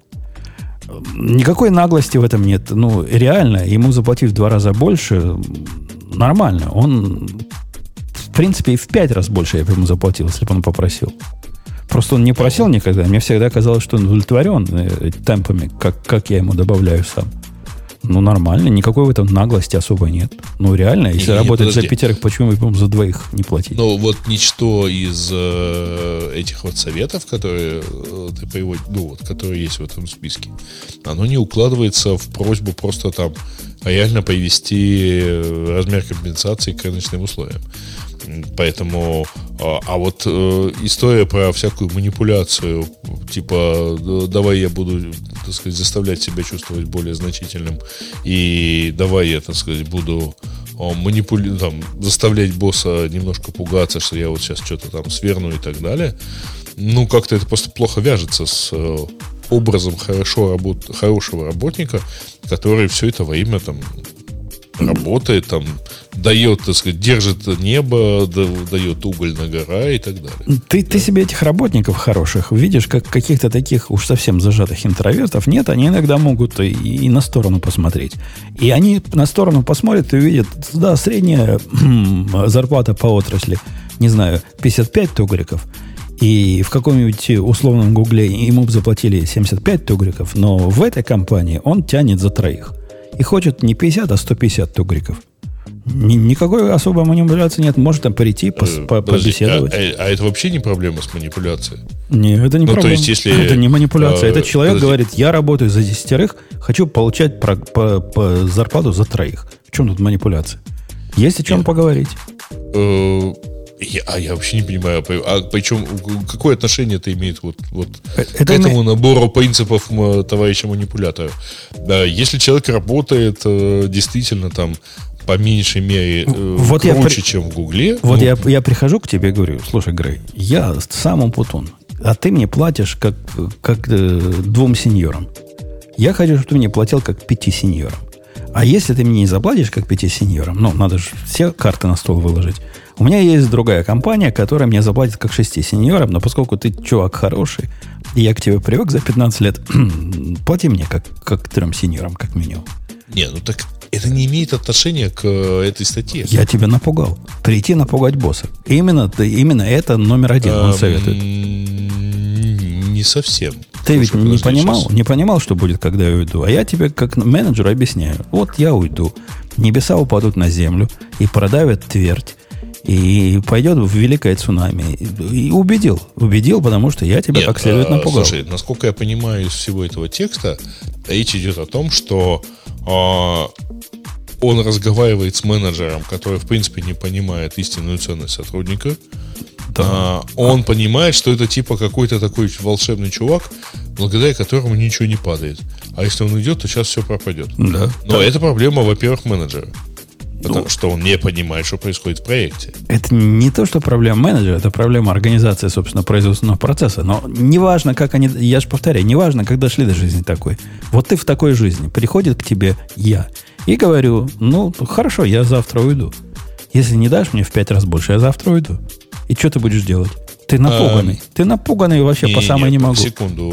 Никакой наглости в этом нет. Ну, реально, ему заплатив в два раза больше, нормально. Он, в принципе, и в пять раз больше я бы ему заплатил, если бы он попросил. Просто он не просил никогда. Мне всегда казалось, что он удовлетворен э, темпами, как, как я ему добавляю сам. Ну, нормально, никакой в этом наглости особо нет. Ну, реально, если не, работать не, за пятерых, почему бы за двоих не платить? Ну, вот ничто из э, этих вот советов, которые э, ты приводишь, ну, вот, которые есть в этом списке, оно не укладывается в просьбу просто там реально привести э, размер компенсации к рыночным условиям. Поэтому, а, а вот э, история про всякую манипуляцию, типа, давай я буду, так сказать, заставлять себя чувствовать более значительным, и давай я, так сказать, буду а, манипули... там, заставлять босса немножко пугаться, что я вот сейчас что-то там сверну и так далее, ну, как-то это просто плохо вяжется с э, образом хорошо работ... хорошего работника, который все это время там работает, там, дает, так сказать, держит небо, дает уголь на гора и так далее. Ты, да? ты себе этих работников хороших видишь, как каких-то таких уж совсем зажатых интровертов? Нет, они иногда могут и, и на сторону посмотреть. И они на сторону посмотрят и увидят, да, средняя зарплата по отрасли, не знаю, 55 тугриков, и в каком-нибудь условном гугле ему заплатили 75 тугриков, но в этой компании он тянет за троих. И хочет не 50, а 150 тугриков. Ни, никакой особой манипуляции нет. Может там прийти, пос, э, по, Подожди, побеседовать. А, а, а это вообще не проблема с манипуляцией? Нет, это не ну, проблема. То есть, если, это не манипуляция. А, это человек подожди. говорит, я работаю за десятерых, хочу получать про, по, по зарплату за троих. В чем тут манипуляция? Есть о чем нет. поговорить. Э, я, а я вообще не понимаю, а причем какое отношение это имеет вот, вот э, это к этому мы... набору принципов товарища манипулятора? Да, если человек работает действительно там по меньшей мере э, вот круче, я, чем в Гугле. Вот ну, я, я прихожу к тебе и говорю, слушай, Грей, я сам Умпутун, а ты мне платишь как, как э, двум сеньорам. Я хочу, чтобы ты мне платил как пяти сеньорам. А если ты мне не заплатишь как пяти сеньорам, ну, надо же все карты на стол выложить. У меня есть другая компания, которая мне заплатит как шести сеньорам, но поскольку ты чувак хороший, и я к тебе привык за 15 лет, плати мне как, как трем сеньорам, как минимум. Не, ну так это не имеет отношения к э, этой статье. Я тебя напугал. Прийти напугать босса. Именно, именно это номер один он советует. Не совсем. Ты ведь не понимал, сейчас. не понимал, что будет, когда я уйду. А я тебе как менеджер объясняю. Вот я уйду. Небеса упадут на землю и продавят твердь. И пойдет в великое цунами. И убедил. Убедил, потому что я тебя Нет, как следует а, напугал. Слушай, насколько я понимаю из всего этого текста, речь идет о том, что он разговаривает с менеджером, который, в принципе, не понимает истинную ценность сотрудника. Да. А, он а. понимает, что это типа какой-то такой волшебный чувак, благодаря которому ничего не падает. А если он уйдет, то сейчас все пропадет. Да. Но да. это проблема, во-первых, менеджера. Потому ну, что он не понимает, что происходит в проекте. Это не то, что проблема менеджера, это проблема организации, собственно, производственного процесса. Но неважно, как они... Я же повторяю, неважно, как дошли до жизни такой. Вот ты в такой жизни. Приходит к тебе я. И говорю, ну, хорошо, я завтра уйду. Если не дашь мне в пять раз больше, я завтра уйду. И что ты будешь делать? Ты напуганный. А, ты напуганный вообще не, по самой не, не могу. Секунду.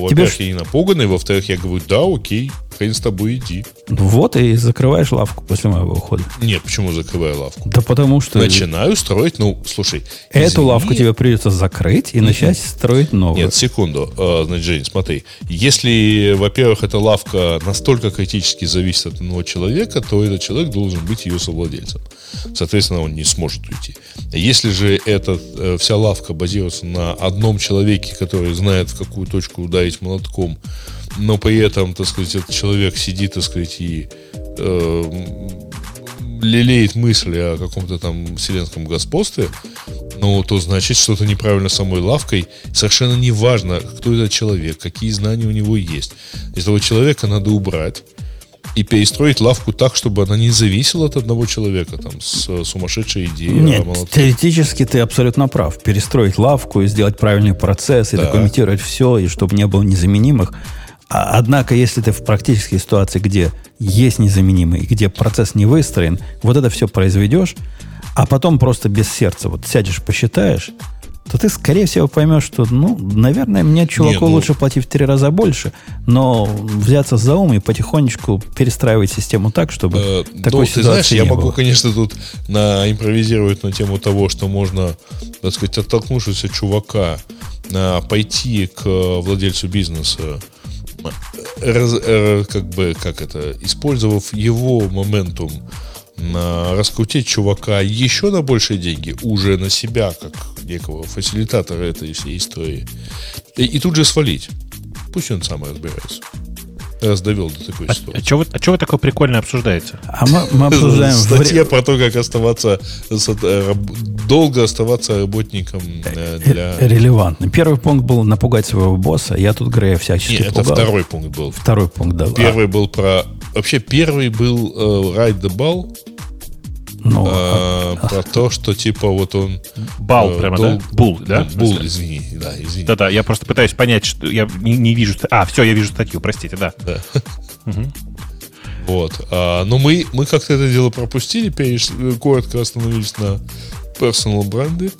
Во-первых, я не напуганный. Во-вторых, я говорю, да, окей, хрен с тобой иди. Вот и закрываешь лавку после моего ухода. Нет, почему закрываю лавку? Да потому что... Начинаю строить, ну, слушай... Эту извини. лавку тебе придется закрыть и начать строить новую. Нет, секунду. А, значит, Жень, смотри. Если, во-первых, эта лавка настолько критически зависит от одного человека, то этот человек должен быть ее совладельцем. Соответственно, он не сможет уйти. Если же эта э, вся лавка базируется на одном человеке, который знает, в какую точку ударить молотком, но при этом, так сказать, этот человек сидит, так сказать, и э, лелеет мысли о каком-то там вселенском господстве, ну, то значит что-то неправильно с самой лавкой. Совершенно не важно, кто этот человек, какие знания у него есть. Этого человека надо убрать и перестроить лавку так, чтобы она не зависела от одного человека, там, с сумасшедшей идеей. Нет, теоретически ты абсолютно прав. Перестроить лавку и сделать правильный процесс, и да. документировать все, и чтобы не было незаменимых. А, однако, если ты в практической ситуации, где есть незаменимый, где процесс не выстроен, вот это все произведешь, а потом просто без сердца вот сядешь, посчитаешь, то ты, скорее всего, поймешь, что, ну, наверное, мне чуваку Не, ну... лучше платить в три раза больше, но взяться за ум и потихонечку перестраивать систему так, чтобы э, такой ну, ситуации ты знаешь, я могу, конечно, тут на, импровизировать на тему того, что можно, так сказать, оттолкнувшись от чувака, на, пойти к владельцу бизнеса, раз, э, как бы, как это, использовав его моментум, раскрутить чувака еще на большие деньги, уже на себя, как некого фасилитатора этой всей истории, и, и тут же свалить. Пусть он сам разбирается. Раз довел до такой а, ситуации. А что вы, а вы такое прикольное обсуждаете? А мы, мы обсуждаем... Статья про то, как оставаться... Э, долго оставаться работником э, для... Релевантно. Первый пункт был напугать своего босса. Я тут Грея всячески Нет, это второй пункт был. Второй пункт, да. Первый был про... Вообще, первый был uh, Ride the Ball, Ну, а, про то, что типа вот он... Бал э, прямо, дол- да? Бул, да? Ну, Бул, извини, да, извини. Да-да, я просто пытаюсь понять, что я не, не вижу... А, все, я вижу статью, простите, да. Да. Вот. А, но мы, мы как-то это дело пропустили, переш... коротко остановились на personal бренды,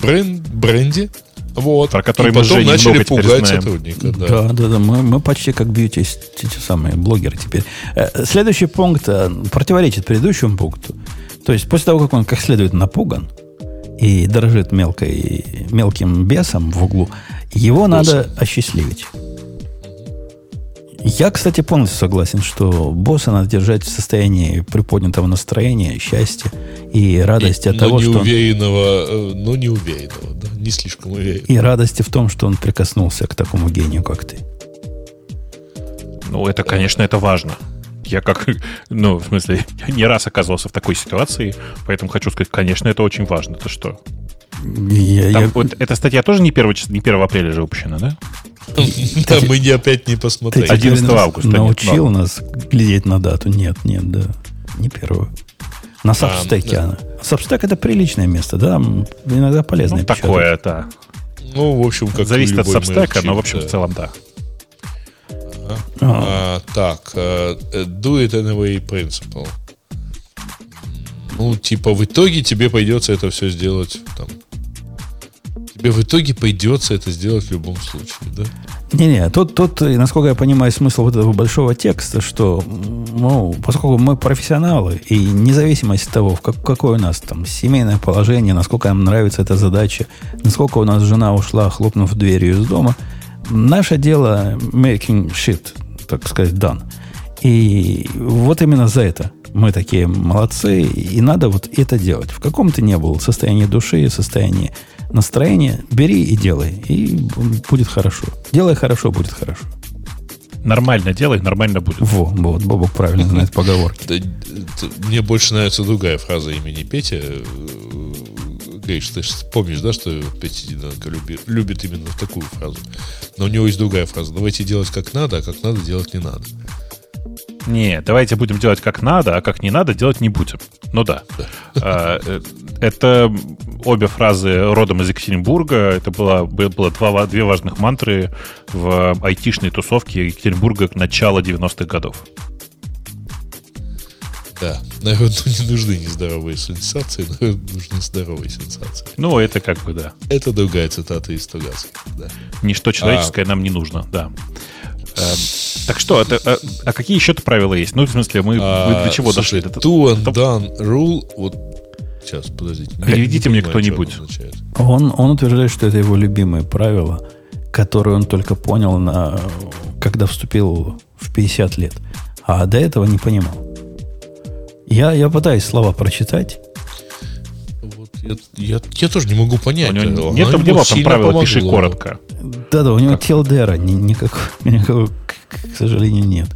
бренд, бренде. Вот. Про который И мы потом начали пугать знаем. сотрудника. Да. Да, да, да. Мы, мы почти как бьюти, эти самые блогеры теперь. Э, Следующий пункт э, противоречит предыдущему пункту. То есть после того, как он как следует напуган и дрожит мелкой, мелким бесом в углу, его надо осчастливить. Я, кстати, полностью согласен, что босса надо держать в состоянии приподнятого настроения, счастья и радости от но того, что он неуверенного, э, но неуверенного, не слишком уверенного. и радости в том, что он прикоснулся к такому гению, как ты. Ну, это, конечно, это важно. Я как, ну, в смысле, я не раз оказывался в такой ситуации, поэтому хочу сказать, конечно, это очень важно. Это что? Я- Там я- вот эта статья тоже не 1, не 1 апреля же выпущена, да? Да, мы не опять не посмотрели. теперь 11 нас августа, научил нас глядеть на дату. Нет, нет, да. Не первую. На Сабстеке да. она. Сабстек это приличное место, да, иногда полезно. Ну, такое, да. Ну, в общем, как Зависит от сабстека, но, в общем, да. в целом, да. А, так, э, э, do it anyway principle. Ну, типа, в итоге тебе придется это все сделать там. Тебе в итоге придется это сделать в любом случае, да? Не-не, тут, тут, и, насколько я понимаю, смысл вот этого большого текста, что, ну, поскольку мы профессионалы, и независимость от того, в как- какое у нас там семейное положение, насколько нам нравится эта задача, насколько у нас жена ушла, хлопнув дверью из дома, наше дело making shit, так сказать, done. И вот именно за это мы такие молодцы, и надо вот это делать. В каком ты не был состоянии души, состоянии настроения, бери и делай, и будет хорошо. Делай хорошо, будет хорошо. Нормально делай, нормально будет. Во, вот, Бобок правильно знает поговорки. Э, Мне больше нравится другая фраза имени Петя. Э, Гриш, ты помнишь, да, что Петя Диденко любит, любит именно такую фразу. Но у него есть другая фраза. Давайте делать как надо, а как надо делать не надо. Не, давайте будем делать как надо, а как не надо, делать не будем. Ну да. А, Это обе фразы родом из Екатеринбурга. Это было, было два, ва- две важных мантры в айтишной тусовке Екатеринбурга начала 90-х годов. Да, наверное, не нужны нездоровые сенсации, наверное, нужны здоровые сенсации. Ну, это как бы, да. Это другая цитата из Тугаса. Да. Ничто человеческое нам не нужно, да. Эм, Так что, это, а, а какие еще-то правила есть? Ну, в смысле, мы, мы А, для чего слушай, дошли? Two and это- done rule. Вот сейчас, подождите. Переведите не мне кто-нибудь. Он, он утверждает, что это его любимое правило, которое он только понял, на, когда вступил в 50 лет. А до этого не понимал. Я, я пытаюсь слова прочитать. Вот я, я, я тоже не могу понять. У него этого. нет там дела, там сильно правила пиши помогло. коротко. Да-да, у него телдера ни- никакого, никакого, к, к сожалению, нет.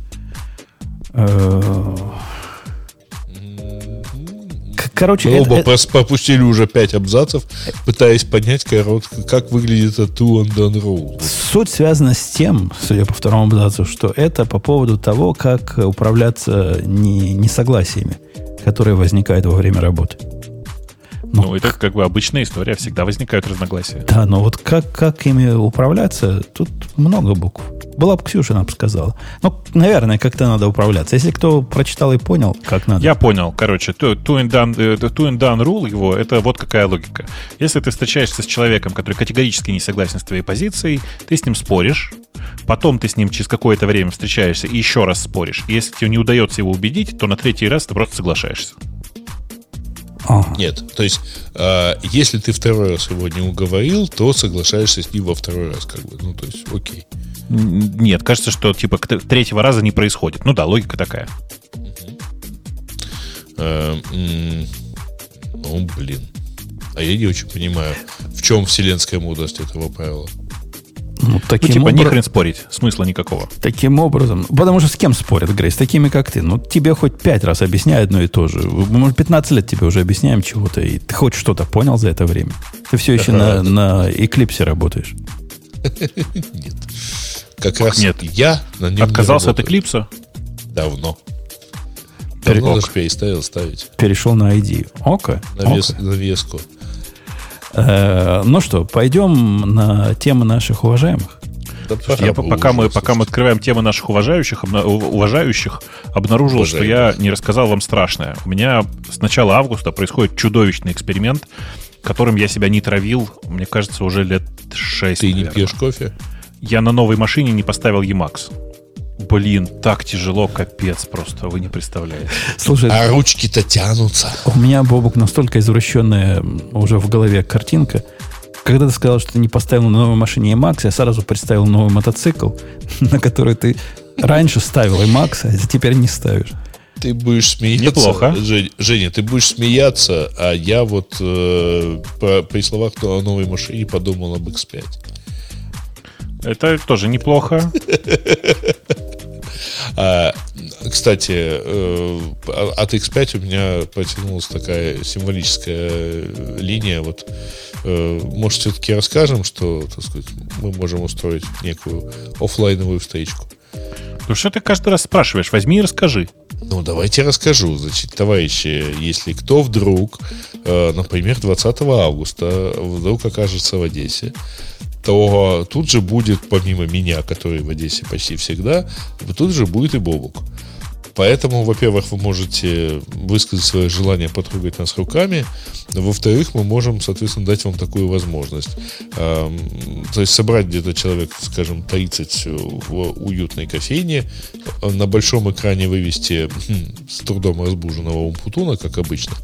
Короче, Мы это- оба это- пропустили уже пять абзацев, пытаясь понять, коротко, как выглядит это and done rule. Суть связана с тем, судя по второму абзацу, что это по поводу того, как управляться не, несогласиями, которые возникают во время работы. Ну, это как бы обычная история, всегда возникают разногласия. Да, но вот как, как ими управляться, тут много букв. Была бы Ксюша нам сказала. Ну, наверное, как-то надо управляться. Если кто прочитал и понял, как надо. Я понял. Короче, two two and, done, э, two and done rule его, это вот какая логика. Если ты встречаешься с человеком, который категорически не согласен с твоей позицией, ты с ним споришь, потом ты с ним через какое-то время встречаешься и еще раз споришь. И если тебе не удается его убедить, то на третий раз ты просто соглашаешься. Ага. Нет, то есть, э, если ты второй раз его не уговорил, то соглашаешься с ним во второй раз, как бы. Ну, то есть, окей. Нет, кажется, что типа третьего раза не происходит. Ну да, логика такая. Э, ну, блин. А я не очень понимаю, в чем вселенская мудрость этого правила. Ну, Ну, таким, типа, обра- не хрен спорить, смысла никакого. таким образом. Потому что с кем спорят, Грейс? С такими, как ты. Ну, тебе хоть пять раз объясняют одно и то же. Может, 15 лет тебе уже объясняем чего-то, и ты хоть что-то понял за это время. Ты все еще на, на Эклипсе работаешь. Нет. Как раз нет? я на нем не Отказался от. Эклипса? Давно. давно даже переставил ставить. Перешел на ID. Ока. На, вес, на веску. Э, ну что, пойдем на темы наших уважаемых. Да я, пока, мы, пока мы открываем темы наших уважающих, обна- уважающих, обнаружил, что я не рассказал вам страшное. У меня с начала августа происходит чудовищный эксперимент, которым я себя не травил, мне кажется, уже лет 6. Ты не пьешь кофе? Я на новой машине не поставил Emax. Блин, так тяжело, капец просто, вы не представляете. Слушай, А ручки-то тянутся. у меня, Бобук, настолько извращенная уже в голове картинка. Когда ты сказал, что ты не поставил на новой машине Emax, я сразу представил новый мотоцикл, на который ты раньше ставил Emax, а теперь не ставишь. Ты будешь смеяться. Неплохо. Жень- Женя, ты будешь смеяться, а я вот э, по- при словах о новой машине подумал об X5. Это тоже неплохо. А, кстати, э, от X5 у меня потянулась такая символическая линия. Вот, э, может, все-таки расскажем, что, так сказать, мы можем устроить некую оффлайновую встречку. Ну что ты каждый раз спрашиваешь? Возьми и расскажи. Ну, давайте расскажу. Значит, товарищи, если кто вдруг, э, например, 20 августа вдруг окажется в Одессе, то тут же будет, помимо меня, который в Одессе почти всегда, тут же будет и Бобук. Поэтому, во-первых, вы можете высказать свое желание потрогать нас руками. Во-вторых, мы можем, соответственно, дать вам такую возможность. Эм, То есть собрать где-то человек, скажем, 30 в уютной кофейне, э, на большом экране вывести хм, с трудом разбуженного умпутуна, как обычно,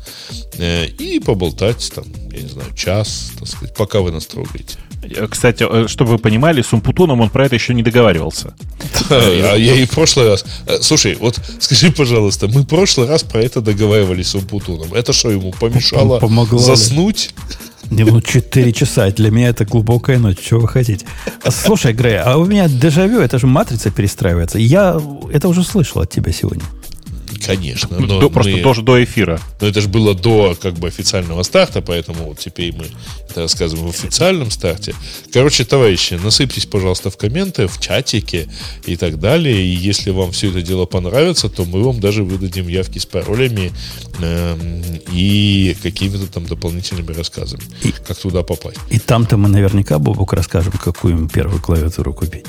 э, и поболтать там, я не знаю, час, так сказать, пока вы нас трогаете. Э, Кстати, э, чтобы вы понимали, с Умпутуном он про это еще не договаривался. А я и в прошлый раз... Э, Слушай, вот скажи, пожалуйста, мы в прошлый раз про это договаривались с Умпутуном. Это что, ему помешало Помогло заснуть? Не, ну 4 часа. Для меня это глубокая ночь. Чего вы хотите? А, Слушай, Грей, а у меня дежавю, это же матрица перестраивается. Я это уже слышал от тебя сегодня. Конечно. Но, До- просто мы- тоже до эфира. но это же было до как бы официального старта, поэтому вот теперь мы это рассказываем в официальном старте. Короче, товарищи, насыпьтесь, пожалуйста, в комменты, в чатике и так далее. И если вам все это дело понравится, то мы вам даже выдадим явки с паролями эм, и какими-то там дополнительными рассказами, И- как туда попасть. И там-то мы наверняка, Бобук, расскажем, какую им первую клавиатуру купить.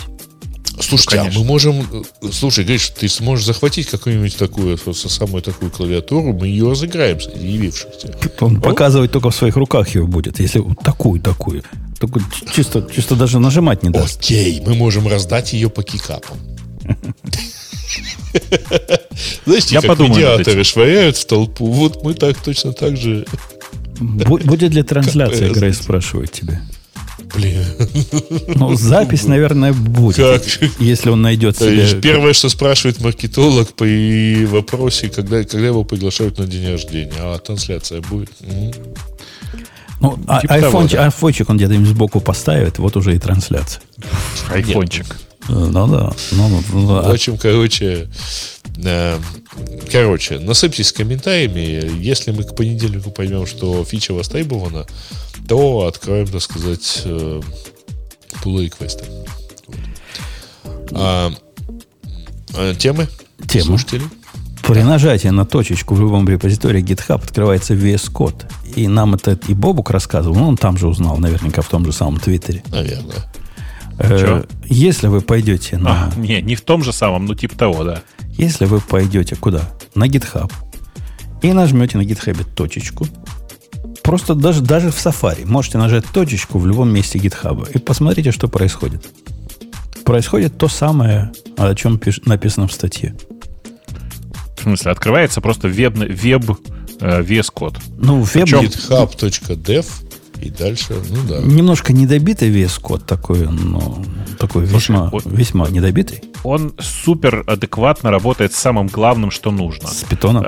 Слушайте, а конечно. мы можем... э, Слушай, Гриш, ты сможешь захватить какую-нибудь такую, самую такую клавиатуру, мы ее разыграем среди явившихся. Он показывать только в своих руках ее будет, если вот такую, такую. Только чисто, чисто даже нажимать не даст. Окей, мы можем раздать ее по кикапам. Знаете, Я как медиаторы швыряют в толпу, вот мы так точно так же... Бу- Будет ли трансляция, Грей спрашивает тебя. Блин. Ну, запись, наверное, будет. Как? Если он найдет себе... Первое, что спрашивает маркетолог при вопросе, когда, когда его приглашают на день рождения. А трансляция будет? Ну, а- типа того, айфончик, да. айфончик он где-то им сбоку поставит, вот уже и трансляция. Айфончик. Ну да. Ну, ну, ну, В а- общем, короче, э, короче, насыпьтесь комментариями. Если мы к понедельнику поймем, что фича востребована, то откроем, так сказать, э, пулы реквесты. А, а, темы? Темы. Слушатели? При нажатии на точечку в любом репозитории GitHub открывается VS Code. И нам это и Бобук рассказывал, ну, он там же узнал, наверняка, в том же самом Твиттере. Наверное. Э, Чё? если вы пойдете на... А, не, не в том же самом, ну типа того, да. Если вы пойдете куда? На GitHub. И нажмете на GitHub точечку. Просто даже, даже в Safari можете нажать точечку в любом месте GitHub. И посмотрите, что происходит. Происходит то самое, о чем пиш- написано в статье. В смысле, открывается просто веб, веб э, Code. Ну, веб github.dev и дальше, ну да. немножко недобитый Code такой, но такой Слушай, весьма, вот- весьма недобитый. Он супер адекватно работает с самым главным, что нужно. С питоном.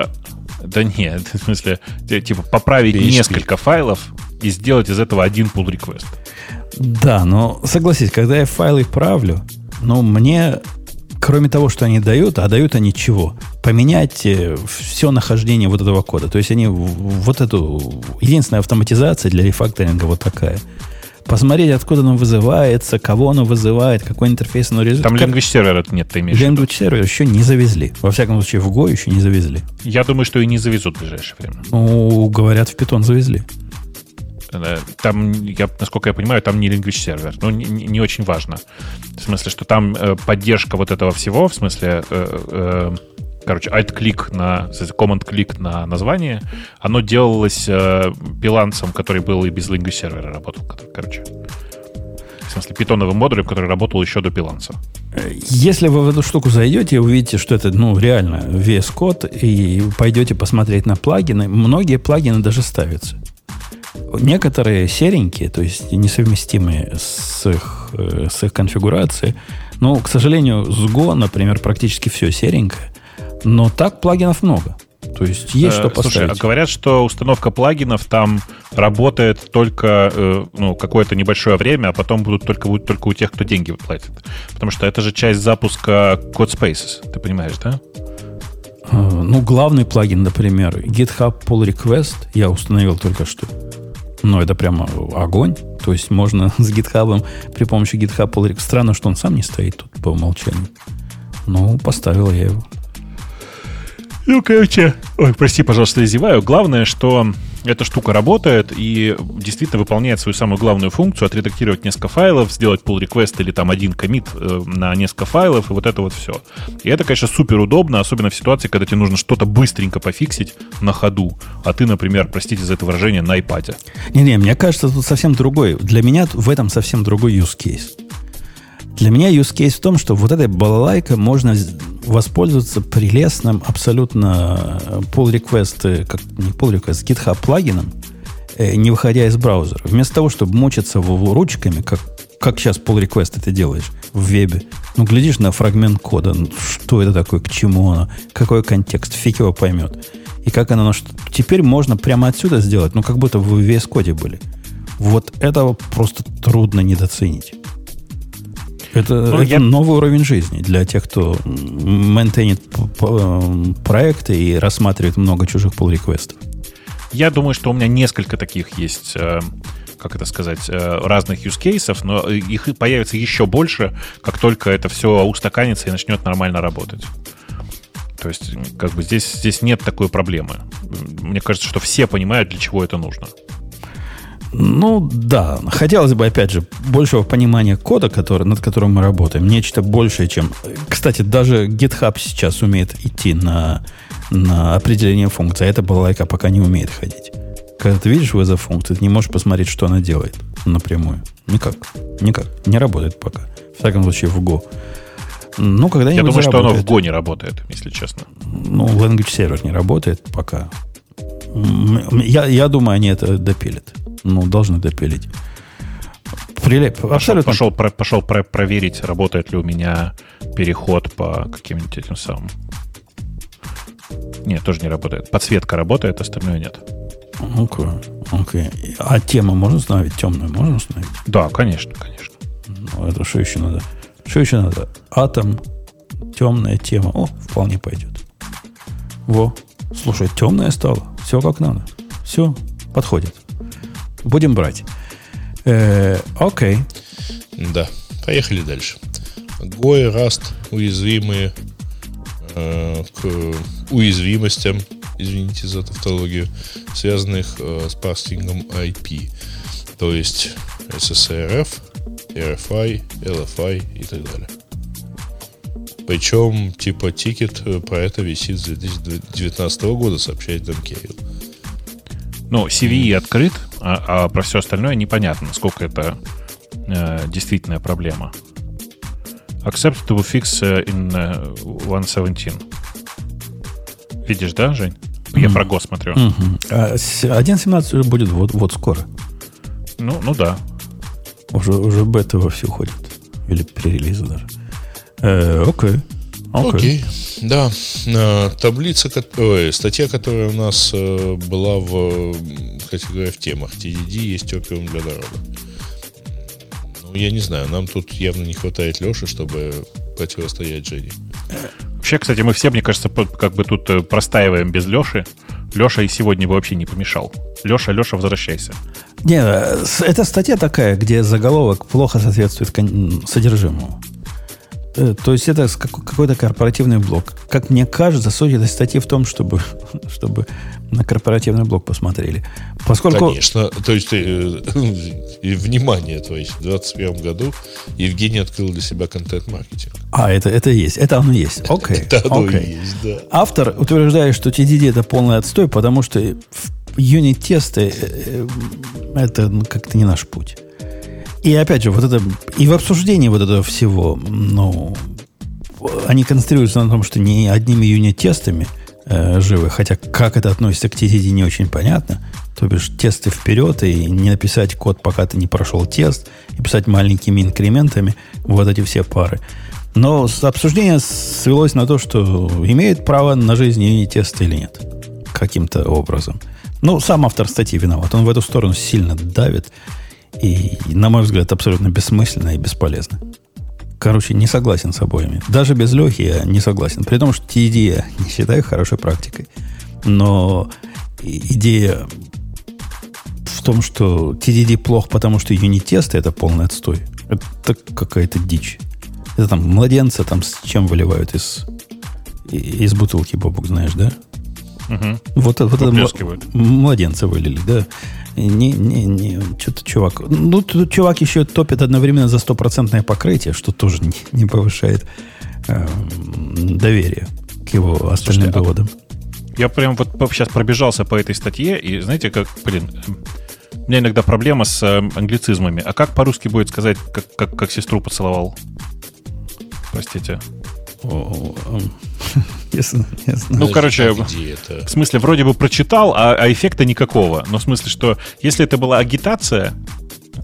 Э, Да нет, в смысле, те- типа поправить PHP. несколько файлов и сделать из этого один pull request. Да, но согласись, когда я файлы правлю, ну, мне, кроме того, что они дают, а дают они чего? Поменять все нахождение вот этого кода. То есть они вот эту... Единственная автоматизация для рефакторинга вот такая. Посмотреть, откуда оно вызывается, кого оно вызывает, какой интерфейс оно реализует. Там Как- language сервера нет, ты имеешь в виду. Language сервер еще не завезли. Во всяком случае, в Go еще не завезли. Я думаю, что и не завезут в ближайшее время. Ну, говорят, в Python завезли. Э, Там, я, насколько я понимаю, там не language сервер. Ну, не, не- не очень важно. В смысле, что там э, поддержка вот этого всего, в смысле, э, э, короче, alt-клик на, command-клик на название, оно делалось э, билансом, который был и без language сервера работал. Короче. В смысле, питоновым модулем, который работал еще до биланса. Если вы в эту штуку зайдете увидите, что это, ну, реально VS Code, и пойдете посмотреть на плагины, многие плагины даже ставятся. Некоторые серенькие, то есть несовместимые с их, э, с их конфигурацией. Но, к сожалению, с Go, например, практически все серенькое. Но так плагинов много. То есть есть Э, что Слушай, поставить. а говорят, что установка плагинов там работает только э, ну, какое-то небольшое время, а потом будут только, будут только у тех, кто деньги платит. Потому что это же часть запуска CodeSpaces, ты понимаешь, да? Э, Ну, главный плагин, например, GitHub Pull Request я установил только что. Но это прямо огонь. То есть можно с GitHub при помощи GitHub Pull Request. Странно, что он сам не стоит тут по умолчанию. Ну, поставил я его. Ну, короче... Ой, прости, пожалуйста, я зеваю. Главное, что эта штука работает и действительно выполняет свою самую главную функцию отредактировать несколько файлов, сделать pull request или там один комит э, на несколько файлов и вот это вот все. И это, конечно, супер удобно, особенно в ситуации, когда тебе нужно что-то быстренько пофиксить на ходу, а ты, например, простите за это выражение, на iPad. Не-не, мне кажется, тут совсем другой. Для меня в этом совсем другой use case. Для меня use case в том, что вот этой балалайкой можно воспользоваться прелестным абсолютно э, pull request, э, как не pull request, GitHub плагином, э, не выходя из браузера. Вместо того, чтобы мучиться ручками, как, как сейчас pull request это делаешь в вебе, ну, глядишь на фрагмент кода, ну, что это такое, к чему оно, какой контекст, фиг его поймет. И как оно, что теперь можно прямо отсюда сделать, ну, как будто вы в VS Code были. Вот этого просто трудно недооценить. Это, Ну, это я- новый уровень жизни для тех, кто м, мейнтейнит п- п- эм, проекты и рассматривает много чужих pull реквестов Я думаю, что у меня несколько таких есть, э, как это сказать, э, разных use cases, но их появится еще больше, как только это все устаканится и начнет нормально работать. То есть, как бы здесь, здесь нет такой проблемы. Мне кажется, что все понимают, для чего это нужно. Ну, да. Хотелось бы, опять же, большего понимания кода, который, над которым мы работаем. Нечто большее, чем... Кстати, даже GitHub сейчас умеет идти на, на определение функции, а эта балалайка пока не умеет ходить. Когда ты видишь вызов функции, ты не можешь посмотреть, что она делает напрямую. Никак. Никак. Не работает пока. В всяком случае, в Go. Ну, когда-нибудь Я думаю, что оно в заработает. Go не работает, если честно. Ну, language сервер не работает пока. Я, я думаю, они это допилят. Ну, должны допилить. Прилеп... Пошел, Абсолютно. пошел, про- пошел про- проверить, работает ли у меня переход по каким-нибудь этим самым. Нет, тоже не работает. Подсветка работает, остальное нет. Окей, окей. А тему можно установить? Темную можно установить? Да, конечно, конечно. Ну, это что еще надо? Что еще надо? Атом, темная тема. О, вполне пойдет. Во. Слушай, темная стала. Все как надо. Все, подходит. Будем брать. Э, окей. Да, поехали дальше. Go и Rust уязвимые э, к уязвимостям, извините за тавтологию, связанных э, с парсингом IP. То есть SSRF, RFI, LFI и так далее. Причем, типа, тикет э, про это висит с 2019 года, сообщает Dan Кейл. Ну, CVE открыт, а, а про все остальное непонятно, насколько это э, действительная проблема. Acceptable fix э, in э, 117. Видишь, да, Жень? Я Мгм. про Go смотрю. Мгм. А с- 1.17 уже будет вот, вот скоро. Ну, ну да. Уже, уже бета вовсю ходит. Или пререлизы даже. Э, окей. Окей. Да. А, Таблица, ой, статья, которая у нас э, была в, кстати говоря, в темах. TDD есть опиум для народа. Ну, я не знаю, нам тут явно не хватает Леши, чтобы противостоять Жене. Вообще, кстати, мы все, мне кажется, как бы тут э, простаиваем без Леши. Леша и сегодня бы вообще не помешал. Леша, Леша, возвращайся. Не, это статья такая, где заголовок плохо соответствует содержимому. Э, то есть это какой-то корпоративный блог. Как мне кажется, суть этой статьи в том, чтобы, чтобы на корпоративный блог посмотрели. Поскольку... Конечно. То есть, э, и внимание, то есть в 2021 году Евгений открыл для себя контент-маркетинг. А, это, это есть. Это оно есть. Окей. Okay. Это оно okay. есть, да. Автор утверждает, что TDD это полный отстой, потому что юнит-тесты э, это ну, как-то не наш путь. И опять же, вот это, и в обсуждении вот этого всего, ну, они концентрируются на том, что не одними юнит-тестами э, живы, хотя как это относится к TTD не очень понятно. То бишь тесты вперед и не написать код, пока ты не прошел тест, и писать маленькими инкрементами вот эти все пары. Но обсуждение свелось на то, что имеет право на жизнь юнит-тесты или нет. Каким-то образом. Ну, сам автор статьи виноват. Он в эту сторону сильно давит. И, на мой взгляд, абсолютно бессмысленно и бесполезно. Короче, не согласен с обоими. Даже без Лехи я не согласен. При том, что TD я не считаю хорошей практикой. Но идея в том, что TDD плох, потому что юнит-тесты это полный отстой. Это какая-то дичь. Это там младенца там с чем выливают из, из бутылки, Бобук, знаешь, да? Угу. Вот, вот это младенца вылили, да. Не, не, не, что-то чувак. Ну, тут чувак еще топит одновременно за стопроцентное покрытие, что тоже не, не повышает э, доверие к его остальным Слушайте, а доводам. Я прям вот сейчас пробежался по этой статье, и знаете, как, блин, у меня иногда проблема с э, англицизмами. А как по-русски будет сказать, как, как, как сестру поцеловал? Простите. Ясно, ясно. Ну, короче, в смысле, вроде бы прочитал, а, а эффекта никакого. Но в смысле, что если это была агитация,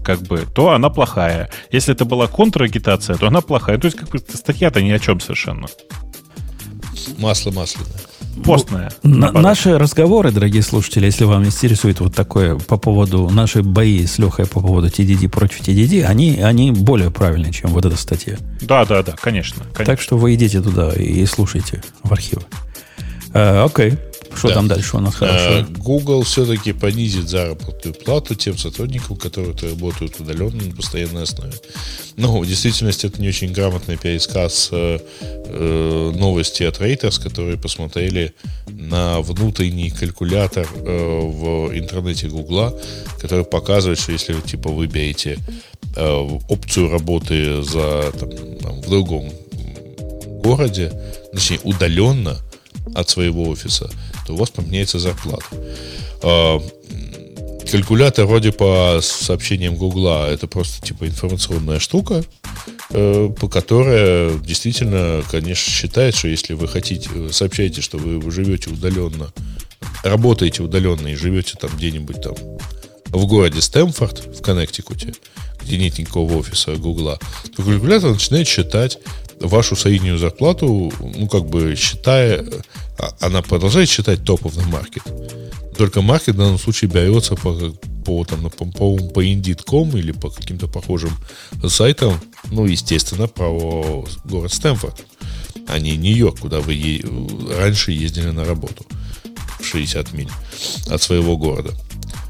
как бы, то она плохая. Если это была контрагитация, то она плохая. То есть, как бы, статья-то ни о чем совершенно. Масло масляное постная. На, наши разговоры, дорогие слушатели, если вам интересует вот такое по поводу нашей бои с Лехой по поводу TDD против TDD, они, они более правильные, чем вот эта статья. Да, да, да, конечно. конечно. Так что вы идите туда и слушайте в архивы. Э, окей. Okay. Что да. там дальше у нас хорошо? Google все-таки понизит заработную плату тем сотрудникам, которые работают удаленно на постоянной основе. Но в действительности это не очень грамотный пересказ э, э, новости от Reuters, которые посмотрели на внутренний калькулятор э, в интернете Google, который показывает, что если вы типа выберете э, опцию работы за там, там, в другом городе, точнее удаленно от своего офиса, то у вас поменяется зарплата. А, калькулятор вроде по сообщениям Гугла это просто типа информационная штука, э, по которой действительно, конечно, считает, что если вы хотите, сообщаете, что вы живете удаленно, работаете удаленно и живете там где-нибудь там в городе Стэмфорд, в Коннектикуте, где нет никакого офиса Гугла, то калькулятор начинает считать вашу среднюю зарплату, ну, как бы считая, а, она продолжает считать топовый маркет. Только маркет в данном случае берется по, по, там, по, по, по Indeed.com или по каким-то похожим сайтам, ну, естественно, про город Стэнфорд, а не Нью-Йорк, куда вы е- раньше ездили на работу в 60 миль от своего города.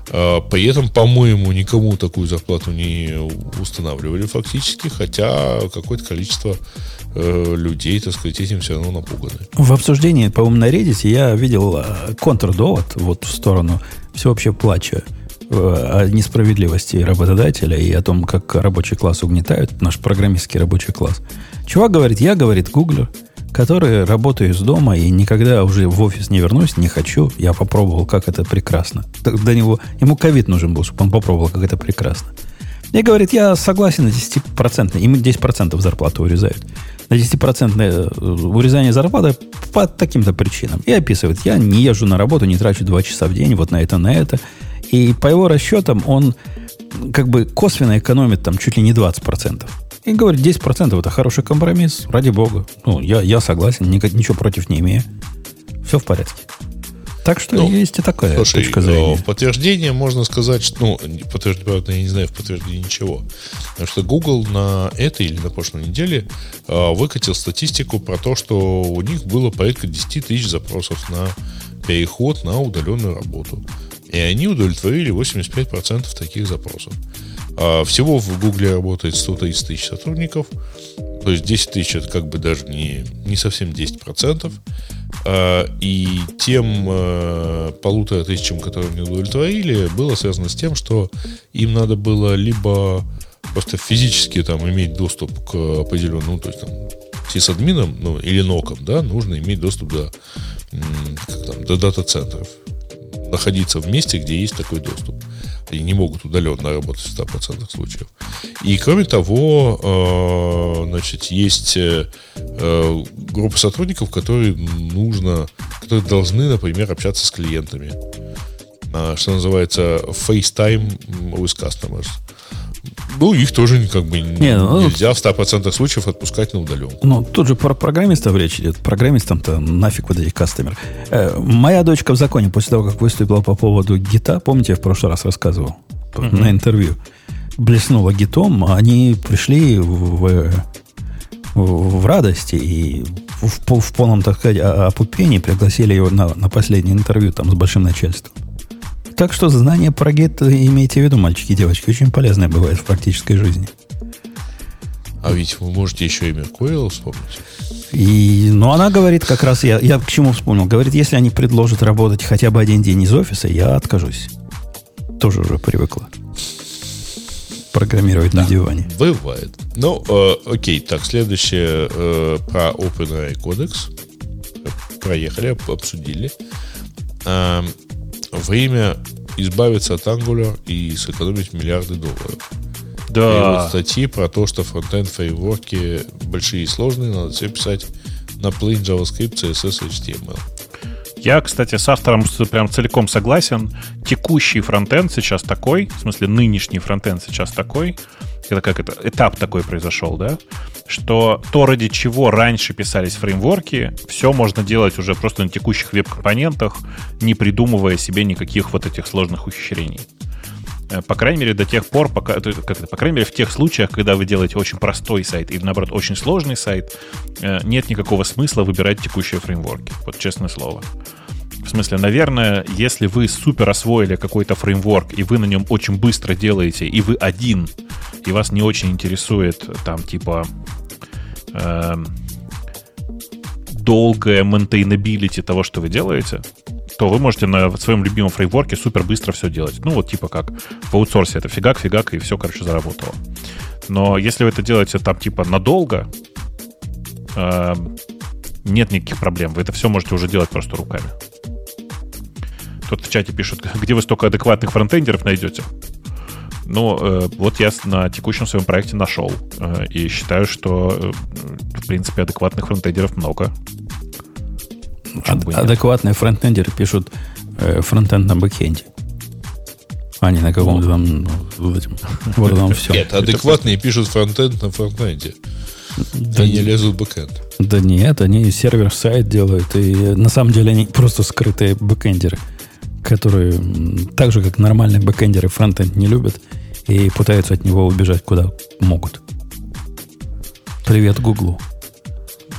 А, при этом, по-моему, никому такую зарплату не устанавливали фактически, хотя какое-то количество э, людей, так сказать, этим все равно напуганы. В обсуждении, по-моему, на Reddit я видел э, контрдовод вот в сторону всеобщего плача э, о несправедливости работодателя и о том, как рабочий класс угнетают, наш программистский рабочий класс. Чувак говорит, я, говорит, гуглер, который работаю из дома и никогда уже в офис не вернусь, не хочу. Я попробовал, как это прекрасно. До него, ему ковид нужен был, чтобы он попробовал, как это прекрасно. И говорит, я согласен на 10%. Ему 10% зарплату урезают. На 10% э, урезание зарплаты по таким-то причинам. И описывает, я не езжу на работу, не трачу 2 часа в день вот на это, на это. И по его расчетам он как бы косвенно экономит там чуть ли не 20%. И говорит, 10% это хороший компромисс, ради бога. Ну, я, я согласен, ничего против не имею. Все в порядке. Так что ну, есть и такая слушай, точка зрения. Подтверждение можно сказать, что, ну, подтверждение, правда, я не знаю в подтверждении ничего. Потому что Google на этой или на прошлой неделе э, выкатил статистику про то, что у них было порядка 10 тысяч запросов на переход на удаленную работу. И они удовлетворили 85% таких запросов. А всего в Гугле работает 130 тысяч сотрудников. То есть 10 тысяч это как бы даже не, не совсем 10%. А, и тем а, полутора тысячам, которые не удовлетворили, было связано с тем, что им надо было либо просто физически там иметь доступ к определенному, ну, то есть там сисадминам, ну, или нокам, да, нужно иметь доступ до, как там, до дата-центров. Находиться в месте, где есть такой доступ. Они не могут удаленно работать в 100% случаев. И кроме того, э, значит, есть э, э, группа сотрудников, которые нужно, которые должны, например, общаться с клиентами. Что называется FaceTime with customers. Ну, их тоже как бы не, ну, нельзя в 100% случаев отпускать на удаленку. Ну, тут же про программистов речь идет. Программистам-то нафиг вот этих кастомер. Э, моя дочка в законе после того, как выступила по поводу гита, помните, я в прошлый раз рассказывал mm-hmm. на интервью, блеснула гитом, они пришли в, в, в радости и в, в полном, так сказать, опупении пригласили его на, на последнее интервью там с большим начальством. Так что знание про гет имейте в виду, мальчики и девочки, очень полезное бывает в практической жизни. А ведь вы можете еще и Mercurial вспомнить. И, ну, она говорит, как раз я, я к чему вспомнил. Говорит, если они предложат работать хотя бы один день из офиса, я откажусь. Тоже уже привыкла. Программировать да, на диване. Бывает. Ну, э, окей, так, следующее э, про OpenAI кодекс. Проехали, обсудили. Э, время избавиться от Angular и сэкономить миллиарды долларов. Да. И вот статьи про то, что фронтенд фреймворки большие и сложные, надо все писать на plain JavaScript, CSS, HTML. Я, кстати, с автором прям целиком согласен. Текущий фронтенд сейчас такой, в смысле нынешний фронтенд сейчас такой, это как это, этап такой произошел, да, что то, ради чего раньше писались фреймворки, все можно делать уже просто на текущих веб-компонентах, не придумывая себе никаких вот этих сложных ухищрений. Э, по крайней мере, до тех пор, пока, как это, по крайней мере, в тех случаях, когда вы делаете очень простой сайт или, наоборот, очень сложный сайт, э, нет никакого смысла выбирать текущие фреймворки. Вот честное слово. В смысле, наверное, если вы супер освоили какой-то фреймворк, и вы на нем очень быстро делаете, и вы один, и вас не очень интересует там типа э, долгая maintainability того, что вы делаете, то вы можете на своем любимом фреймворке супер быстро все делать. Ну, вот типа как в аутсорсе. Это фигак, фигак, и все, короче, заработало. Но если вы это делаете там типа надолго, э, нет никаких проблем. Вы это все можете уже делать просто руками. Тут в чате пишут, где вы столько адекватных фронтендеров найдете. Ну, э, вот я на текущем своем проекте нашел. Э, и считаю, что, э, в принципе, адекватных фронтендеров много. Ад- адекватные фронтендеры пишут э, фронтенд на бэкенде. А не на каком-то там, вот вот там все. Нет, адекватные пишут фронтенд на фронтенде. Да они не лезут в бэкенд. Да нет, они server-side делают. И на самом деле они просто скрытые бэкендеры, которые так же, как нормальные бэкендеры, фронтенд не любят и пытаются от него убежать куда могут. Привет Гуглу.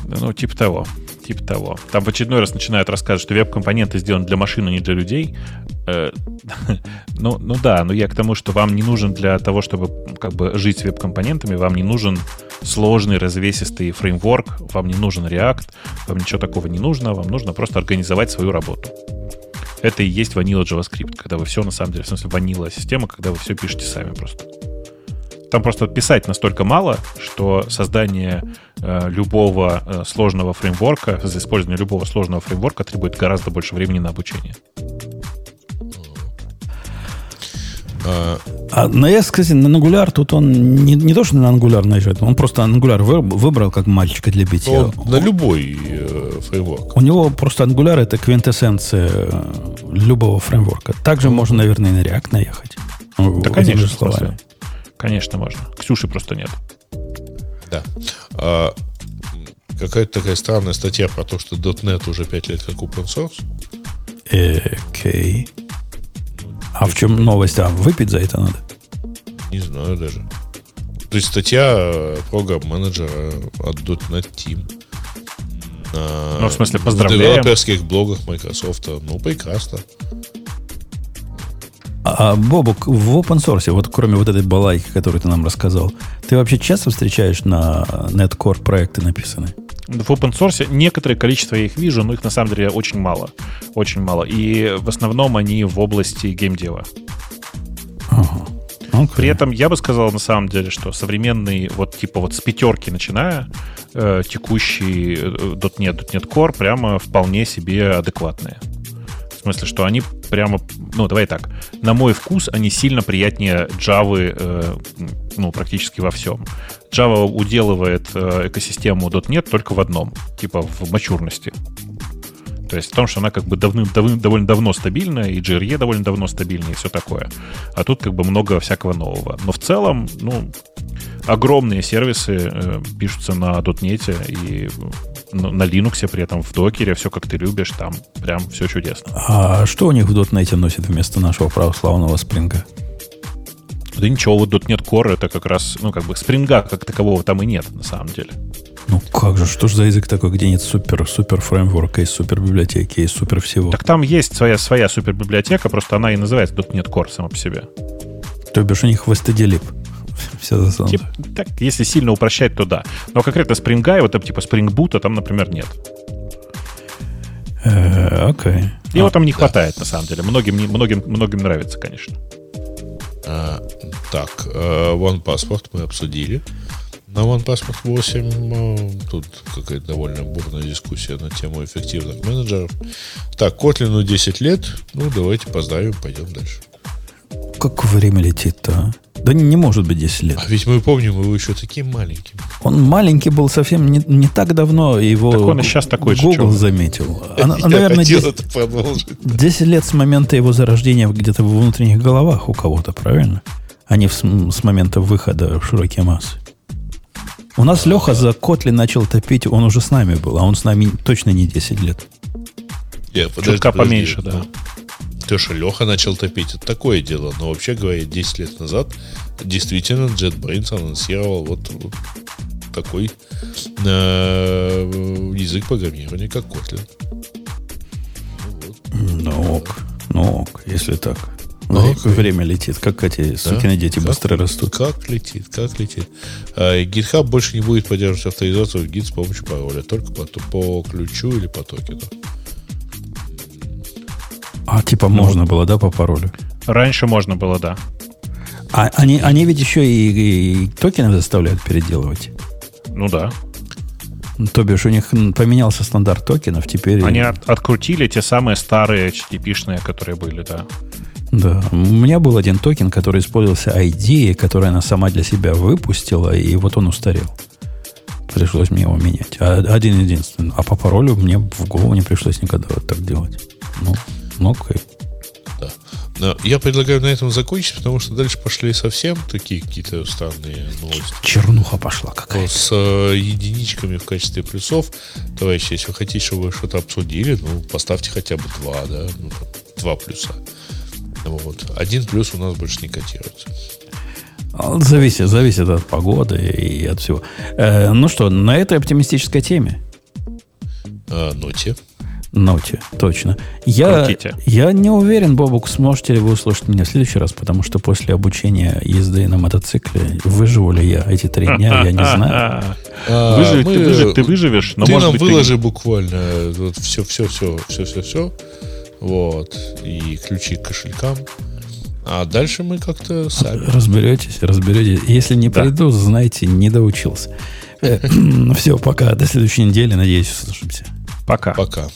Ну, типа того типа того. Там в очередной раз начинают рассказывать, что веб-компоненты сделаны для машин, а не для людей. Э, ну, ну да, но я к тому, что вам не нужен для того, чтобы как бы жить с веб-компонентами, вам не нужен сложный развесистый фреймворк, вам не нужен React, вам ничего такого не нужно, вам нужно просто организовать свою работу. Это и есть ванила JavaScript, когда вы все на самом деле, в смысле ванила система, когда вы все пишете сами просто. Там просто писать настолько мало, что создание э, любого э, сложного фреймворка, использование любого сложного фреймворка требует гораздо больше времени на обучение. А, но я, кстати, на Angular тут он не, не то, что на Angular наезжает, он просто Angular выбрал как мальчика для битья. Он на любой э, фреймворк. У него просто Angular это квинтэссенция э, любого фреймворка. Также mm-hmm. можно, наверное, и на React наехать. Да, конечно, словами. Конечно, можно. Ксюши просто нет. Да. А, какая-то такая странная статья про то, что .NET уже 5 лет как open source. Окей. А в чем новость? А выпить за это надо? Не знаю даже. То есть статья программ-менеджера от .NET Team. На, ну, в смысле, поздравляем. В девелоперских блогах Microsoft. Ну, прекрасно. А, Бобук, в open source, вот кроме вот этой балайки, которую ты нам рассказал, ты вообще часто встречаешь на Netcore проекты написанные? В open source некоторое количество я их вижу, но их на самом деле очень мало. Очень мало. И в основном они в области геймдева. Ага. Okay. При этом я бы сказал на самом деле, что современный, вот типа вот с пятерки начиная, э, текущий э, .NET, .NET Core прямо вполне себе адекватные. В смысле, что они прямо, ну, давай так, на мой вкус они сильно приятнее Java, э, ну, практически во всем. Java уделывает э, экосистему .NET только в одном, типа в мачурности. То есть в том, что она как бы давным, давным, довольно давно стабильная, и GRE довольно давно стабильная, и все такое. А тут как бы много всякого нового. Но в целом, ну, огромные сервисы э, пишутся на .NET и на Linux при этом, в докере, все как ты любишь, там прям все чудесно. А что у них в .NET носит вместо нашего православного спринга? Да ничего, вот .NET Core это как раз, ну, как бы спринга как такового там и нет, на самом деле. Ну как же, что же за язык такой, где нет супер, супер фреймворка, и супер библиотеки, и супер всего? Так там есть своя, своя супер библиотека, просто она и называется .NET Core сама по себе. То бишь у них в все засунуто. Тип, так, если сильно упрощать, то да. Но конкретно Spring вот типа Spring Boot, там, например, нет. Э, окей. Его а, там не хватает, на самом деле. Многим, многим, многим нравится, конечно. А, так, uh, One Passport мы обсудили. На OnePassword 8 э, тут какая-то довольно бурная дискуссия на тему эффективных менеджеров. Так, Котлину 10 лет. Ну, давайте поздравим, пойдем дальше. Как время летит-то, а? Да не, не может быть 10 лет. А ведь мы помним его еще таким маленьким. Он маленький был совсем не, не так давно, его так он и сейчас такой Google же, заметил. Она, Я наверное, 10, 10 лет с момента его зарождения где-то в внутренних головах у кого-то, правильно? А не в, с момента выхода в широкие массы. У нас а, Леха за Котли начал топить, он уже с нами был, а он с нами точно не 10 лет. Yeah, подожди, Чутка подожди, поменьше, да. То, что Леха начал топить, это такое дело. Но вообще говоря, 10 лет назад действительно JetBrains анонсировал вот, вот такой э, язык программирования, как Kotlin. Ну, ок. Ну ок, если так. Ну, okay. Время летит. Как эти да? сукины дети как, быстро растут. Как летит, как летит. А, GitHub больше не будет поддерживать авторизацию в Git с помощью пароля, только по, по ключу или по токену. А типа ну, можно было, да, по паролю? Раньше можно было, да. А они, они ведь еще и, и токены заставляют переделывать. Ну да. То бишь у них поменялся стандарт токенов, теперь... Они от, открутили те самые старые HTTP-шные, которые были, да. Да, у меня был один токен, который использовался ID, который она сама для себя выпустила, и вот он устарел. Пришлось мне его менять. А один единственный. А по паролю мне в голову не пришлось никогда вот так делать. Ну, окей. Да. Но я предлагаю на этом закончить, потому что дальше пошли совсем такие какие-то странные новости. Чернуха пошла какая-то. С э, единичками в качестве плюсов. Товарищи, если вы хотите, чтобы вы что-то обсудили, ну, поставьте хотя бы два, да, ну, два плюса. Вот. Один плюс у нас больше не котируется. А, зависит, зависит от погоды и от всего. Э, ну что, на этой оптимистической теме? А, ноте. Ноте, точно. Я, я не уверен, Бобук, сможете ли вы услышать меня в следующий раз, потому что после обучения езды на мотоцикле выживу ли я эти три дня, я не знаю. А, Выживет, ты, выжив, ты выживешь, но ты может нам быть, выложи ты... буквально все, все, все, все, все, все вот, и ключи к кошелькам. А дальше мы как-то сами. Разберетесь, разберетесь. Если не да. приду, знаете, не доучился. Э, Все, пока. До следующей недели. Надеюсь, услышимся. Пока. Пока.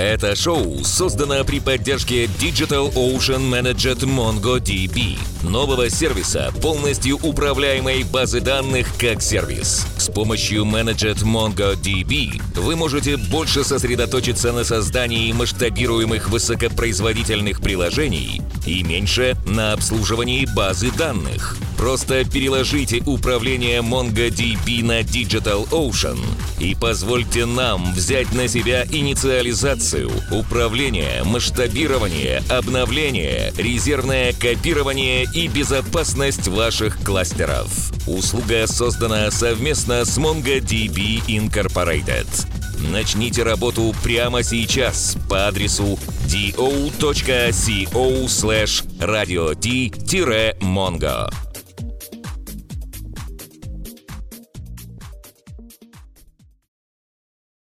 Это шоу создано при поддержке Digital Ocean Managed MongoDB, нового сервиса, полностью управляемой базы данных как сервис. С помощью Managed MongoDB вы можете больше сосредоточиться на создании масштабируемых высокопроизводительных приложений и меньше на обслуживании базы данных. Просто переложите управление MongoDB на Digital Ocean и позвольте нам взять на себя инициализацию, управление, масштабирование, обновление, резервное копирование и безопасность ваших кластеров. Услуга создана совместно с MongoDB Incorporated. Начните работу прямо сейчас по адресу do.co slash radio t-mongo.